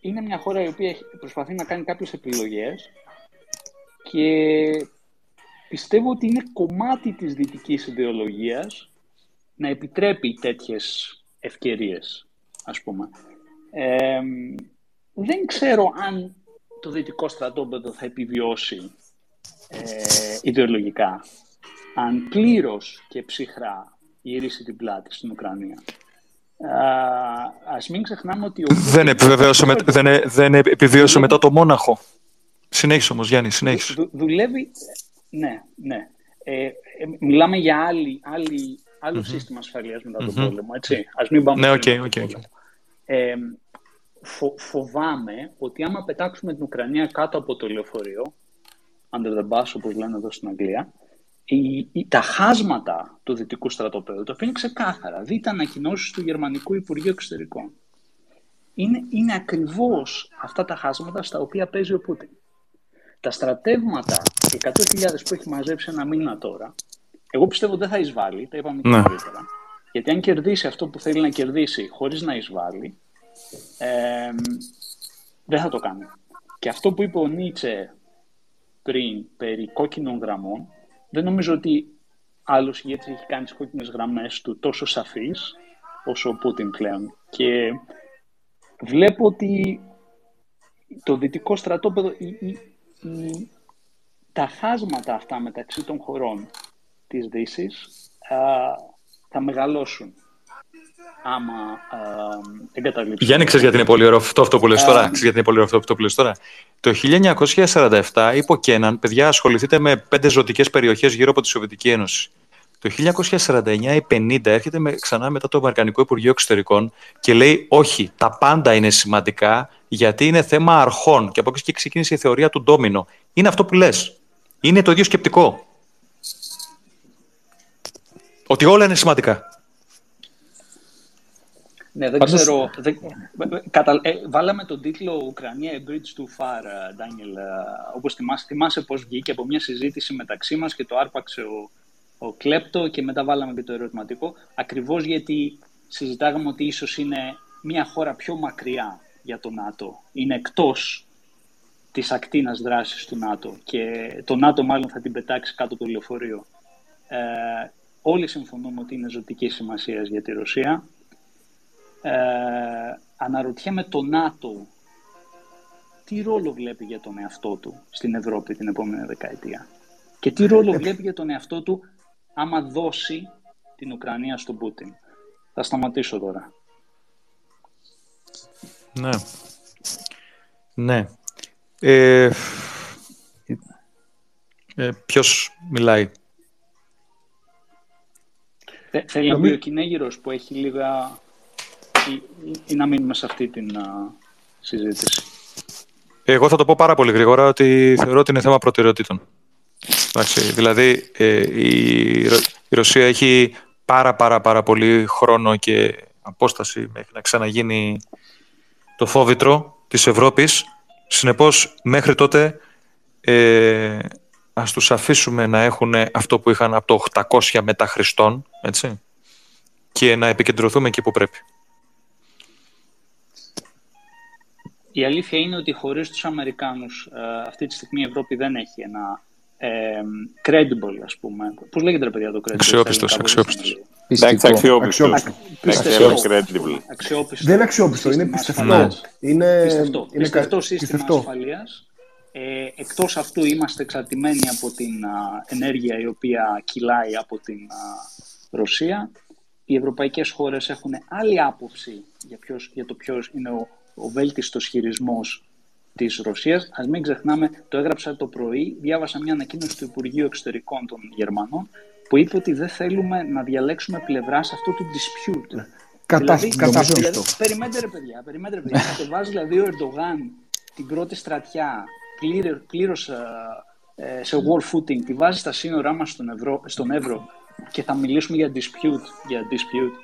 είναι μια χώρα η οποία προσπαθεί να κάνει κάποιες επιλογές και πιστεύω ότι είναι κομμάτι της δυτικής ιδεολογίας να επιτρέπει τέτοιες ευκαιρίες, ας πούμε. Ε, δεν ξέρω αν το δυτικό στρατόπεδο θα επιβιώσει ε, ιδεολογικά, αν πλήρως και ψυχρά γυρίσει την πλάτη στην Ουκρανία. Α μην ξεχνάμε ότι. Ο... Δεν, επιβεβαίωσε με, δεν, δεν επιβίωσε μετά το Μόναχο. Συνέχισε όμως, Γιάννη, συνέχισε. δουλεύει, Ναι, ναι. Ε, μιλάμε για άλλη, άλλη, άλλο mm-hmm. σύστημα ασφαλείας μετά τον mm-hmm. πόλεμο, έτσι. Ας μην πάμε ναι, okay, okay, okay. Ε, φο, φοβάμαι ότι άμα πετάξουμε την Ουκρανία κάτω από το λεωφορείο, under the bus όπως λένε εδώ στην Αγγλία, η, η, τα χάσματα του δυτικού στρατοπέδου το αφήνει ξεκάθαρα. Δείτε ανακοινώσεις του Γερμανικού Υπουργείου Εξωτερικών. Είναι, είναι ακριβώς αυτά τα χάσματα στα οποία παίζει ο Πούτιν. Τα στρατεύματα, οι 100.000 που έχει μαζέψει ένα μήνα τώρα, εγώ πιστεύω δεν θα εισβάλλει, τα είπαμε και ναι. νωρίτερα. Γιατί αν κερδίσει αυτό που θέλει να κερδίσει χωρίς να εισβάλλει, ε, δεν θα το κάνει. Και αυτό που είπε ο Νίτσε πριν περί κόκκινων γραμμών, δεν νομίζω ότι άλλος ηγέτης έχει κάνει τις κόκκινες γραμμές του τόσο σαφείς όσο ο Πούτιν πλέον. Και βλέπω ότι το δυτικό στρατόπεδο, τα χάσματα αυτά μεταξύ των χωρών της Δύσης θα μεγαλώσουν άμα εγκαταλείψουν. Γιάννη, ξέρεις γιατί είναι πολύ ωραίο αυτό, αυτό που λες τώρα; Ξέρεις γιατί είναι πολύ ωραίο αυτό που λες τώρα; Το 1947 είπε ο Κέναν, παιδιά ασχοληθείτε με πέντε ζωτικές περιοχές γύρω από τη Σοβιετική Ένωση. Το 1949 ή 50 έρχεται με, ξανά μετά το Αμερικανικό Υπουργείο Εξωτερικών και λέει όχι, τα πάντα είναι σημαντικά γιατί είναι θέμα αρχών. Και από εκεί και ξεκίνησε η θεωρία του ντόμινο. Είναι αυτό που λες. Είναι το ίδιο σκεπτικό. Ότι όλα είναι σημαντικά. Ναι, δεν Πάντως... ξέρω. Δεν... Κατα... Ε, βάλαμε τον τίτλο Ουκρανία A Bridge Too Far, Ντάνιελ. Ε, Όπως θυμάσαι, θυμάσαι πώς βγήκε από μια συζήτηση μεταξύ μας και το άρπαξε ο, ο Κλέπτο και μετά βάλαμε και το ερωτηματικό. Ακριβώς γιατί συζητάγαμε ότι ίσως είναι μια χώρα πιο μακριά για το ΝΑΤΟ. Είναι εκτός της ακτίνας δράσης του ΝΑΤΟ και το ΝΑΤΟ μάλλον θα την πετάξει κάτω το λεωφορείο. Ε, όλοι συμφωνούμε ότι είναι ζωτικής σημασίας για τη Ρωσία. Ε, αναρωτιέμαι το ΝΑΤΟ τι ρόλο βλέπει για τον εαυτό του στην Ευρώπη την επόμενη δεκαετία; Και τι ρόλο ε, βλέπει για τον εαυτό του άμα δώσει την Ουκρανία στον Πούτιν; Θα σταματήσω τώρα. Ναι. Ναι. Ε, ε, ποιος μιλάει; Θέλει να πει ο Κινέγυρος που έχει λίγα... Ή, ή, να μείνουμε σε αυτή την συζήτηση. Εγώ θα το πω πάρα πολύ γρήγορα ότι θεωρώ ότι είναι θέμα προτεραιοτήτων. δηλαδή ε, η, η Ρωσία έχει πάρα πάρα πάρα πολύ χρόνο και απόσταση μέχρι να ξαναγίνει το φόβητρο της Ευρώπης. Συνεπώς, μέχρι τότε ε, ας τους αφήσουμε να έχουν αυτό που είχαν από το 800 μετά Χριστόν, έτσι, και να επικεντρωθούμε εκεί που πρέπει. Η αλήθεια είναι ότι χωρίς τους Αμερικάνους ε, αυτή τη στιγμή η Ευρώπη δεν έχει ένα ε, credible, ας πούμε. Πώς λέγεται ρε παιδιά το credible. Αξιόπιστος, αξιόπιστος. Εντάξει, αξιόπιστος. Δεν είναι αξιόπιστος, είναι πιστευτός. Ναι. Είναι πιστευτό, είναι πιστευτό σύστημα ασφαλείας. Ε, εκτός αυτού είμαστε εξαρτημένοι από την ενέργεια η οποία κυλάει από την Ρωσία. Οι ευρωπαϊκές χώρες έχουν άλλη άποψη για, ποιος, για το ποιος είναι ο, ο βέλτιστος χειρισμός της Ρωσίας. Ας μην ξεχνάμε, το έγραψα το πρωί, διάβασα μια ανακοίνωση του Υπουργείου Εξωτερικών των Γερμανών που είπε ότι δεν θέλουμε να διαλέξουμε πλευρά σε αυτό το dispute. Κατά, δηλαδή, δηλαδή, περιμένετε ρε παιδιά, περιμένετε ρε παιδιά. Κατεβάζει δηλαδή ο Ερντογάν την πρώτη στρατιά πλήρως ε, ε, σε war footing, τη βάζει στα σύνορά μας στον, Ευρώ, στον Εύρο και θα μιλήσουμε για dispute. Για dispute.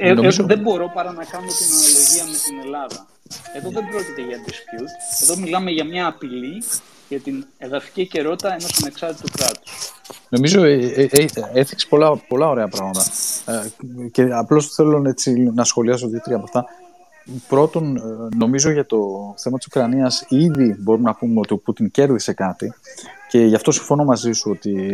Ε, ε, ε δεν μπορώ παρά να κάνω την αναλογία με την Ελλάδα. Εδώ δεν πρόκειται για dispute. Εδώ μιλάμε για μια απειλή για την εδαφική καιρότητα ενός ανεξάρτητου κράτους. Νομίζω έθιξε πολλά, πολλά ωραία πράγματα. και απλώς θέλω έτσι, να σχολιάσω δύο-τρία από αυτά. Πρώτον, νομίζω για το θέμα της Ουκρανίας ήδη μπορούμε να πούμε ότι ο Πούτιν κέρδισε κάτι και γι' αυτό συμφωνώ μαζί σου ότι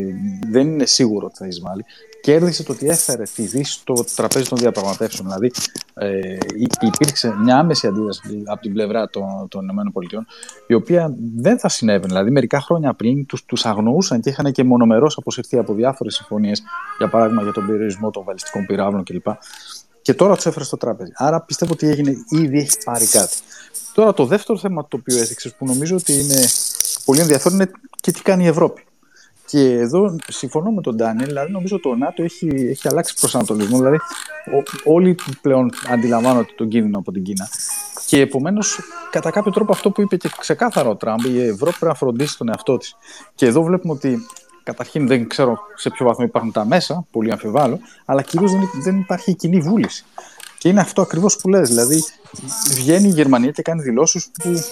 δεν είναι σίγουρο ότι θα εισβάλλει κέρδισε το ότι έφερε τη Δύση στο τραπέζι των διαπραγματεύσεων. Δηλαδή, ε, υπήρξε μια άμεση αντίδραση από την πλευρά των, των ΗΠΑ, η οποία δεν θα συνέβαινε. Δηλαδή, μερικά χρόνια πριν τους τους αγνοούσαν και είχαν και μονομερώς αποσυρθεί από διάφορες συμφωνίες, για παράδειγμα για τον περιορισμό των βαλιστικών πυράβλων κλπ. Και Και τώρα τους έφερε στο τράπεζι. Άρα πιστεύω ότι έγινε ήδη έχει πάρει κάτι. Τώρα το δεύτερο θέμα το οποίο έδειξες που νομίζω ότι είναι πολύ ενδιαφέρον είναι και τι κάνει η Ευρώπη. Και εδώ συμφωνώ με τον Ντάνιελ, δηλαδή νομίζω ότι το ΝΑΤΟ έχει, έχει αλλάξει προσανατολισμό. Δηλαδή, ό, όλοι πλέον αντιλαμβάνονται τον κίνδυνο από την Κίνα. Και επομένως, κατά κάποιο τρόπο, αυτό που είπε και ξεκάθαρο ο Τραμπ, η Ευρώπη πρέπει να φροντίσει τον εαυτό της. Και εδώ βλέπουμε ότι καταρχήν δεν ξέρω σε ποιο βαθμό υπάρχουν τα μέσα, πολύ αμφιβάλλω, αλλά κυρίως δεν, δεν υπάρχει κοινή βούληση. Και είναι αυτό ακριβώς που λες. Δηλαδή, βγαίνει η Γερμανία και κάνει δηλώσεις που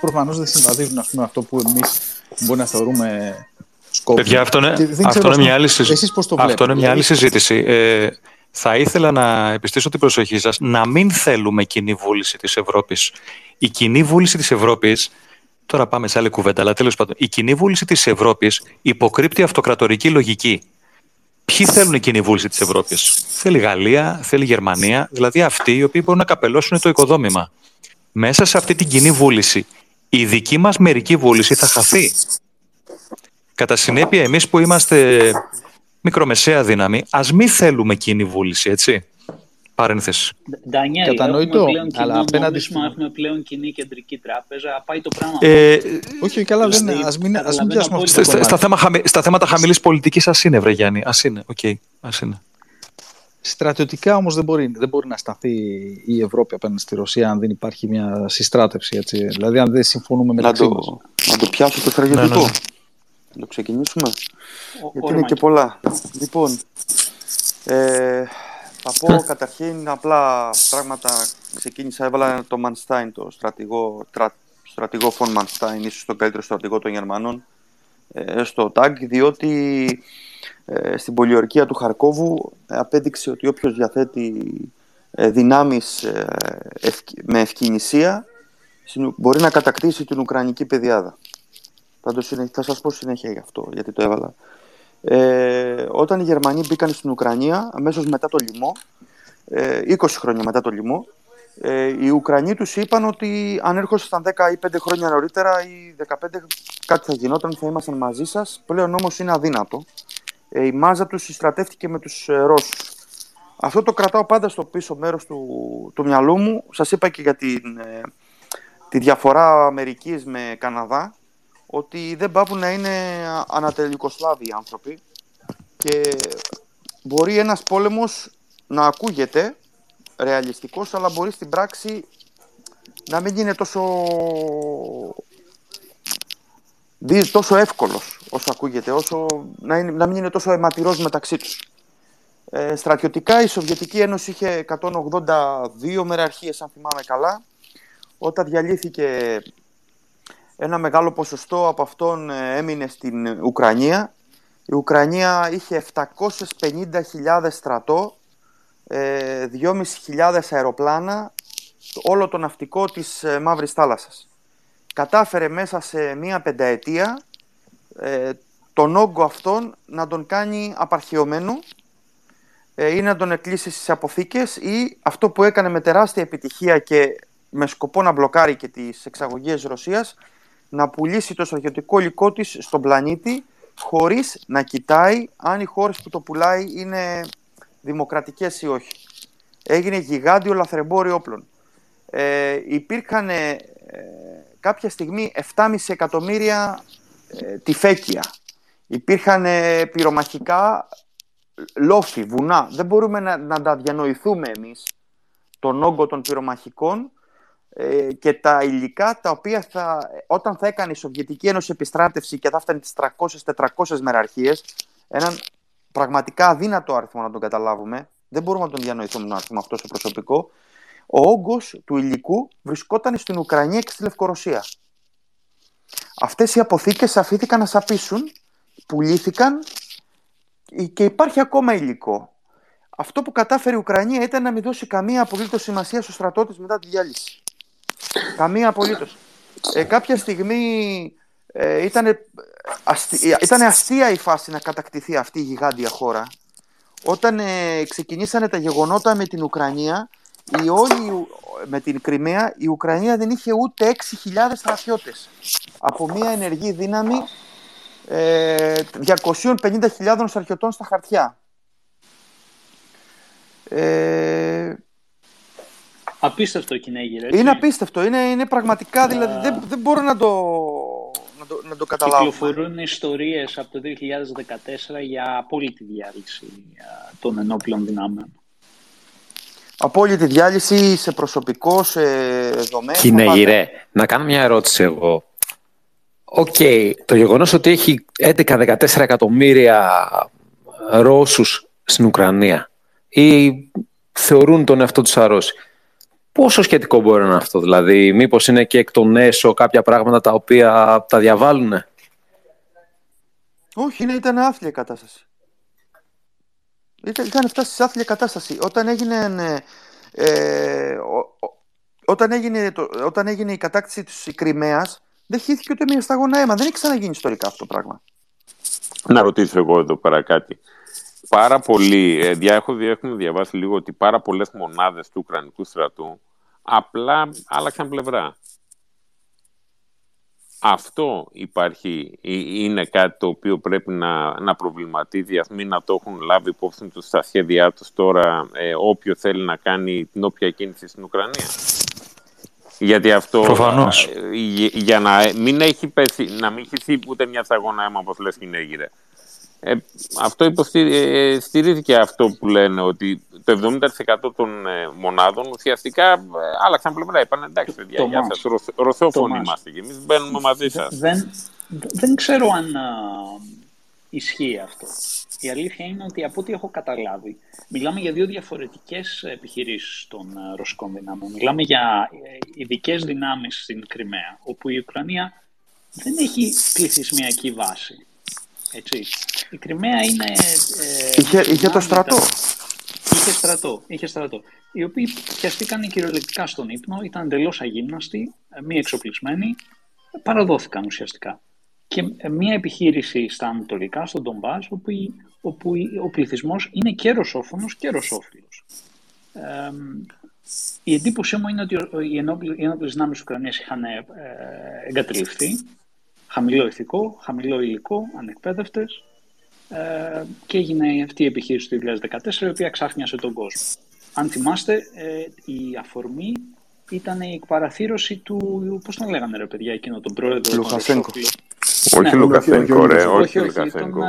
προφανώς δεν συμβαδίζουν με αυτό που εμείς μπορεί να θεωρούμε σκόπιμο. Παιδιά, αυτό είναι, αυτό είναι μια άλλη συζήτηση. Αυτό είναι μια άλλη συζήτηση. Ε, θα ήθελα να επιστήσω την προσοχή σας να μην θέλουμε κοινή βούληση της Ευρώπης. Η κοινή βούληση της Ευρώπης, τώρα πάμε σε άλλη κουβέντα, αλλά τέλος πάντων, η κοινή βούληση της Ευρώπης υποκρύπτει αυτοκρατορική λογική. Ποιοι θέλουν κοινή βούληση της Ευρώπης; Θέλει Γαλλία, θέλει Γερμανία, δηλαδή αυτοί οι οποίοι μπορούν να καπελώσουν το οικοδόμημα. Μέσα σε αυτή την κοινή βούληση, η δική μας μερική βούληση θα χαθεί; Κατά συνέπεια, εμείς που είμαστε μικρομεσαία δύναμη, ας μην θέλουμε κοινή βούληση, έτσι. Παρένθεση. Ντανιέλ, Κατανοητό, αλλά απέναντι στην... έχουμε πλέον κοινή κεντρική τράπεζα, πάει το πράγμα. Ε, όχι, καλά, δεν είναι. Ας μην, ας μην πιάσουμε αυτό στα, στα, θέμα, στα θέματα χαμηλής πολιτικής, ας είναι, βρε Γιάννη, ας είναι, OK, okay, ας είναι. Στρατιωτικά όμως δεν μπορεί, δεν μπορεί να σταθεί η Ευρώπη απέναντι στη Ρωσία αν δεν υπάρχει μια συστράτευση. Έτσι. Δηλαδή αν δεν συμφωνούμε με να το, Να το πιάσω το στρατιωτικό. Ναι, ναι. Να το ξεκινήσουμε. Ο, Γιατί είναι και πολλά. Λοιπόν, ε, θα πω καταρχήν απλά πράγματα. Ξεκίνησα, έβαλα το Μανστάιν, το στρατηγό, τρα, στρατηγό Φων Μανστάιν, ίσως τον καλύτερο στρατηγό των Γερμανών, ε, στο TAG, διότι ε, στην πολιορκία του Χαρκόβου απέδειξε ότι όποιος διαθέτει ε, δυνάμεις ε, με ευκαινησία μπορεί να κατακτήσει την Ουκρανική πεδιάδα. Θα, το θα σας πω συνέχεια γι' αυτό, γιατί το έβαλα. Ε, όταν οι Γερμανοί μπήκαν στην Ουκρανία, αμέσως μετά το λοιμό, ε, 20 χρόνια μετά το λοιμό, ε, οι Ουκρανοί τους είπαν ότι αν έρχονταν 10 ή 5 χρόνια νωρίτερα ή 15 κάτι θα γινόταν, θα ήμασταν μαζί σας. Πλέον όμως είναι αδύνατο. Ε, η μάζα τους συστρατεύτηκε με τους ε, Ρώσους. Αυτό το κρατάω πάντα στο πίσω μέρος του, του μυαλού μου. Σας είπα και για την, ε, τη διαφορά Αμερικής με Καναδά ότι δεν πάβουν να είναι ανατελικοσλάβοι οι άνθρωποι και μπορεί ένας πόλεμος να ακούγεται ρεαλιστικός αλλά μπορεί στην πράξη να μην είναι τόσο τόσο εύκολος όσο ακούγεται, όσο, να, είναι, να μην είναι τόσο αιματηρός μεταξύ τους. Ε, στρατιωτικά η Σοβιετική Ένωση είχε 182 μεραρχίες αν θυμάμαι καλά. Όταν διαλύθηκε ένα μεγάλο ποσοστό από αυτόν ε, έμεινε στην Ουκρανία. Η Ουκρανία είχε 750.000 στρατό, 2.500 ε, αεροπλάνα, όλο το ναυτικό της ε, Μαύρης Θάλασσας. Κατάφερε μέσα σε μία πενταετία τον όγκο αυτόν να τον κάνει απαρχαιωμένο ή να τον εκκλείσει στις αποθήκες ή αυτό που έκανε με τεράστια επιτυχία και με σκοπό να μπλοκάρει και τις εξαγωγές Ρωσίας να πουλήσει το στρατιωτικό υλικό της στον πλανήτη χωρίς να κοιτάει αν οι χώρες που το πουλάει είναι δημοκρατικές ή όχι. Έγινε γιγάντιο λαθρεμπόριο όπλων. Ε, υπήρχαν ε, κάποια στιγμή 7,5 εκατομμύρια ε, τυφέκια. Υπήρχαν ε, πυρομαχικά λόφοι, βουνά. Δεν μπορούμε να, να τα διανοηθούμε εμείς τον όγκο των πυρομαχικών ε, και τα υλικά τα οποία θα, όταν θα έκανε η Σοβιετική Ένωση επιστράτευση και θα φτάνει τις 300-400 μεραρχίες, έναν πραγματικά αδύνατο αριθμό να τον καταλάβουμε, δεν μπορούμε να τον διανοηθούμε τον αριθμό αυτό στο προσωπικό, ο όγκος του υλικού βρισκόταν στην Ουκρανία και στη Λευκορωσία. Αυτές οι αποθήκες αφήθηκαν να σαπίσουν, πουλήθηκαν και υπάρχει ακόμα υλικό. Αυτό που κατάφερε η Ουκρανία ήταν να μην δώσει καμία απολύτως σημασία στο στρατό της μετά τη διάλυση. Καμία απολύτως. Ε, κάποια στιγμή ε, ήταν, αστεία, ήταν αστεία η φάση να κατακτηθεί αυτή η γιγάντια χώρα. Όταν ε, ξεκινήσανε τα γεγονότα με την Ουκρανία, η όλη, με την Κρυμαία, η Ουκρανία δεν είχε ούτε 6.000 στρατιώτες. Από μια ενεργή δύναμη ε, 250.000 στρατιωτών στα χαρτιά. Ε, Απίστευτο κυνήγι, Είναι απίστευτο. Είναι, είναι πραγματικά, δηλαδή δεν, δεν μπορώ να το, να το, να το καταλάβω. Κυκλοφορούν ιστορίες από το 2014 για απόλυτη διάλυση των ενόπλων δυνάμεων. Απόλυτη διάλυση σε προσωπικό, σε δομές. Κυνήγι, Να κάνω μια ερώτηση εγώ. Οκ, το γεγονός ότι έχει 11-14 εκατομμύρια Ρώσους στην Ουκρανία ή θεωρούν τον εαυτό τους Ρώσοι. Πόσο σχετικό μπορεί να είναι αυτό, δηλαδή, μήπως είναι και εκ των έσω κάποια πράγματα τα οποία τα διαβάλλουν. Όχι, είναι, ήταν άθλια κατάσταση. Ήταν, ήταν φτάσει σε άθλια κατάσταση. Όταν έγινε, ε, όταν έγινε, το, όταν έγινε η κατάκτηση της Κρυμαίας, δεν χύθηκε ούτε μία σταγόνα αίμα. Δεν έχει ξαναγίνει ιστορικά αυτό το πράγμα. Να ρωτήσω εγώ εδώ πέρα κάτι. Πάρα πολλοί, ε, έχουμε διαβάσει λίγο ότι πάρα πολλές μονάδες του Ουκρανικού στρατού απλά άλλαξαν πλευρά. Αυτό υπάρχει, είναι κάτι το οποίο πρέπει να, να προβληματίζει, ας μην να το έχουν λάβει υπόψη τους στα σχέδιά τους τώρα ε, όποιο θέλει να κάνει την όποια κίνηση στην Ουκρανία. Γιατί αυτό, Προφανώς. Ε, για, να μην έχει πέσει, να μην έχει ούτε μια σταγόνα αίμα, όπως λες, έγινε. Ε, αυτό υποστηρίζει ε, αυτό που λένε ότι το 70% των ε, μονάδων ουσιαστικά ε, άλλαξαν πλευρά. Είπαν εντάξει, παιδιά, για σας, ρωσόφωνοι είμαστε και εμείς μπαίνουμε μαζί σας. Δεν, δεν ξέρω αν α, ισχύει αυτό. Η αλήθεια είναι ότι από ό,τι έχω καταλάβει, μιλάμε για δύο διαφορετικές επιχειρήσεις των ρωσικών δυνάμεων. Μιλάμε για ειδικές δυνάμεις στην Κρυμαία, όπου η Ουκρανία δεν έχει πληθυσμιακή βάση. Έτσι. Η Κρυμαία είναι... Ε, είχε, είχε το στρατό. Είχε στρατό, είχε στρατό. Οι οποίοι πιαστήκαν κυριολεκτικά στον ύπνο, ήταν εντελώς αγύμναστοι, μη εξοπλισμένοι, παραδόθηκαν ουσιαστικά. Και μια επιχείρηση στα Ανατολικά, στον Ντομπάς, όπου, όπου ο πληθυσμός είναι και ρωσόφωνος και ρωσόφιλος. Ε, η εντύπωσή μου είναι ότι οι ενόπλες δυνάμεις της Ουκρανίας είχαν ε, εγκαταλειφθεί χαμηλό ηθικό, χαμηλό υλικό, ανεκπαίδευτες ε, και έγινε αυτή η επιχείρηση του 2014 η οποία ξάφνιασε τον κόσμο. Αν θυμάστε, ε, η αφορμή ήταν η εκπαραθύρωση του, πώς τον λέγανε ρε παιδιά, εκείνο τον πρόεδρο. Λουκασένκο. Όχι Λουκασένκο, ρε, όχι Λουκασένκο.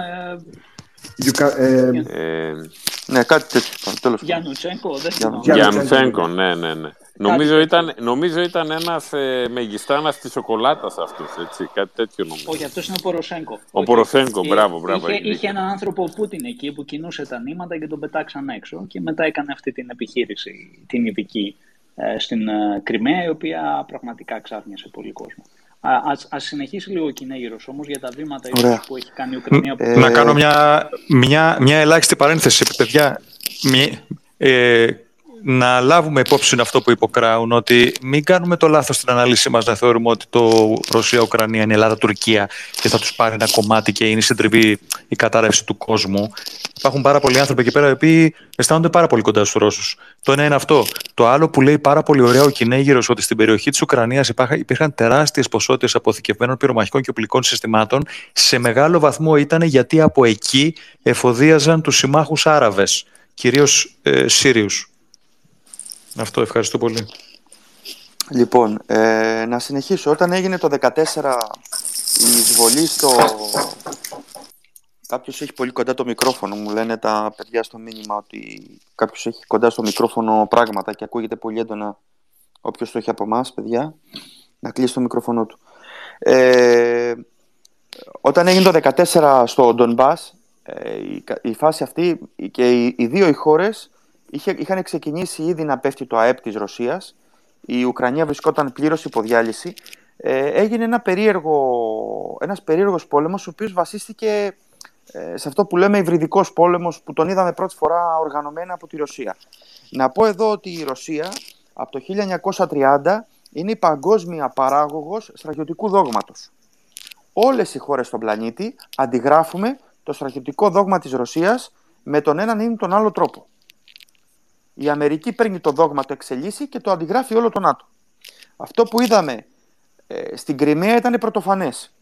Ναι, κάτι τέτοιο. Τέλος. Γιάννουτσέγκο, δεν Γιάννουτσέγκο, ναι, ναι, ναι. Νομίζω ήταν, νομίζω ήταν ένας ε, μεγιστάνας της σοκολάτας αυτός, έτσι, κάτι τέτοιο νομίζω. Όχι, αυτός είναι ο Ποροσέγκο. Ο Ποροσέγκο, μπράβο, μπράβο. Είχε, είχε έναν άνθρωπο Πούτιν εκεί που κινούσε τα νήματα και τον πετάξαν έξω και μετά έκανε αυτή την επιχείρηση, την ειδική, ε, στην ε, Κρυμαία, η οποία πραγματικά ξάφνιασε πολύ κόσμο. Ας, ας συνεχίσει λίγο ο Κινέγυρος όμως για τα βήματα που έχει κάνει η Ουκρανία. Ε... Να κάνω μια, μια, μια ελάχιστη παρένθεση, παιδιά. ε, να λάβουμε υπόψη αυτό που υποκράουν, ότι μην κάνουμε το λάθος στην ανάλυση μας να θεωρούμε ότι το Ρωσία-Ουκρανία είναι Ελλάδα-Τουρκία και θα τους πάρει ένα κομμάτι και είναι η συντριβή η κατάρρευση του κόσμου. Υπάρχουν πάρα πολλοί άνθρωποι εκεί πέρα οι οποίοι αισθάνονται πάρα πολύ κοντά στους Ρώσους. Το ένα είναι αυτό. Το άλλο που λέει πάρα πολύ ωραίο ο Κινέγυρος ότι στην περιοχή της Ουκρανίας υπήρχαν τεράστιες ποσότητες αποθηκευμένων πυρομαχικών και οπλικών συστημάτων. Σε μεγάλο βαθμό ήταν γιατί από εκεί εφοδίαζαν τους συμμάχους Άραβες, κυρίως ε, Σύριους. Αυτό, ευχαριστώ πολύ. Λοιπόν, ε, να συνεχίσω. Όταν έγινε το 2014 η εισβολή στο... Κάποιος έχει πολύ κοντά το μικρόφωνο. Μου λένε τα παιδιά στο μήνυμα ότι κάποιος έχει κοντά στο μικρόφωνο πράγματα και ακούγεται πολύ έντονα όποιος το έχει από εμάς, παιδιά, να κλείσει το μικρόφωνο του. Ε, όταν έγινε το 2014 στο Ντονμπάς, ε, η, η φάση αυτή και οι, οι δύο οι χώρες είχε, είχαν ξεκινήσει ήδη να πέφτει το ΑΕΠ της Ρωσίας, η Ουκρανία βρισκόταν πλήρως υποδιάλυση, ε, έγινε ένα περίεργο, ένας περίεργος πόλεμος, ο οποίος βασίστηκε ε, σε αυτό που λέμε υβριδικός πόλεμος, που τον είδαμε πρώτη φορά οργανωμένα από τη Ρωσία. Να πω εδώ ότι η Ρωσία από το 1930 είναι η παγκόσμια παράγωγος στρατιωτικού δόγματος. Όλες οι χώρες στον πλανήτη αντιγράφουμε το στρατιωτικό δόγμα της Ρωσίας με τον έναν ή τον άλλο τρόπο. Η Αμερική παίρνει το δόγμα, το εξελίσσει και το αντιγράφει όλο το ΝΑΤΟ. Αυτό που είδαμε ε, στην Κρυμαία ήταν πρωτοφανές.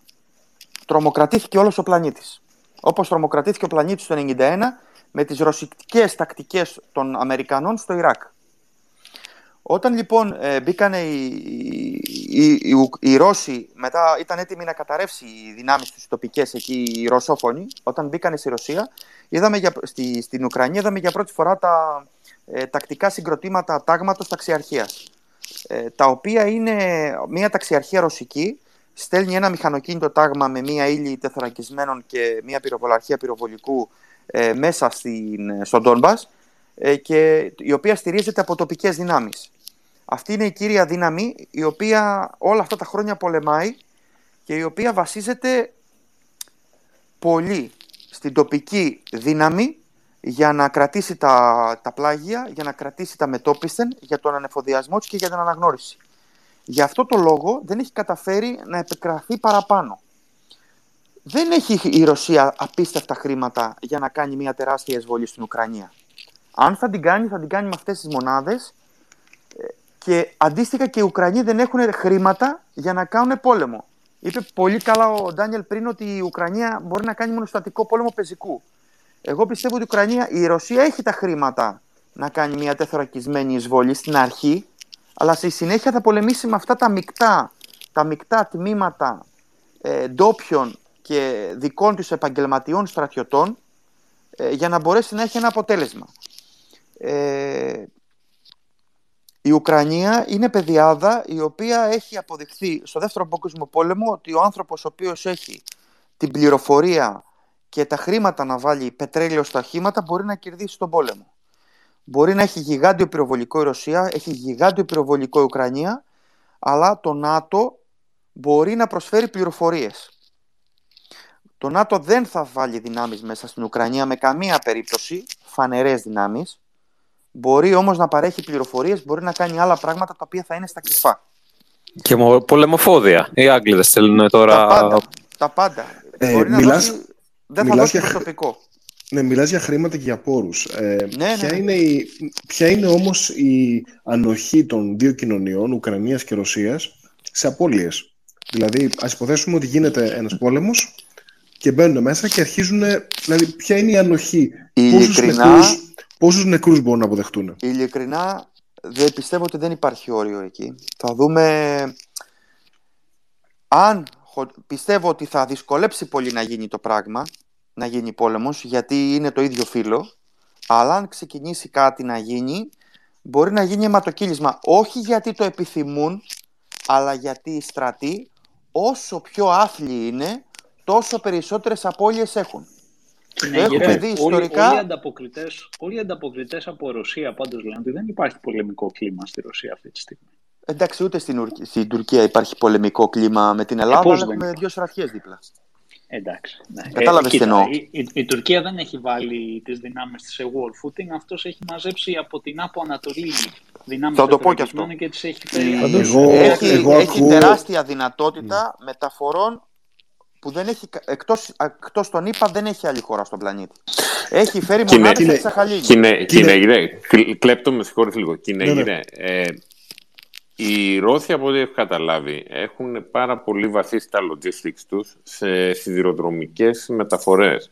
Τρομοκρατήθηκε όλος ο πλανήτης. Όπως τρομοκρατήθηκε ο πλανήτης το 1991 με τις ρωσικέ τακτικές των Αμερικανών στο Ιράκ. Όταν λοιπόν ε, μπήκαν οι, οι, οι, οι, Ρώσοι, μετά ήταν έτοιμοι να καταρρεύσει οι δυνάμεις τους τοπικές εκεί, οι Ρωσόφωνοι, όταν μπήκαν στη Ρωσία, είδαμε για, στη, στην Ουκρανία είδαμε για πρώτη φορά τα ε, τακτικά συγκροτήματα τάγματος ταξιαρχίας, ε, τα οποία είναι μια ταξιαρχία ρωσική, στέλνει ένα μηχανοκίνητο τάγμα με μια ύλη τεθωρακισμένων και μια πυροβολαρχία πυροβολικού ε, μέσα στην, στον Τόνμπας, ε, και η οποία στηρίζεται από τοπικές δυνάμεις. Αυτή είναι η κύρια δύναμη η οποία όλα αυτά τα χρόνια πολεμάει και η οποία βασίζεται πολύ στην τοπική δύναμη για να κρατήσει τα, τα πλάγια, για να κρατήσει τα μετόπισθεν, για τον ανεφοδιασμό της και για την αναγνώριση. Γι' αυτό το λόγο δεν έχει καταφέρει να επικραθεί παραπάνω. Δεν έχει η Ρωσία απίστευτα χρήματα για να κάνει μια τεράστια εισβολή στην Ουκρανία. Αν θα την κάνει, θα την κάνει με αυτές τις μονάδες ε, και αντίστοιχα και οι Ουκρανοί δεν έχουν χρήματα για να κάνουν πόλεμο. Είπε πολύ καλά ο Ντάνιελ πριν ότι η Ουκρανία μπορεί να κάνει μονοστατικό πόλεμο πεζικού. Εγώ πιστεύω ότι η, Ουκρανία, η Ρωσία έχει τα χρήματα να κάνει μια τεθωρακισμένη εισβολή στην αρχή, αλλά στη συνέχεια θα πολεμήσει με αυτά τα μεικτά, τα μεικτά τμήματα ε, ντόπιων και δικών του επαγγελματιών στρατιωτών ε, για να μπορέσει να έχει ένα αποτέλεσμα. Ε, η Ουκρανία είναι παιδιάδα η οποία έχει αποδειχθεί στο δεύτερο παγκόσμιο πόλεμο ότι ο άνθρωπος ο οποίος έχει την πληροφορία και τα χρήματα να βάλει πετρέλαιο στα χήματα μπορεί να κερδίσει τον πόλεμο. Μπορεί να έχει γιγάντιο πυροβολικό η Ρωσία, έχει γιγάντιο πυροβολικό η Ουκρανία, αλλά το ΝΑΤΟ μπορεί να προσφέρει πληροφορίες. Το ΝΑΤΟ δεν θα βάλει δυνάμεις μέσα στην Ουκρανία με καμία περίπτωση, φανερές δυνάμεις, Μπορεί όμως να παρέχει πληροφορίες, μπορεί να κάνει άλλα πράγματα τα οποία θα είναι στα κρυφά. Και πολεμοφόδια. Οι Άγγλοι στέλνουν τώρα... Τα πάντα. Τα πάντα. Ε, μπορεί μιλάς, να δώσει, δεν θα δώσει για... προσωπικό. Ναι, μιλάς για χρήματα και για πόρους. Ε, ναι, ποια, ναι. Είναι η, ποια είναι όμως η ανοχή των δύο κοινωνιών, Ουκρανίας και Ρωσίας, σε απώλειες; Δηλαδή, ας υποθέσουμε ότι γίνεται ένας πόλεμος και μπαίνουν μέσα και αρχίζουν... Δηλαδή, ποια είναι η ανοχή; Ειλικρινά, Πόσους νεκρούς μπορούν να αποδεχτούν; Ειλικρινά δεν πιστεύω ότι δεν υπάρχει όριο εκεί. Θα δούμε αν πιστεύω ότι θα δυσκολέψει πολύ να γίνει το πράγμα, να γίνει πόλεμος, γιατί είναι το ίδιο φύλλο, αλλά αν ξεκινήσει κάτι να γίνει, μπορεί να γίνει αιματοκύλισμα. Όχι γιατί το επιθυμούν, αλλά γιατί οι στρατοί, όσο πιο άθλοι είναι, τόσο περισσότερες απώλειες έχουν. Ναι, Έχουμε δει ιστορικά. Όλοι, όλοι οι ανταποκριτές από Ρωσία πάντως λένε ότι δεν υπάρχει πολεμικό κλίμα στη Ρωσία αυτή τη στιγμή. Εντάξει, ούτε στην, στην Τουρκία υπάρχει πολεμικό κλίμα με την ε, Ελλάδα, αλλά έχουμε δύο σραφιέ δίπλα. Εντάξει. Ναι. Κατάλαβες τι εννοώ. Η, η, η, Τουρκία δεν έχει βάλει τις δυνάμεις της σε wall footing. Αυτός έχει μαζέψει από την Άπο Ανατολή δυνάμεις Θα το πω και αυτό. Και τις έχει, φέρει... εγώ, έχει, εγώ έχει ακούω... τεράστια δυνατότητα mm. μεταφορών που δεν έχει, εκτός, εκτός των ΗΠΑ δεν έχει άλλη χώρα στον πλανήτη. Έχει φέρει μονάδες στη Σαχαλίνη. Κινέγιρε, κλέπτο με συγχωρείς λίγο. Κινέγιρε, ναι, ναι. ε, οι Ρώσοι από ό,τι έχω καταλάβει έχουν πάρα πολύ βαθύ στα logistics τους σε σιδηροδρομικές μεταφορές.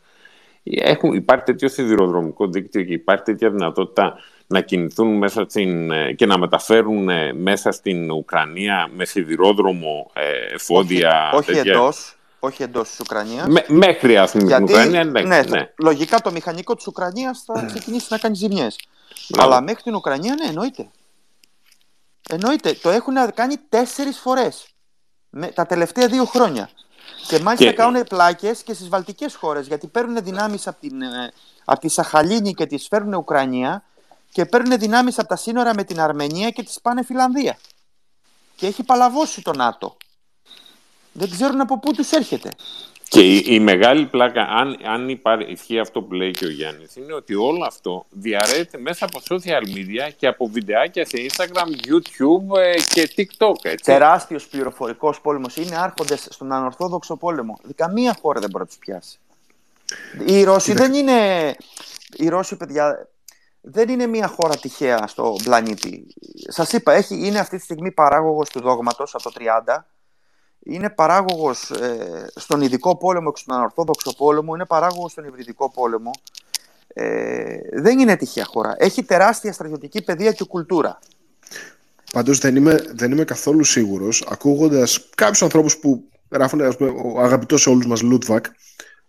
Έχουν, υπάρχει τέτοιο σιδηροδρομικό δίκτυο και υπάρχει τέτοια δυνατότητα να κινηθούν μέσα στην, ε, και να μεταφέρουν ε, μέσα στην Ουκρανία με σιδηρόδρομο ε, εφόδια. Όχι, όχι εντός, όχι εντός της Ουκρανίας. μέχρι ας πούμε την Ουκρανία, ναι, ναι, ναι. Λογικά το μηχανικό της Ουκρανίας θα ξεκινήσει να κάνει ζημιές. Αλλά μέχρι την Ουκρανία, ναι, εννοείται. Εννοείται. Το έχουν κάνει τέσσερις φορές τα τελευταία δύο χρόνια. Και μάλιστα και... κάνουν πλάκες και στις βαλτικές χώρες. Γιατί παίρνουν δυνάμεις από, την, ε, από τη Σαχαλίνη και τις φέρνουν Ουκρανία και παίρνουν δυνάμεις από τα σύνορα με την Αρμενία και τις πάνε Φιλανδία. Και έχει παλαβώσει το ΝΑΤΟ δεν ξέρουν από πού τους έρχεται. Και η, η μεγάλη πλάκα, αν, αν υπάρχει, ισχύει αυτό που λέει και ο Γιάννης, είναι ότι όλο αυτό διαρρέεται μέσα από social media και από βιντεάκια σε Instagram, YouTube ε, και TikTok. Έτσι. Τεράστιος πληροφορικός πόλεμος. Είναι άρχοντες στον ανορθόδοξο πόλεμο. Καμία χώρα δεν μπορεί να τους πιάσει. Οι Ρώσοι δεν είναι... Οι Ρώσοι, παιδιά, δεν είναι μια χώρα τυχαία στο πλανήτη. Σας είπα, έχει, είναι αυτή τη στιγμή παράγωγος του δόγματος από το 30 είναι παράγωγος ε, στον ειδικό πόλεμο και στον ανορθόδοξο πόλεμο, είναι παράγωγος στον υβριδικό πόλεμο. Ε, δεν είναι τυχαία χώρα. Έχει τεράστια στρατιωτική παιδεία και κουλτούρα. Πάντως δεν είμαι, δεν είμαι καθόλου σίγουρος, ακούγοντας κάποιους ανθρώπους που γράφουν, ας πούμε, ο αγαπητός σε όλους μας Λούτβακ,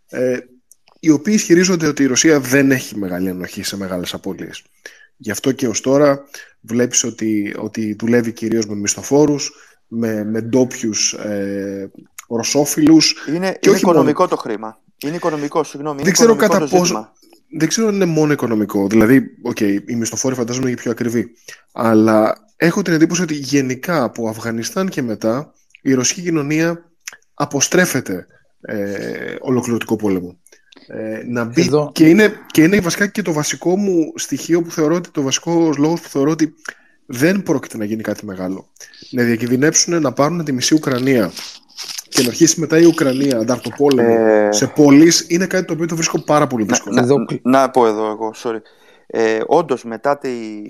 ε, οι οποίοι ισχυρίζονται ότι η Ρωσία δεν έχει μεγάλη ενοχή σε μεγάλες απώλειες. Γι' αυτό και ως τώρα βλέπεις ότι, ότι δουλεύει κυρίως με μισθοφόρους, με, με ντόπιους ε, ρωσόφιλους. Είναι, είναι οικονομικό το χρήμα. Είναι οικονομικό, συγγνώμη. Δεν ξέρω κατά πόσο. Δεν ξέρω αν είναι μόνο οικονομικό. Δηλαδή, okay, οι μισθοφόροι φαντάζομαι είναι πιο ακριβοί. Αλλά έχω την εντύπωση ότι γενικά από Αφγανιστάν και μετά η ρωσική κοινωνία αποστρέφεται ε, ολοκληρωτικό πόλεμο. Ε, να μπει και, είναι, και είναι βασικά και το βασικό μου στοιχείο που θεωρώ ότι το βασικό λόγος που θεωρώ ότι δεν πρόκειται να γίνει κάτι μεγάλο. Να διακινδυνεύσουν να πάρουν τη μισή Ουκρανία και να αρχίσει μετά η Ουκρανία ανταρτοπόλεμο ε... σε πόλεις είναι κάτι το οποίο το βρίσκω πάρα πολύ δύσκολο. Να, να, να πω εδώ εγώ, sorry. Ε, Όντως, μετά,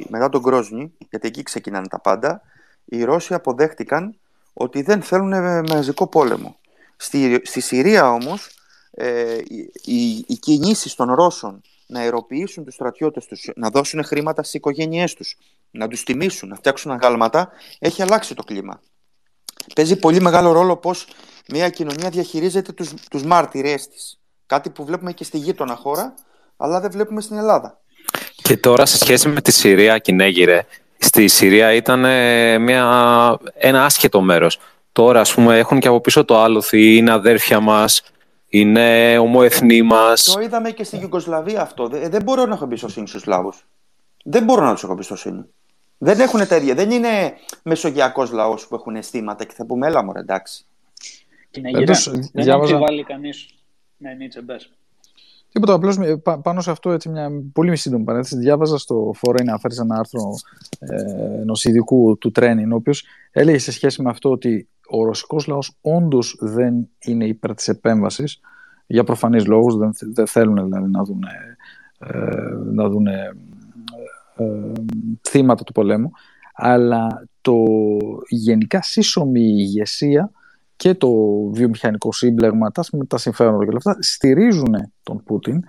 μετά τον Κρόσνη, γιατί εκεί ξεκινάνε τα πάντα, οι Ρώσοι αποδέχτηκαν ότι δεν θέλουν μαζικό πόλεμο. Στη, στη Συρία όμως, ε, οι, οι κινήσεις των Ρώσων να αεροποιήσουν τους στρατιώτες τους, να δώσουν χρήματα στις οικογένειές τους, να τους τιμήσουν, να φτιάξουν αγάλματα, έχει αλλάξει το κλίμα. Παίζει πολύ μεγάλο ρόλο πώς μια κοινωνία διαχειρίζεται τους, τους μάρτυρές της. Κάτι που βλέπουμε και στη γείτονα χώρα, αλλά δεν βλέπουμε στην Ελλάδα. Και τώρα σε σχέση με τη Συρία, Κινέγυρε, στη Συρία ήταν μια, ένα άσχετο μέρος. Τώρα, ας πούμε, έχουν και από πίσω το άλοθη, είναι αδέρφια μας, είναι ομοεθνοί μας. Το είδαμε και στη Ιουγκοσλαβία αυτό. Δεν μπορώ να έχω εμπιστοσύνη στους Σλάβους. Δεν μπορώ να τους έχω εμπιστοσύνη. Δεν έχουν τέτοια. Δεν είναι μεσογειακός λαός που έχουν αισθήματα και θα πούμε έλα μωρέ εντάξει. Κινέγυρε, δεν διάβαζα... αμφιβάλλει κανείς. Ναι, Νίτσε, μπες. Τίποτα, απλώς πάνω σε αυτό έτσι, μια πολύ σύντομη παρένθεση. Διάβαζα στο Foreign Affairs ένα άρθρο ε, ενό ειδικού του Τρένιν, ο οποίος έλεγε σε σχέση με αυτό ότι ο ρωσικός λαός όντως δεν είναι υπέρ της επέμβασης για προφανείς λόγους. Δεν, δεν θέλουν δηλαδή να δουν, ε, να δουν ε, ε, θύματα του πολέμου. Αλλά το γενικά σύσσωμη ηγεσία και το βιομηχανικό σύμπλεγμα, τα, τα συμφέροντα και όλα αυτά, στηρίζουν τον Πούτιν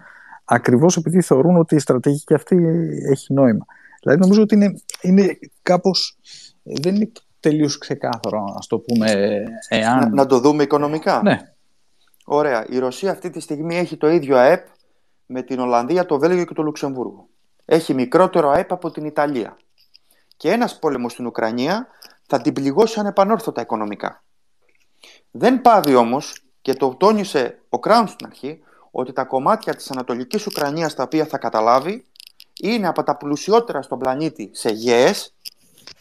ακριβώς επειδή θεωρούν ότι η στρατηγική αυτή έχει νόημα. Δηλαδή νομίζω ότι είναι, είναι κάπως, δεν είναι τελείως ξεκάθαρο, να το πούμε, εάν... Να, να το δούμε οικονομικά. Ναι. Ωραία. Η Ρωσία αυτή τη στιγμή έχει το ίδιο ΑΕΠ με την Ολλανδία, το Βέλγιο και το Λουξεμβούργο. Έχει μικρότερο ΑΕΠ από την Ιταλία. Και ένας πόλεμος στην Ουκρανία θα την πληγώσει ανεπανόρθωτα οικονομικά. Δεν πάβει όμως, και το τόνισε ο Κράουν στην αρχή, ότι τα κομμάτια της Ανατολικής Ουκρανίας τα οποία θα καταλάβει είναι από τα πλουσιότερα στον πλανήτη σε γέες,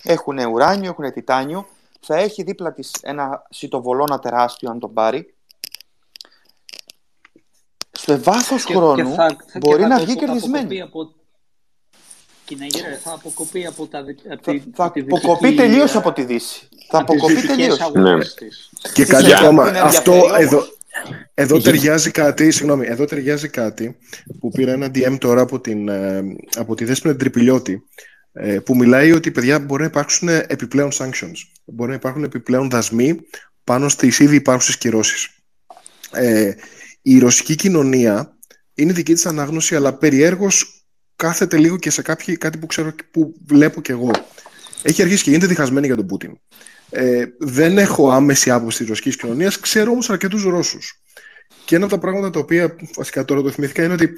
έχουν ουράνιο, έχουν τιτάνιο, θα έχει δίπλα της ένα σιτοβολώνα τεράστιο αν τον πάρει. Στο βάθος χρόνου μπορεί να βγει κερδισμένη. Από... θα αποκοπεί από τα Θα, θα αποκοπεί τελείως από τη Δύση. Θα αποκοπεί τελείως. Ναι. Και κάτι ακόμα. Αυτό εδώ, εδώ ταιριάζει κάτι, συγγνώμη, εδώ ταιριάζει κάτι που πήρα ένα DM τώρα από, την, ε, από τη Δέσποινα Τρυπηλιώτη ε, που μιλάει ότι παιδιά μπορεί να υπάρξουν επιπλέον sanctions. Μπορεί να υπάρχουν επιπλέον δασμοί πάνω στις ήδη υπάρχουσες κυρώσεις. Ε, η ρωσική κοινωνία είναι δική της ανάγνωση αλλά περιέργως κάθεται λίγο και σε κάποιοι, κάτι που ξέρω που βλέπω κι εγώ. Έχει αρχίσει και γίνεται διχασμένη για τον Πούτιν. Ε, δεν έχω άμεση άποψη της ρωσικής κοινωνίας, ξέρω όμως αρκετούς Ρώσους. Και ένα από τα πράγματα τα οποία βασικά τώρα το θυμήθηκα είναι ότι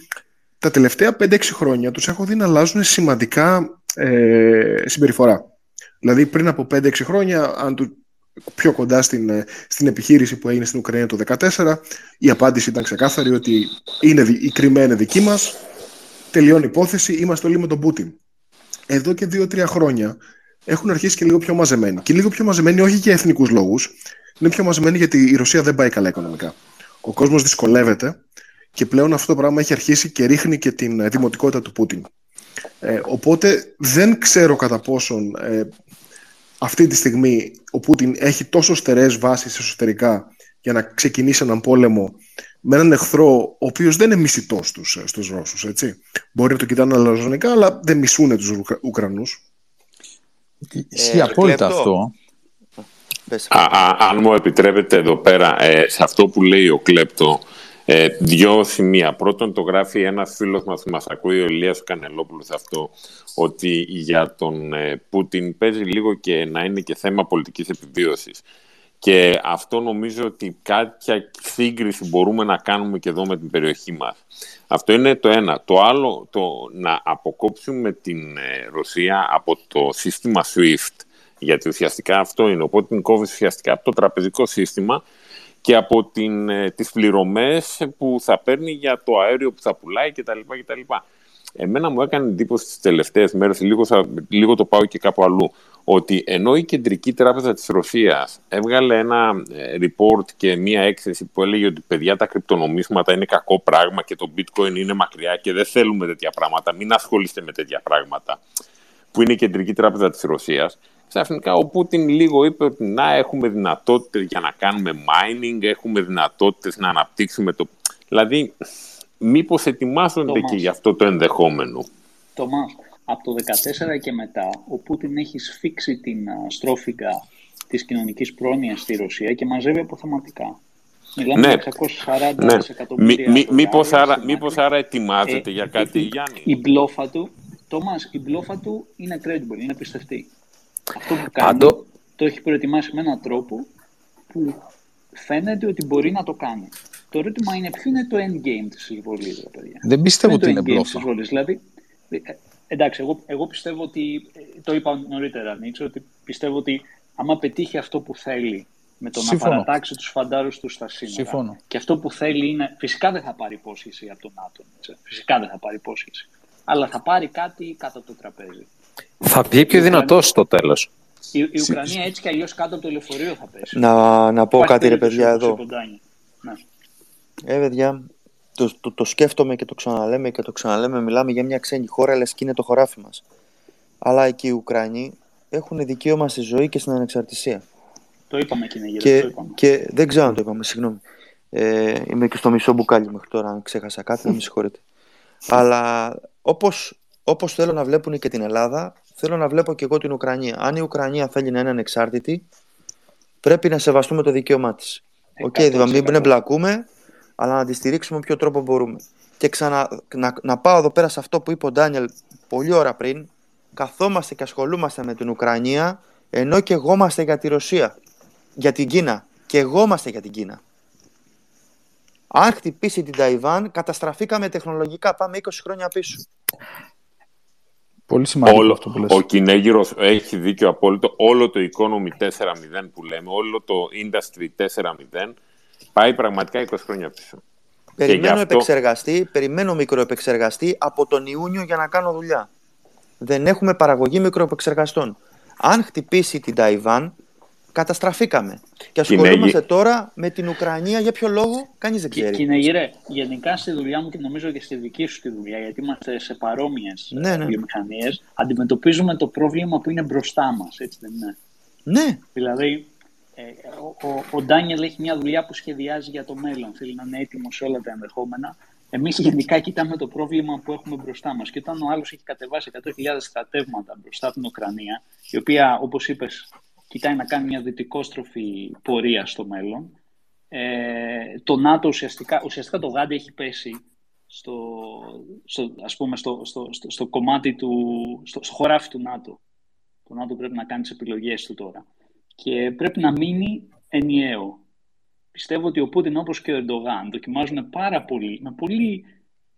τα τελευταία 5-6 χρόνια τους έχω δει να αλλάζουν σημαντικά ε, συμπεριφορά. Δηλαδή πριν από 5-6 χρόνια, αν του πιο κοντά στην, ε, στην επιχείρηση που έγινε στην Ουκρανία το 2014, η απάντηση ήταν ξεκάθαρη ότι είναι, η Κρυμαία είναι δική μας, τελειώνει η υπόθεση, είμαστε όλοι με τον Πούτιν. Εδώ και 2-3 χρόνια έχουν αρχίσει και λίγο πιο μαζεμένοι. Και λίγο πιο μαζεμένοι όχι για εθνικούς λόγους, είναι πιο μαζεμένοι γιατί η Ρωσία δεν πάει καλά οικονομικά. Ο κόσμος δυσκολεύεται και πλέον αυτό το πράγμα έχει αρχίσει και ρίχνει και την ε, δημοτικότητα του Πούτιν. Ε, οπότε δεν ξέρω κατά πόσον ε, αυτή τη στιγμή ο Πούτιν έχει τόσο στερεές βάσεις εσωτερικά για να ξεκινήσει έναν πόλεμο με έναν εχθρό ο οποίος δεν είναι μισητός στους, ε, στους Ρώσους, έτσι. Μπορεί να το κοιτάνε αλαζονικά, αλλά δεν μισούν τους Ουκρανούς. Ισχύει ε, απόλυτα αυτό. αν μου επιτρέπετε εδώ πέρα, ε, σε αυτό που λέει ο Κλέπτο, Ε, δυο σημεία. Πρώτον, το γράφει ένας φίλος μας που μας ακούει, ο Ηλίας Κανελόπουλος αυτό, ότι για τον ε, Πούτιν παίζει λίγο και να είναι και θέμα πολιτικής επιβίωσης. Και αυτό νομίζω ότι κάποια σύγκριση μπορούμε να κάνουμε και εδώ με την περιοχή μας. Αυτό είναι το ένα. Το άλλο, το να αποκόψουμε την ε, Ρωσία από το σύστημα SWIFT, γιατί ουσιαστικά αυτό είναι. Οπότε την κόβεις ουσιαστικά από το τραπεζικό σύστημα και από την, ε, τις πληρωμές που θα παίρνει για το αέριο που θα πουλάει κτλ. κτλ. Εμένα μου έκανε εντύπωση τις τελευταίες μέρες, λίγο, λίγο το πάω και κάπου αλλού, ότι ενώ η Κεντρική Τράπεζα της Ρωσίας έβγαλε ένα ε, report και μία έκθεση που έλεγε ότι παιδιά τα κρυπτονομίσματα είναι κακό πράγμα και το bitcoin είναι μακριά και δεν θέλουμε τέτοια πράγματα, μην ασχολείστε με τέτοια πράγματα, που είναι η Κεντρική Τράπεζα της Ρωσίας, ξαφνικά ο Πούτιν λίγο είπε ότι να έχουμε δυνατότητες για να κάνουμε mining, έχουμε δυνατότητες να αναπτύξουμε το... Δηλαδή, μήπως ετοιμάζονται και γι' αυτό το ενδεχόμενο. Τομάς, από το 2014 και μετά, ο Πούτιν έχει σφίξει την στρόφιγγα της κοινωνικής πρόνοιας στη Ρωσία και μαζεύει αποθεματικά. Μιλάμε ναι. 640 ναι. δισεκατομμύρια. Μη, μήπως, άρα, μήπως άρα ετοιμάζεται ε, για κάτι, η, Γιάννη; Η μπλόφα του, Τόμας, η μπλόφα του είναι credible, είναι πιστευτή. Αυτό που κάνει Πάντο... το έχει προετοιμάσει με έναν τρόπο που φαίνεται ότι μπορεί να το κάνει. Το ερώτημα είναι ποιο είναι το endgame της συμβολής, παιδιά; Δεν πιστεύω ότι είναι μπλόφα. Δηλαδή, ε, εντάξει, εγώ, εγώ πιστεύω ότι, ε, το είπα νωρίτερα, Νίτσο, ότι πιστεύω ότι άμα πετύχει αυτό που θέλει με το να παρατάξει τους φαντάρους του στα σύνορα Συμφώνω. και αυτό που θέλει είναι, φυσικά δεν θα πάρει υπόσχεση από τον ΝΑΤΟ, φυσικά δεν θα πάρει υπόσχεση, αλλά θα πάρει κάτι κάτω από το τραπέζι. Θα βγει πιο δυνατό στο τέλος. Η, η Ουκρανία έτσι κι αλλιώς κάτω από το λεωφορείο θα πέσει. Να, να πω κάτι, ρε παιδιά, εδώ. Ναι. Ε, παιδιά, το, το, το, σκέφτομαι και το ξαναλέμε και το ξαναλέμε. Μιλάμε για μια ξένη χώρα, λες και είναι το χωράφι μας. Αλλά και οι Ουκρανοί έχουν δικαίωμα στη ζωή και στην ανεξαρτησία. Το είπαμε και είναι και, το είπαμε. και δεν ξέρω αν το είπαμε, συγγνώμη. Ε, είμαι και στο μισό μπουκάλι μέχρι τώρα, αν ξέχασα κάτι, να με συγχωρείτε. Αλλά όπως όπως θέλω να βλέπουν και την Ελλάδα, θέλω να βλέπω και εγώ την Ουκρανία. Αν η Ουκρανία θέλει να είναι ανεξάρτητη, πρέπει να σεβαστούμε το δικαίωμά της. OK, okay, δηλαδή μην εμπλακούμε, αλλά να τη στηρίξουμε με ποιο τρόπο μπορούμε. Και ξανα, να, να πάω εδώ πέρα σε αυτό που είπε ο Ντάνιελ πολύ ώρα πριν. Καθόμαστε και ασχολούμαστε με την Ουκρανία, ενώ καιγόμαστε για τη Ρωσία. Για την Κίνα. Καιγόμαστε για την Κίνα. Αν χτυπήσει την Ταϊβάν, καταστραφήκαμε τεχνολογικά. Πάμε 20 χρόνια πίσω. Πολύ σημαντικό όλο, αυτό που λες. Ο Κινέγυρος έχει δίκιο απόλυτο. Όλο το Economy 4.0 που λέμε, όλο το Industry 4.0 πάει πραγματικά 20 χρόνια πίσω. Περιμένω αυτό... επεξεργαστή, περιμένω μικροεπεξεργαστή από τον Ιούνιο για να κάνω δουλειά. Δεν έχουμε παραγωγή μικροεπεξεργαστών. Αν χτυπήσει την Ταϊβάν, καταστραφήκαμε. Και ασχολούμαστε τώρα με την Ουκρανία για ποιο λόγο, κανείς δεν ξέρει. Κυνηγήρε, γενικά στη δουλειά μου και νομίζω και στη δική σου τη δουλειά, γιατί είμαστε σε παρόμοιες ναι, ναι. βιομηχανίες, αντιμετωπίζουμε το πρόβλημα που είναι μπροστά μας, έτσι δεν είναι; Ναι. Δηλαδή, ε, ο, ο, ο Ντάνιελ έχει μια δουλειά που σχεδιάζει για το μέλλον. Θέλει να είναι έτοιμος σε όλα τα ενδεχόμενα. Εμείς γενικά κοιτάμε το πρόβλημα που έχουμε μπροστά μας. Και όταν ο άλλος έχει κατεβάσει 100.000 στρατεύματα μπροστά από την Ουκρανία, η οποία, όπως είπες, κοιτάει να κάνει μια δυτικόστροφη πορεία στο μέλλον. Ε, το ΝΑΤΟ ουσιαστικά, ουσιαστικά το Γάντι έχει πέσει στο, στο, ας πούμε, στο, στο, στο, στο κομμάτι του, στο, στο χωράφι του ΝΑΤΟ. Το ΝΑΤΟ πρέπει να κάνει τις επιλογές του τώρα. Και πρέπει να μείνει ενιαίο. Πιστεύω ότι ο Πούτιν όπως και ο Ερντογάν δοκιμάζουν πάρα πολύ, με πολύ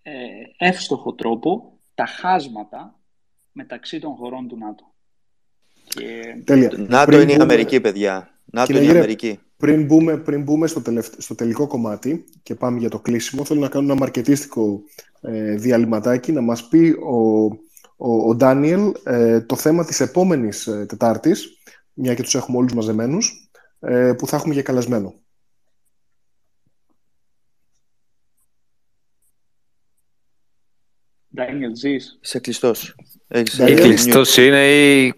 ε, εύστοχο τρόπο τα χάσματα μεταξύ των χωρών του ΝΑΤΟ. Και... Τέλεια. ΝΑΤΟ είναι η Αμερική, παιδιά. ΝΑΤΟ είναι η Αμερική. Πριν μπούμε, πριν μπούμε στο, στο τελικό κομμάτι και πάμε για το κλείσιμο, θέλω να κάνω ένα μαρκετίστικο ε, διαλυματάκι, να μας πει ο, ο, ο Ντάνιελ ε, το θέμα της επόμενης ε, Τετάρτης, μια και τους έχουμε όλους μαζεμένους, ε, που θα έχουμε για καλεσμένο. Ντάνιελ, ζεις. Είσαι κλειστός. Έχεις κλειστός είναι ή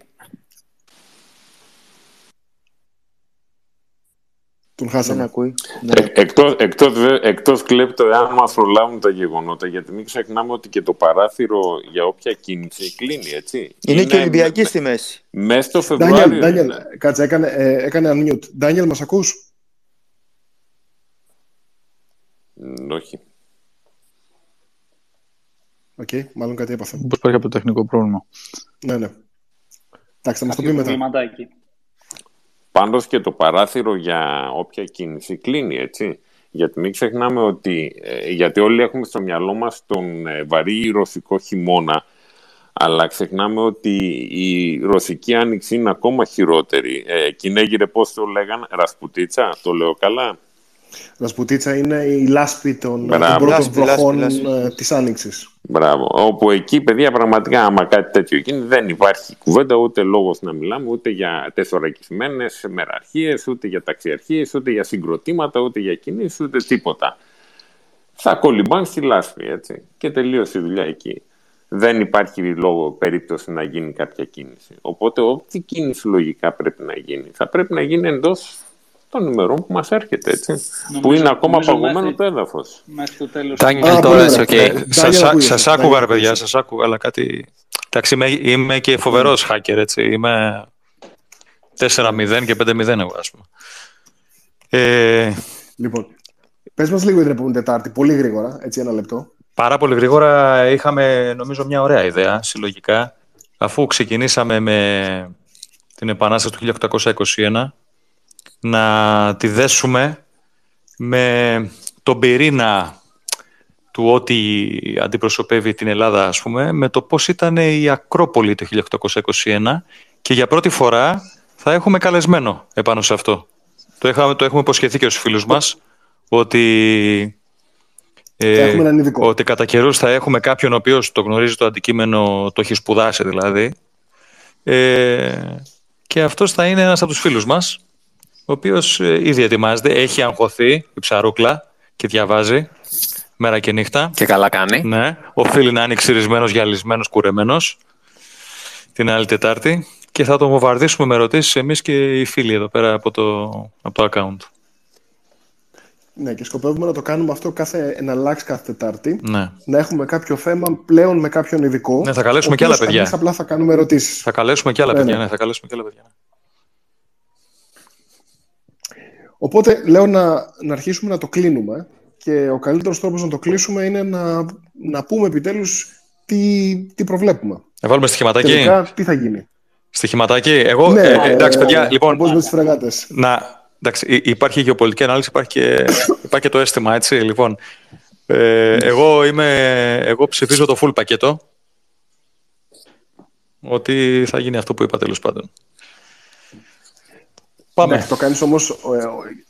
Τον χάσαμε. ακούει. Ναι. Ε, εκτός, εκτός, εκτός κλέπτο εάν μας προλάβουν τα γεγονότα, γιατί μην ξεχνάμε ότι και το παράθυρο για όποια κίνηση κλείνει, έτσι. Είναι, Είναι και Ολυμπιακή στη μέση. Μέσα στο Φεβρουάριο. Ντάνιελ, κάτσε, έκανε, ε, έκανε unmute. Ντάνιελ, μας ακούς; όχι. OK, okay, μάλλον κάτι έπαθε. Πώς υπάρχει κάποιο τεχνικό πρόβλημα. Ναι, ναι. Εντάξει, θα μας το πει μετά. Πάντως και το παράθυρο για όποια κίνηση κλείνει, έτσι. Γιατί μην ξεχνάμε ότι, ε, γιατί όλοι έχουμε στο μυαλό μας τον ε, βαρύ ρωσικό χειμώνα, αλλά ξεχνάμε ότι η ρωσική άνοιξη είναι ακόμα χειρότερη. Ε, Κινέγυρε πώς το λέγανε, Ρασπουτίτσα, το λέω καλά; Ρασπουτίτσα είναι η λάσπη των, των πρώτων βροχών ε, της άνοιξης. Μπράβο. Όπου εκεί, παιδιά, πραγματικά, άμα κάτι τέτοιο γίνει, δεν υπάρχει κουβέντα ούτε λόγος να μιλάμε ούτε για τεσσωρακισμένε μεραρχίες, ούτε για ταξιαρχίες, ούτε για συγκροτήματα, ούτε για κινήσεις, ούτε τίποτα. Θα κολυμπάν στη λάσπη, έτσι. Και τελείωσε η δουλειά εκεί. Δεν υπάρχει λόγο περίπτωση να γίνει κάποια κίνηση. Οπότε, ό,τι κίνηση λογικά πρέπει να γίνει, θα πρέπει να γίνει εντός των ημερών που μας έρχεται, έτσι. που είναι ακόμα παγωμένο το έδαφος. Μέχρι το τέλος. τώρα, okay. Σας άκουγα, ρε παιδιά, σας άκουγα, αλλά κάτι... Εντάξει, είμαι, είμαι και φοβερός hacker, έτσι. Είμαι 4-0 και 5-0 εγώ, ας πούμε. Ε... Λοιπόν, πες μας λίγο για την επόμενη Τετάρτη, πολύ γρήγορα, έτσι ένα λεπτό. Πάρα πολύ γρήγορα είχαμε, νομίζω, μια ωραία ιδέα, συλλογικά. Αφού ξεκινήσαμε με την Επανάσταση του 1821, να τη δέσουμε με τον πυρήνα του ό,τι αντιπροσωπεύει την Ελλάδα, ας πούμε, με το πώς ήταν η Ακρόπολη το 1821 και για πρώτη φορά θα έχουμε καλεσμένο επάνω σε αυτό. Το, έχουμε, το έχουμε υποσχεθεί και στους φίλους μας ότι, ε, ότι κατά καιρούς θα έχουμε κάποιον ο οποίος το γνωρίζει το αντικείμενο, το έχει σπουδάσει δηλαδή. Ε, και αυτός θα είναι ένας από τους φίλους μας ο οποίος ε, ήδη ετοιμάζεται, έχει αγχωθεί η ψαρούκλα και διαβάζει μέρα και νύχτα. Και καλά κάνει. Ναι. Οφείλει να είναι ξυρισμένος, γυαλισμένος, κουρεμένος την άλλη Τετάρτη και θα τον βομβαρδίσουμε με ερωτήσεις εμείς και οι φίλοι εδώ πέρα από το, από το account. Ναι, και σκοπεύουμε να το κάνουμε αυτό κάθε, να αλλάξει κάθε Τετάρτη. Ναι. Να έχουμε κάποιο θέμα πλέον με κάποιον ειδικό. Ναι, θα καλέσουμε και άλλα παιδιά. απλά θα κάνουμε ερωτήσεις. Θα καλέσουμε και άλλα ναι, παιδιά. Ναι. ναι, θα καλέσουμε και άλλα παιδιά. Οπότε λέω να, να αρχίσουμε να το κλείνουμε και ο καλύτερος τρόπος να το κλείσουμε είναι να, να πούμε επιτέλους τι, τι προβλέπουμε. Να βάλουμε στοιχηματάκι. Τελικά, τι θα γίνει; Στοιχηματάκι. Εγώ, ναι, ε, εντάξει, παιδιά, ε, λοιπόν. Πώς με τις φρεγάτες. Να, εντάξει, υπάρχει γεωπολιτική ανάλυση, υπάρχει και, υπάρχει και το αίσθημα, έτσι. Λοιπόν, ε, εγώ, είμαι, εγώ ψηφίζω το full πακέτο. Ότι θα γίνει αυτό που είπα τέλος πάντων. Πάμε. Ναι, το κάνεις όμως,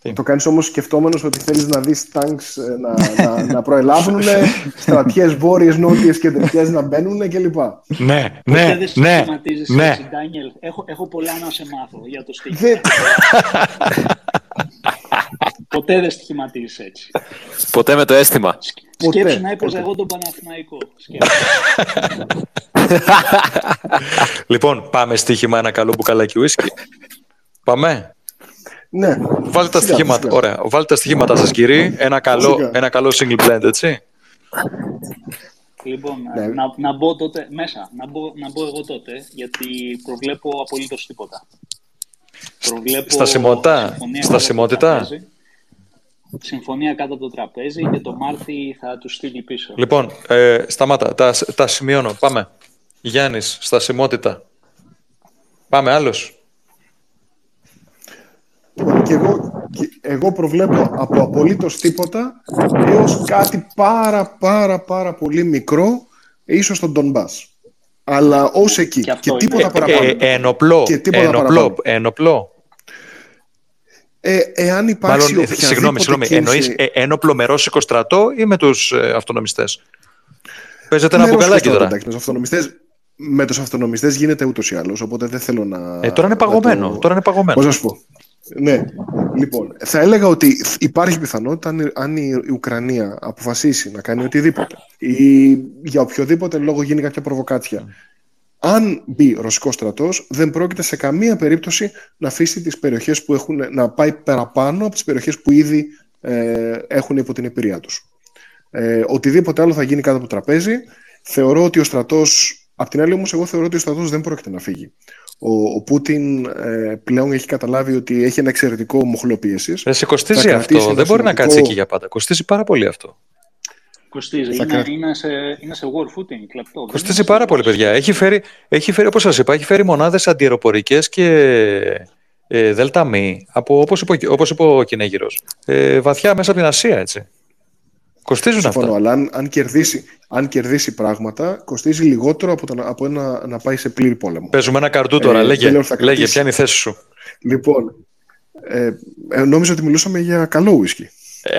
ε, το κάνεις όμως σκεφτόμενος ότι θέλεις να δεις τάγκς ε, να, να, να προελάβουν, στρατιές βόρειες, νότιες και δυτικές να μπαίνουν κλπ. Ναι, ναι, ναι, ναι. Έτσι, Ντάνιελ. Έχω, έχω πολλά να σε μάθω για το στοίχημα. Ποτέ δεν στοιχηματίζεις έτσι. Ποτέ με το αίσθημα. Σκέψου να έπαιζα εγώ τον Παναθηναϊκό. λοιπόν, πάμε στοίχημα ένα καλό μπουκαλάκι ουίσκι. Πάμε. Ναι. Βάλτε τα στοιχήματα. Ωραία. Βάλτε τα στοιχήματα σας, κύριε. Ένα καλό, ένα καλό single blend, έτσι. Λοιπόν, ναι. να, να μπω τότε μέσα, να μπω, να μπω εγώ τότε, γιατί προβλέπω απολύτως τίποτα. Προβλέπω στασιμότητα; Στασιμότητα; Συμφωνία κάτω από το τραπέζι και το Μάρτι θα του στείλει πίσω. Λοιπόν, ε, σταμάτα. Τα, τα σημειώνω. Πάμε. Γιάννης, στασιμότητα. Πάμε, άλλος. Και εγώ, εγώ προβλέπω από απολύτως τίποτα έως κάτι πάρα πάρα πάρα πολύ μικρό, ίσως στον Τον Μπάς. Αλλά ως εκεί. Και, και τίποτα παραπάνω. Ε, ε, ενοπλό. Και τίποτα ενοπλό. Παραπάνω. Ενοπλό. Ε, εάν υπάρξει Μάλλον, συγγνώμη, συγγνώμη. Κίνηση... Εννοείς ε, ένοπλο με ρώσικο στρατό ή με τους ε, αυτονομιστές; Παίζετε ένα μπουκαλάκι τώρα. Εντάξει, με τους αυτονομιστές, με τους αυτονομιστές γίνεται ούτως ή άλλως, οπότε δεν θέλω να... Ε, τώρα είναι παγωμένο. Το... Τώρα είναι παγωμένο. Πώς να σου πω; Ναι, λοιπόν, θα έλεγα ότι υπάρχει πιθανότητα αν η Ουκρανία αποφασίσει να κάνει οτιδήποτε ή για οποιοδήποτε λόγο γίνει κάποια προβοκάτσια. Αν μπει ρωσικός στρατός, δεν πρόκειται σε καμία περίπτωση να αφήσει τις περιοχές που έχουν, να πάει παραπάνω από τις περιοχές που ήδη ε, έχουν υπό την επηρεία τους. Ε, οτιδήποτε άλλο θα γίνει κάτω από το τραπέζι. Θεωρώ ότι ο στρατό. Απ' την άλλη, όμως, εγώ θεωρώ ότι ο στρατός δεν πρόκειται να φύγει. Ο, ο Πούτιν ε, πλέον έχει καταλάβει ότι έχει ένα εξαιρετικό μοχλό πίεση. Δεν σε κοστίζει αυτό. Δεν μπορεί να κάτσει εκεί για πάντα. Κοστίζει πάρα πολύ αυτό. Κοστίζει. Είναι, κρα... είναι, σε, είναι σε war footing, κλεπτό. Κοστίζει πάρα πολύ, παιδιά. Έχει φέρει, έχει φέρει όπως σας είπα, έχει φέρει μονάδες αντιεροπορικές και ε, δέλτα μη, από, όπως, είπε, όπως είπε ο Κινέγυρος, ε, βαθιά μέσα από την Ασία, έτσι. Κοστίζουν Συμφωνώ, αυτά. αλλά αν, αν, κερδίσει, αν κερδίσει πράγματα, κοστίζει λιγότερο από, το, από ένα, να πάει σε πλήρη πόλεμο. Παίζουμε ένα καρτού τώρα. Ε, λέγε, λέγε, ποια είναι η θέση σου. Λοιπόν, ε, ε, νόμιζα ότι μιλούσαμε για καλό ουίσκι.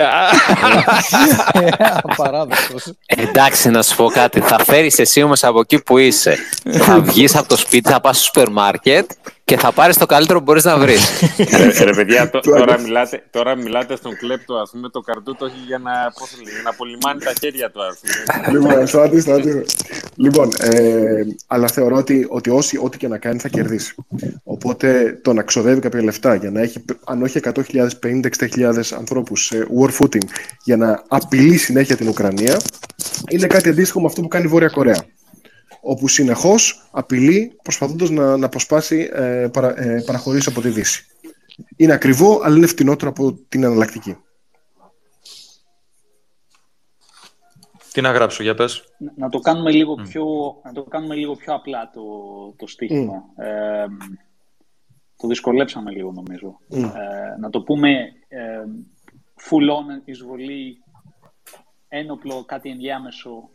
Απαράδεκτος. Εντάξει, να σου πω κάτι. Θα φέρεις εσύ όμως από εκεί που είσαι. θα βγεις από το σπίτι, θα πας στο σούπερ μάρκετ και θα πάρεις το καλύτερο που μπορείς να βρεις. ρε, παιδιά, τώρα, μιλάτε, τώρα μιλάτε στον κλέπτο, ας πούμε, το καρτούτο έχει για να, πώς λέει, να πολυμάνει τα χέρια του, ας πούμε. λοιπόν, στάτη, στάτη. λοιπόν, ε, αλλά θεωρώ ότι, ότι όσοι, ό,τι και να κάνει θα κερδίσει. Οπότε το να ξοδεύει κάποια λεφτά για να έχει, αν όχι 100.000, 50-60.000 ανθρώπους σε war footing για να απειλεί συνέχεια την Ουκρανία, είναι κάτι αντίστοιχο με αυτό που κάνει η Βόρεια Κορέα όπου συνεχώς απειλεί προσπαθώντας να, να αποσπάσει ε, παρα, ε, από τη Δύση. Είναι ακριβό, αλλά είναι φτηνότερο από την εναλλακτική. Τι να γράψω, για πες. Να το κάνουμε λίγο, πιο, να το κάνουμε λίγο πιο απλά το, το στοίχημα. Ε, το δυσκολέψαμε λίγο, νομίζω. Ε, να το πούμε ε, full on εισβολή, ένοπλο, κάτι ενδιάμεσο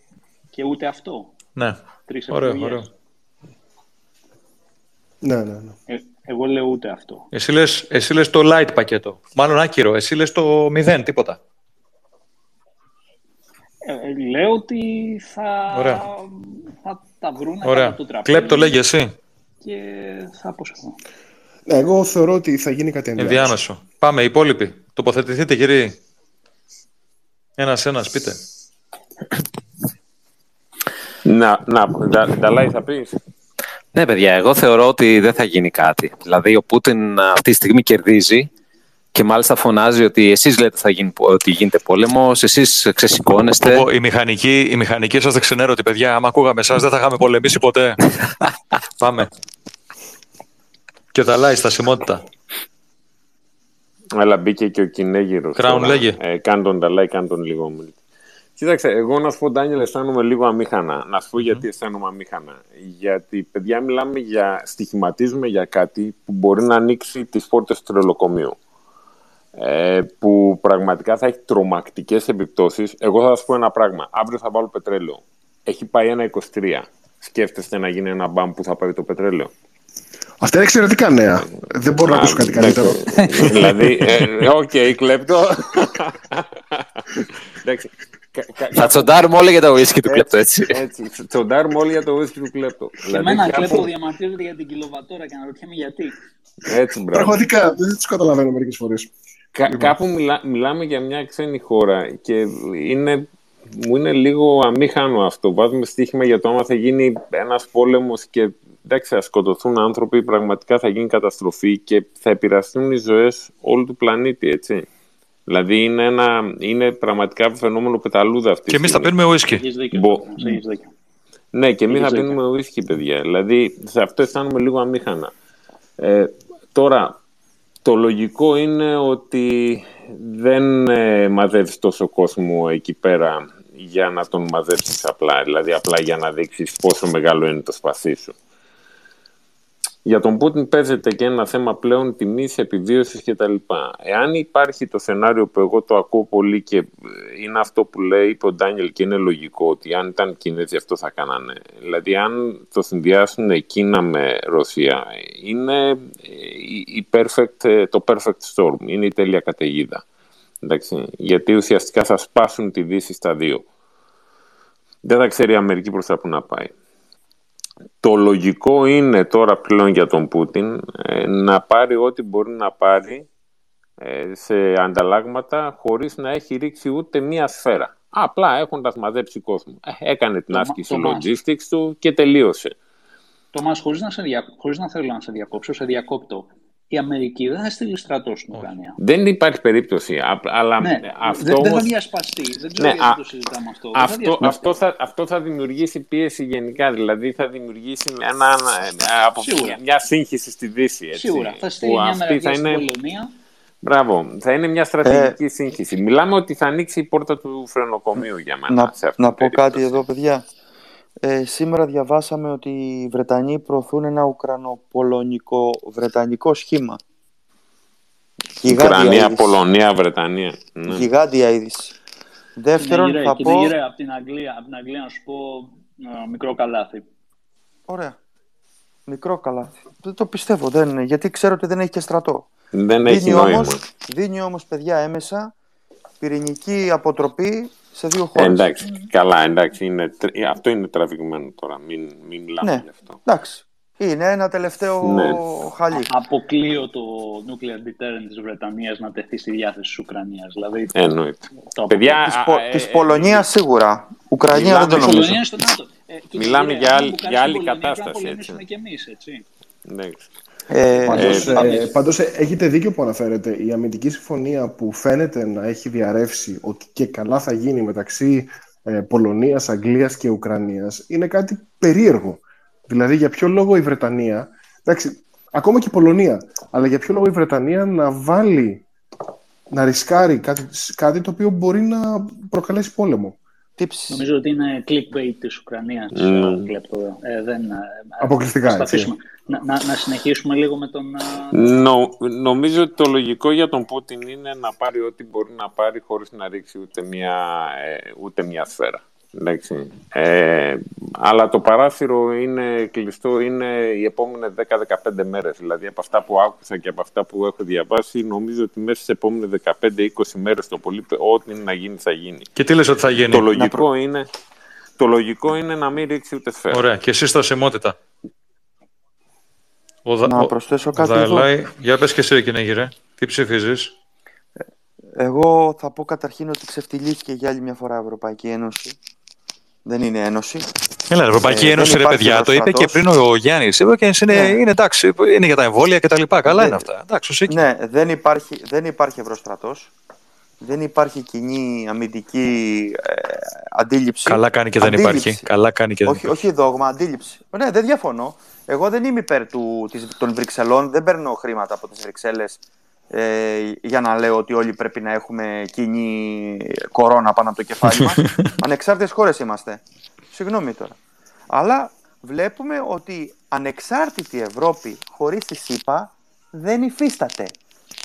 και ούτε αυτό. Ναι. Τρεις ωραίο, ωραίο. Ναι, ναι, ναι. Ε, εγώ λέω ούτε αυτό. Εσύ λες, εσύ λες το light πακέτο. Μάλλον άκυρο. Εσύ λες το μηδέν, τίποτα. Ε, λέω ότι θα, Ωραία. θα τα βρουν Ωραία. από το τραπέζι. Κλέπ το λέγει εσύ. Και θα αποσχεθώ. Ναι, εγώ θεωρώ ότι θα γίνει κάτι ενδιάμεσο. Ενδιάμεσο. Πάμε, οι υπόλοιποι. Τοποθετηθείτε, κύριοι. Ένας-ένας, πείτε. Να, να, Νταλάη θα πεις; Ναι, παιδιά, εγώ θεωρώ ότι δεν θα γίνει κάτι. Δηλαδή, ο Πούτιν αυτή τη στιγμή κερδίζει και μάλιστα φωνάζει ότι εσείς λέτε θα γίνει, ότι γίνεται πόλεμος, εσείς ξεσηκώνεστε. Οι μηχανικοί, οι μηχανικοί σας δεν ξενέρω ότι παιδιά, άμα ακούγαμε εσάς, δεν θα είχαμε πολεμήσει ποτέ. Πάμε. Και ο Νταλάης, στασιμότητα. Αλλά μπήκε και ο Κινέγυρος. Κράουν λέγε. Ε, κάν τον Νταλάη, κάν τον λίγο. Κοίταξε, εγώ να σου πω, Ντάνιελ, αισθάνομαι λίγο αμήχανα. Να σου πω γιατί αισθάνομαι αμήχανα. Γιατί, παιδιά, μιλάμε για. στοιχηματίζουμε για κάτι που μπορεί να ανοίξει τις πόρτες του τρελοκομείου. Ε, που πραγματικά θα έχει τρομακτικές επιπτώσεις. Εγώ θα σα πω ένα πράγμα. Αύριο θα βάλω πετρέλαιο. Έχει πάει ένα 23. Σκέφτεστε να γίνει ένα μπαμ που θα πάει το πετρέλαιο; Αυτά είναι εξαιρετικά νέα. Δεν μπορώ να ακούσω κάτι καλύτερο. δηλαδή, ε, οκ, κλέπτο. Εντάξει, θα τσοντάρουμε όλοι για το ουίσκι του κλέπτο, έτσι. έτσι. Τσοντάρουμε όλοι για το ουίσκι του κλέπτο. Και δηλαδή, εμένα κλέπτο διαμαρτύρεται για την κιλοβατόρα και αναρωτιέμαι γιατί. Έτσι, μπράβο. Πραγματικά, δεν τους καταλαβαίνω μερικές φορές. Κα, λοιπόν. Κάπου μιλά, μιλάμε για μια ξένη χώρα και είναι, μου είναι λίγο αμήχανο αυτό. Βάζουμε στοίχημα για το άμα θα γίνει ένας πόλεμος και εντάξει, θα σκοτωθούν άνθρωποι, πραγματικά θα γίνει καταστροφή και θα επηρεαστούν οι ζωές όλου του πλανήτη, έτσι. Δηλαδή είναι, ένα, είναι πραγματικά φαινόμενο πεταλούδα αυτή. Και εμείς θα πίνουμε ουίσκι. Μπο... Ναι, και εμείς θα πίνουμε ουίσκι, παιδιά. Δηλαδή σε αυτό αισθάνομαι λίγο αμήχανα. Ε, τώρα, το λογικό είναι ότι δεν ε, μαζεύεις τόσο κόσμο εκεί πέρα για να τον μαζέψεις απλά, δηλαδή απλά για να δείξεις πόσο μεγάλο είναι το σπαθί σου. Για τον Πούτιν παίζεται και ένα θέμα πλέον τιμής, επιβίωσης κτλ. Εάν υπάρχει το σενάριο που εγώ το ακούω πολύ και είναι αυτό που λέει, είπε ο Ντάνιελ και είναι λογικό, ότι αν ήταν Κινέζοι αυτό θα κάνανε. Δηλαδή, αν το συνδυάσουν Κίνα με Ρωσία, είναι η perfect, το perfect storm, είναι η τέλεια καταιγίδα. Εντάξει, γιατί ουσιαστικά θα σπάσουν τη Δύση στα δύο. Δεν θα ξέρει η Αμερική προς τα που να πάει. Το λογικό είναι τώρα πλέον για τον Πούτιν ε, να πάρει ό,τι μπορεί να πάρει ε, σε ανταλλάγματα χωρίς να έχει ρίξει ούτε μία σφαίρα. Απλά έχοντας μαζέψει κόσμο. Ε, έκανε την άσκηση logistics του και τελείωσε. Τόμας, χωρίς να, σε χωρίς να θέλω να σε διακόψω, σε διακόπτω. Η Αμερική δεν θα στείλει στρατός στην Ουκρανία. Δεν υπάρχει περίπτωση. Αλλά ναι, αυτό δεν, όμως... δεν θα διασπαστεί. Δεν ξέρω ναι, γιατί το συζητάμε αυτό. Αυτό, θα αυτό, θα, αυτό θα δημιουργήσει πίεση γενικά. Δηλαδή θα δημιουργήσει ένα, από, μια σύγχυση στη Δύση. Έτσι, Σίγουρα. Θα στείλει μια μέρα θα είναι... στην Πολωνία. Μπράβο. Θα είναι μια στρατηγική ε, σύγχυση. Μιλάμε ότι θα ανοίξει η πόρτα του φρενοκομείου για μένα. Να, σε να πω κάτι εδώ, παιδιά. Ε, σήμερα διαβάσαμε ότι οι Βρετανοί προωθούν ένα Ουκρανο-Πολωνικό-Βρετανικό σχήμα. Ουκρανία, Πολωνία, Βρετανία. Ναι. Γιγάντια είδηση. Δεύτερον, θα πω... από την, Αγγλία, από την Αγγλία να σου πω μικρό καλάθι. Ωραία. Μικρό καλάθι. Δεν το πιστεύω, δεν, γιατί ξέρω ότι δεν έχει και στρατό. Δεν έχει δίνει νόημα. Όμως, δίνει όμως, παιδιά, έμεσα πυρηνική αποτροπή σε δύο χώρες. εντάξει, καλά, εντάξει. Είναι, αυτό είναι τραβηγμένο τώρα. Μην, μην μιλάμε ναι, γι' αυτό. Εντάξει. Είναι ένα τελευταίο ναι. χαλί. Αποκλείω το nuclear deterrent της Βρετανίας να τεθεί στη διάθεση της Ουκρανίας. Δηλαδή, Εννοείται. Παιδιά, της, πο, ε, της Πολωνίας σίγουρα. Ουκρανία δεν το νομίζω. Πολωνία στο ΝΑΤΟ; Ε, μιλάμε για, άλλη, για άλλη κατάσταση. Έτσι. και εμείς, έτσι. Εντάξει. Ε, πάντως, ε, ε, πάντως έχετε δίκιο που αναφέρετε. Η αμυντική συμφωνία που φαίνεται να έχει διαρρεύσει ότι και καλά θα γίνει μεταξύ ε, Πολωνίας, Αγγλίας και Ουκρανίας είναι κάτι περίεργο. Δηλαδή για ποιο λόγο η Βρετανία, εντάξει, ακόμα και η Πολωνία, αλλά για ποιο λόγο η Βρετανία να βάλει, να ρισκάρει κάτι, κάτι το οποίο μπορεί να προκαλέσει πόλεμο; Νομίζω ότι είναι clickbait της Ουκρανίας. Mm. Ε, δεν, ε, Αποκλειστικά, έτσι. Να, να, να, συνεχίσουμε λίγο με τον... Νο, νομίζω ότι το λογικό για τον Πούτιν είναι να πάρει ό,τι μπορεί να πάρει χωρίς να ρίξει ούτε μια, ε, ούτε μια σφαίρα. Εντάξει. Ε, αλλά το παράθυρο είναι κλειστό, είναι οι επόμενες 10-15 μέρες. Δηλαδή από αυτά που άκουσα και από αυτά που έχω διαβάσει, νομίζω ότι μέσα στις επόμενες 15-20 μέρες το πολύ, ό,τι είναι να γίνει θα γίνει. Και τι λες ότι θα γίνει; Το λογικό, είναι, το λογικό είναι να μην ρίξει ούτε σφαίρα. Ωραία. Και εσύ στασιμότητα. Ο, να ο, προσθέσω κάτι ο Δαλάη, για πες και εσύ ρε. Τι ψηφίζεις; Εγώ θα πω καταρχήν ότι ξεφτυλίστηκε για άλλη μια φορά η Ευρωπαϊκή Ένωση δεν είναι ένωση. Έλα, Ευρωπαϊκή ε, Ένωση, ρε παιδιά, το είπε και πριν ο Γιάννης. Είπε είναι, ναι. είναι εντάξει, είναι για τα εμβόλια και τα λοιπά. Καλά δεν, είναι αυτά. Εντάξει, ναι, δεν υπάρχει, δεν υπάρχει ευρωστρατός. Δεν υπάρχει κοινή αμυντική ε, αντίληψη. Καλά κάνει και δεν υπάρχει. Καλά κάνει και δεν όχι, όχι δόγμα, αντίληψη. Ναι, δεν διαφωνώ. Εγώ δεν είμαι υπέρ του, των Βρυξελών. Δεν παίρνω χρήματα από τις Βρυξέλλες ε, για να λέω ότι όλοι πρέπει να έχουμε κοινή κορώνα πάνω από το κεφάλι μας. Ανεξάρτητες χώρες είμαστε. Συγγνώμη τώρα. Αλλά βλέπουμε ότι ανεξάρτητη Ευρώπη χωρίς τη ΣΥΠΑ δεν υφίσταται.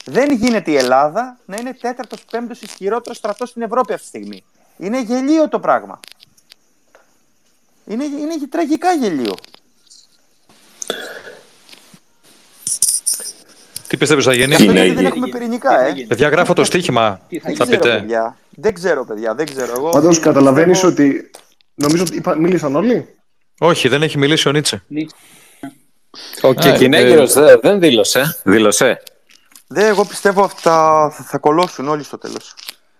Δεν γίνεται η Ελλάδα να είναι τέταρτος, πέμπτος ισχυρότερο στρατό στην Ευρώπη αυτή τη στιγμή. Είναι γελίο το πράγμα. Είναι, είναι τραγικά γελίο. Τι πιστεύεις θα γίνει; Δεν έχουμε πυρηνικά, ε. Παιδιά, γράφω το στοίχημα. Θα πείτε. Δεν ξέρω, παιδιά. Δεν ξέρω. Εγώ... Πάντως, καταλαβαίνεις ότι. Νομίζω ότι μίλησαν όλοι; Όχι, δεν έχει μιλήσει ο Νίτσε. Ο Κεκινέγυρος δεν δήλωσε. Δήλωσε. Δεν, εγώ πιστεύω αυτά θα, θα κολώσουν όλοι στο τέλος.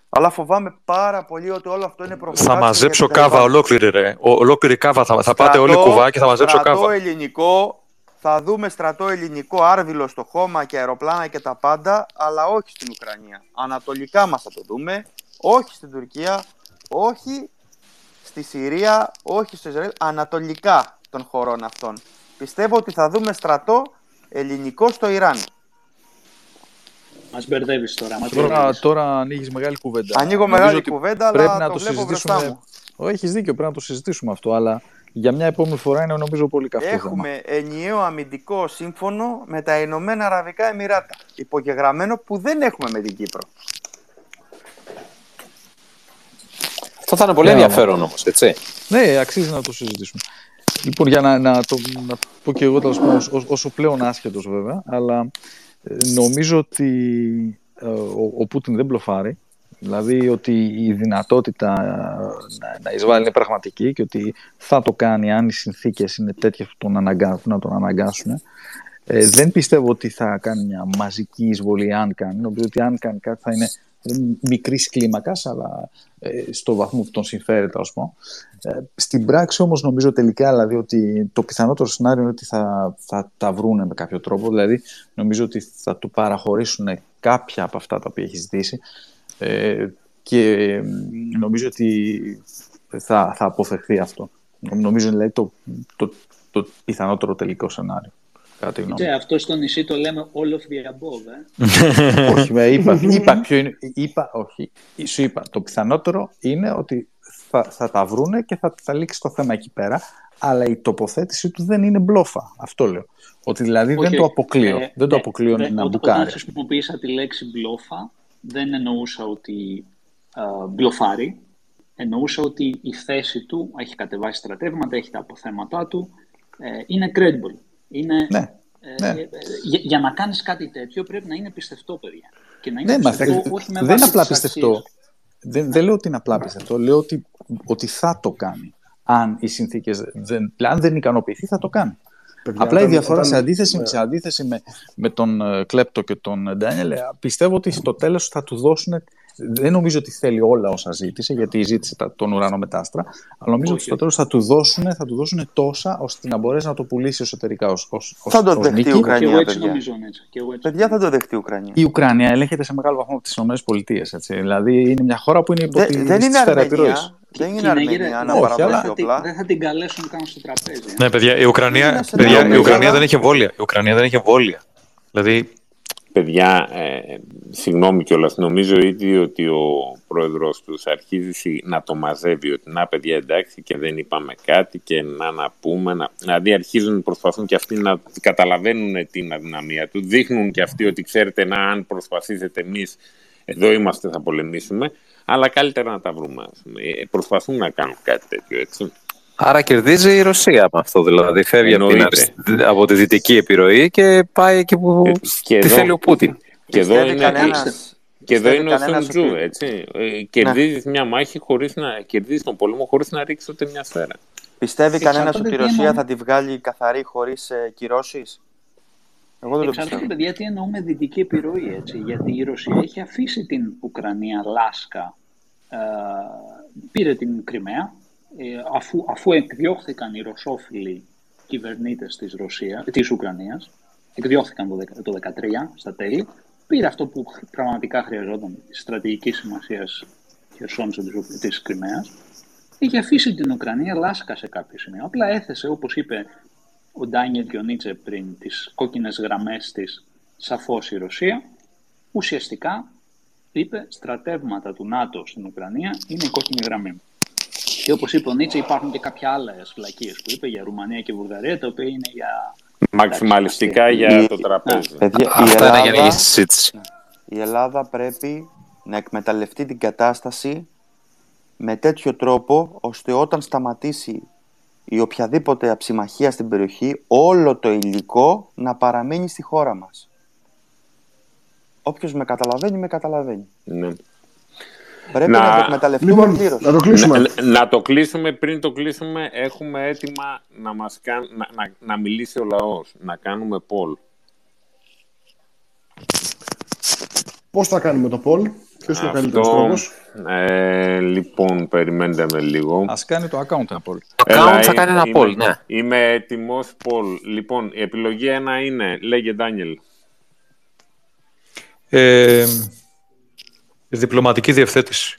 Αλλά φοβάμαι πάρα πολύ ότι όλο αυτό είναι προφανές. Θα μαζέψω κάβα ολόκληρη, ρε. Ολόκληρη κάβα. Θα, θα πάτε όλοι κουβά και θα μαζέψω κάβα. Το ελληνικό θα δούμε στρατό ελληνικό άρβιλο στο χώμα και αεροπλάνα και τα πάντα, αλλά όχι στην Ουκρανία. Ανατολικά μας θα το δούμε, όχι στην Τουρκία, όχι στη Συρία, όχι στο Ισραήλ, ανατολικά των χωρών αυτών. Πιστεύω ότι θα δούμε στρατό ελληνικό στο Ιράν. Μας μπερδεύεις τώρα. Μας τώρα, τώρα ανοίγεις μεγάλη κουβέντα. Ανοίγω μεγάλη κουβέντα, αλλά πρέπει να το, το βλέπω συζητήσουμε. μου. Έχεις δίκιο, πρέπει να το συζητήσουμε αυτό, αλλά για μια επόμενη φορά είναι νομίζω πολύ καυτό Έχουμε θέμα. ενιαίο αμυντικό σύμφωνο με τα Ηνωμένα Αραβικά Εμμυράτα. Υπογεγραμμένο που δεν έχουμε με την Κύπρο. Αυτό θα είναι πολύ ενδιαφέρον όμως, έτσι. Ναι, αξίζει να το συζητήσουμε. Λοιπόν, για να, να, το, να πω και εγώ τέλος όσο πλέον άσχετος βέβαια, αλλά ε, νομίζω ότι ε, ο, ο Πούτιν δεν μπλοφάρει Δηλαδή ότι η δυνατότητα να, να εισβάλλει είναι πραγματική και ότι θα το κάνει αν οι συνθήκες είναι τέτοιες που τον αναγκάσουν, να τον αναγκάσουν. Ε, δεν πιστεύω ότι θα κάνει μια μαζική εισβολή αν κάνει. Νομίζω ότι αν κάνει κάτι θα είναι μικρής κλίμακας, αλλά ε, στο βαθμό που τον συμφέρει, τέλο πω. Ε, στην πράξη όμως νομίζω τελικά δηλαδή, ότι το πιθανότερο σενάριο είναι ότι θα, θα τα βρούνε με κάποιο τρόπο. Δηλαδή νομίζω ότι θα του παραχωρήσουν κάποια από αυτά τα οποία έχει ζητήσει ε, και νομίζω ότι θα, θα αποφευχθεί αυτό. Νομίζω δηλαδή το, το, το πιθανότερο τελικό σενάριο. Κάτι γνώμη. αυτό στο νησί το λέμε all of the above, ε. όχι, με είπα, είπα, ποιο είναι, είπα, όχι, σου είπα, το πιθανότερο είναι ότι θα, θα τα βρούνε και θα, θα λήξει το θέμα εκεί πέρα, αλλά η τοποθέτηση του δεν είναι μπλόφα, αυτό λέω. Ότι δηλαδή δεν το αποκλείω, ε, δεν το ε, αποκλείω ε, να μπουκάρει. Όταν χρησιμοποίησα τη λέξη μπλόφα, δεν εννοούσα ότι ε, μπλοφάρει, εννοούσα ότι η θέση του έχει κατεβάσει στρατεύματα, έχει τα αποθέματά του, ε, είναι credible. Είναι, ναι. Ε, ναι. Ε, για, για, να κάνεις κάτι τέτοιο πρέπει να είναι πιστευτό, παιδιά. Και να είναι ναι, πιστευτό, όχι με δεν είναι απλά πιστευτό. Δεν, δεν λέω ότι είναι απλά πιστευτό. Λέω ότι, ότι θα το κάνει. Αν οι συνθήκες δεν, αν δεν ικανοποιηθεί, θα το κάνει. Παιδιά, Απλά η διαφορά σε αντίθεση, ναι. σε αντίθεση με, με τον Κλέπτο και τον Ντάνιελ, πιστεύω ότι στο τέλος θα του δώσουν δεν νομίζω ότι θέλει όλα όσα ζήτησε, γιατί ζήτησε τον ουρανό με τα άστρα, αλλά νομίζω ότι στο τέλος θα του δώσουν, θα του δώσουν τόσα ώστε να μπορέσει να το πουλήσει εσωτερικά ως, ως, θα το δεχτεί η Ουκρανία. Και έτσι νομίζω, έτσι. Και έτσι. Παιδιά θα το δεχτεί η Ουκρανία. Η Ουκρανία ελέγχεται σε μεγάλο βαθμό από τις ΗΠΑ. Δηλαδή είναι μια χώρα που είναι υπό τη δεν είναι σφαίρα επιρροής. Δεν είναι Αρμενία να παραδώσει όπλα. Δεν θα την καλέσουν καν στο τραπέζι. Ναι, παιδιά, η Ουκρανία, η Ουκρανία δεν έχει εμβόλια. Η Ουκρανία δεν έχει εμβόλια. Δηλαδή Παιδιά, ε, συγγνώμη κιόλας, νομίζω ήδη ότι ο πρόεδρος τους αρχίζει να το μαζεύει ότι να παιδιά εντάξει και δεν είπαμε κάτι και να να πούμε, να... δηλαδή αρχίζουν προσπαθούν και αυτοί να καταλαβαίνουν την αδυναμία του, δείχνουν και αυτοί ότι ξέρετε να αν προσπαθήσετε εμείς εδώ είμαστε θα πολεμήσουμε, αλλά καλύτερα να τα βρούμε. Ε, προσπαθούν να κάνουν κάτι τέτοιο, έτσι. Άρα κερδίζει η Ρωσία με αυτό, δηλαδή φεύγει από, την, από τη δυτική επιρροή και πάει εκεί που και, τη θέλει ο Πούτιν. Και εδώ είναι, κανένας, και εδώ είναι ο Σουντζού, έτσι. Ε, κερδίζεις ναι. μια μάχη χωρίς να κερδίζεις τον πόλεμο χωρίς να ρίξεις ούτε μια σφαίρα. Πιστεύει κανένας ότι η Ρωσία θα τη βγάλει καθαρή χωρίς ε, κυρώσεις; Εγώ δεν το πιστεύω. παιδιά, τι εννοούμε δυτική επιρροή, έτσι. Γιατί η Ρωσία έχει αφήσει την Ουκρανία λάσκα. Ε, πήρε την Κρυμαία, ε, αφού, αφού εκδιώχθηκαν οι ρωσόφιλοι κυβερνήτες της, Ρωσίας, της Ουκρανίας, εκδιώχθηκαν το 2013 στα τέλη, πήρε αυτό που πραγματικά χρειαζόταν, της στρατηγικής σημασίας χερσόνησης της, της Κρυμαίας, είχε αφήσει την Ουκρανία λάσκα σε κάποιο σημείο. Απλά έθεσε, όπως είπε ο Ντάνιελ και ο Νίτσε πριν, τις κόκκινες γραμμές της σαφώς η Ρωσία, ουσιαστικά είπε στρατεύματα του ΝΑΤΟ στην Ουκρανία είναι η κόκκινη γραμμή. Και όπως είπε ο Νίτσε, υπάρχουν και κάποια άλλε φυλακίες που είπε για Ρουμανία και Βουλγαρία, τα οποία είναι για. Μαξιμαλιστικά για το τραπέζι. Ναι. η, Ελλάδα, η Ελλάδα πρέπει να εκμεταλλευτεί την κατάσταση με τέτοιο τρόπο ώστε όταν σταματήσει η οποιαδήποτε αψημαχία στην περιοχή όλο το υλικό να παραμείνει στη χώρα μας. Όποιος με καταλαβαίνει, με καταλαβαίνει. Ναι. Πρέπει να, να το εκμεταλλευτούμε λοιπόν, πλήρως. Να το κλείσουμε. Να, να, το κλείσουμε. Πριν το κλείσουμε, έχουμε έτοιμα να, μας κάν, να, να, να μιλήσει ο λαός. Να κάνουμε poll. Πώς θα κάνουμε το poll, ποιος είναι ο καλύτερος τρόπος. Ε, λοιπόν, περιμένετε με λίγο. Ας κάνει το account ένα poll. Account θα κάνει ένα poll, ναι. Είμαι έτοιμος poll. Λοιπόν, η επιλογή ένα είναι, λέγε Ντάνιελ. Ε, Διπλωματική διευθέτηση.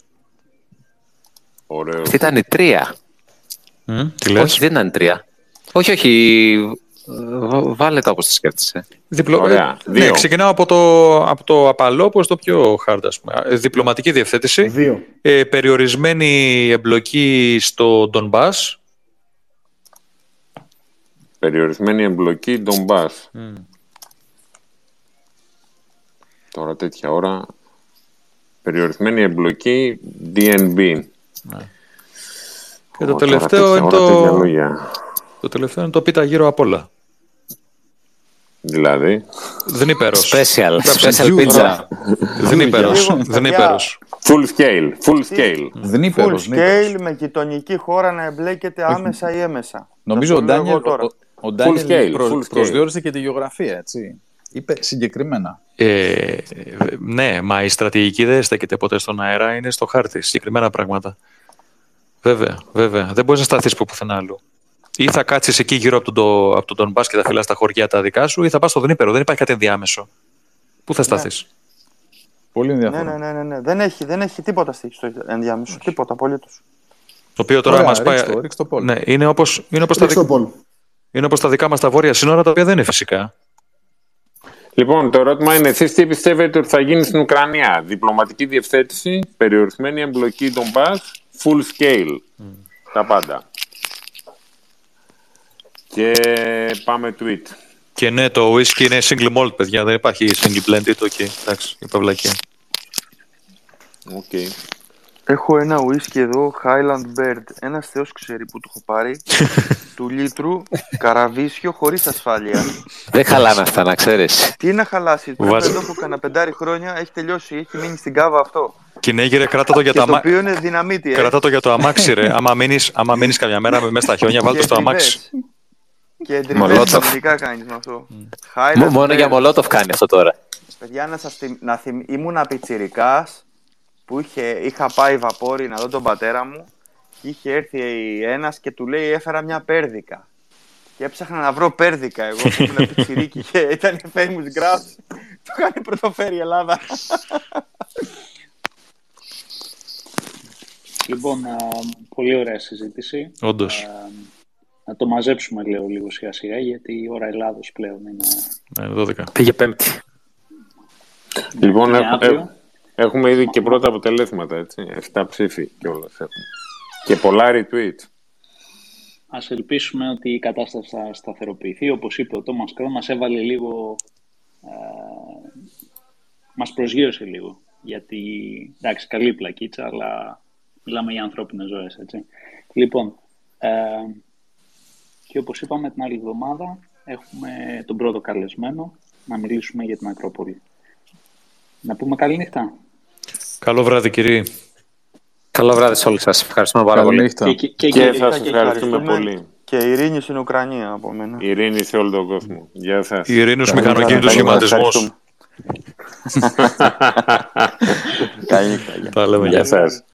Ωραίος. Αυτή ήταν η τρία. Mm, τι λες; Όχι, δεν ήταν η τρία. Όχι, όχι. Βάλε τα όπως τη σκέφτεσαι. Διπλω... Ωραία. Ε, ναι, ξεκινάω από το, από το απαλό προς το πιο hard, ας πούμε. Ε, διπλωματική διευθέτηση. Δύο. Ε, περιορισμένη εμπλοκή στο Ντονμπάς. Περιορισμένη εμπλοκή Ντονμπάς. Mm. Τώρα τέτοια ώρα περιορισμένη εμπλοκή DNB. Ναι. Και το τελευταίο, είναι το... το τελευταίο είναι το πίτα γύρω απ' όλα. Δηλαδή. Δεν υπέρος. Special. Special pizza. Δεν υπέρος. Δεν υπέρος. Full scale. Full scale. Δεν υπέρος. Full scale με γειτονική χώρα να εμπλέκεται άμεσα ή έμεσα. Νομίζω ο Ντάνιελ, ο, Ντάνιελ προσδιορίσε και τη γεωγραφία, έτσι. Είπε συγκεκριμένα. Ε, ναι, μα η στρατηγική δεν στέκεται ποτέ στον αέρα, είναι στο χάρτη. Συγκεκριμένα πράγματα. Βέβαια, βέβαια. Δεν μπορείς να σταθείς που πουθενά αλλού. Ή θα κάτσεις εκεί γύρω από τον, από τον Ντομπά και θα φυλάς τα χωριά τα δικά σου, ή θα πας στο Δνήπερο. Δεν υπάρχει κάτι ενδιάμεσο. Πού θα σταθείς; Ναι. Πολύ ενδιαφέρον. Ναι, ναι, ναι, ναι. Δεν, έχει, δεν έχει τίποτα στο ενδιάμεσο. Όχι. Τίποτα απολύτως. Το οποίο τώρα μας πάει. Ναι, είναι όπω είναι όπως τα, δι... είναι όπως τα δικά μας τα βόρεια σύνορα, τα οποία δεν είναι φυσικά. Λοιπόν, το ερώτημα είναι εσείς τι πιστεύετε ότι θα γίνει στην Ουκρανία; Διπλωματική διευθέτηση, περιορισμένη εμπλοκή των ΠΑΣ, full scale. Mm. Τα πάντα. Και πάμε tweet. Και ναι, το ουίσκι είναι single malt, παιδιά. Δεν υπάρχει single blended. OK, okay. εντάξει, είπα βλακεία. Okay. Έχω ένα ουίσκι εδώ, Highland Bird. Ένας θεός ξέρει πού το έχω πάρει. του λίτρου, καραβίσιο, χωρίς ασφάλεια. Δεν χαλάνε αυτά, να ξέρεις. Τι να χαλάσει. Πρέπει να το έχω κανένα πεντάρι χρόνια, έχει τελειώσει, έχει μείνει στην κάβα αυτό. Κυνέγυρε, κράτα το για το αμάξι. Το οποίο είναι δυναμίτη, ε. Κράτα το για το αμάξι, ρε. άμα μείνεις, άμα μείνεις καμιά μέρα μέσα στα χιόνια, βάλτε το στο αμάξι. Και εντριβές ειδικά κάνεις με αυτό. Μόνο για Μολότοφ κάνει αυτό τώρα. Παιδιά, να σας θυμ... να θυμ... ήμουν πιτσιρικάς που είχε... είχα πάει βαπόρι να δω τον πατέρα μου και είχε έρθει ένας και του λέει έφερα μια πέρδικα. Και έψαχνα να βρω πέρδικα εγώ που ήμουν πιτσιρίκι και ήταν famous graphs. Το κάνει πρωτοφέρει η Ελλάδα. Λοιπόν, πολύ ωραία συζήτηση. Όντως να το μαζέψουμε λίγο, λίγο σιγά σιγά, γιατί η ώρα Ελλάδος πλέον είναι... Ναι, 12. Πήγε πέμπτη. Λοιπόν, έχουμε, έχουμε ήδη και πρώτα αποτελέσματα, έτσι. 7 ψήφοι κιόλας έχουμε. Και πολλά retweet. Ας ελπίσουμε ότι η κατάσταση θα σταθεροποιηθεί. Όπως είπε ο Τόμας Κρό, μας έβαλε λίγο... Ε, μας προσγείωσε λίγο. Γιατί, εντάξει, καλή πλακίτσα, αλλά μιλάμε για ανθρώπινες ζωές, έτσι. Λοιπόν, ε, και όπως είπαμε την άλλη εβδομάδα έχουμε τον πρώτο καλεσμένο να μιλήσουμε για την Ακρόπολη. Να πούμε καλή νύχτα. Καλό βράδυ κύριε. Καλό βράδυ σε όλους σας. Ευχαριστούμε πάρα πολύ. Και, και, και, και, σας ευχαριστούμε πολύ. Και ειρήνη στην Ουκρανία από μένα. Ειρήνη σε όλο τον κόσμο. Γεια σας. Ειρήνους μηχανοκίνητους σχηματισμούς. Καλή νύχτα. Γεια σας.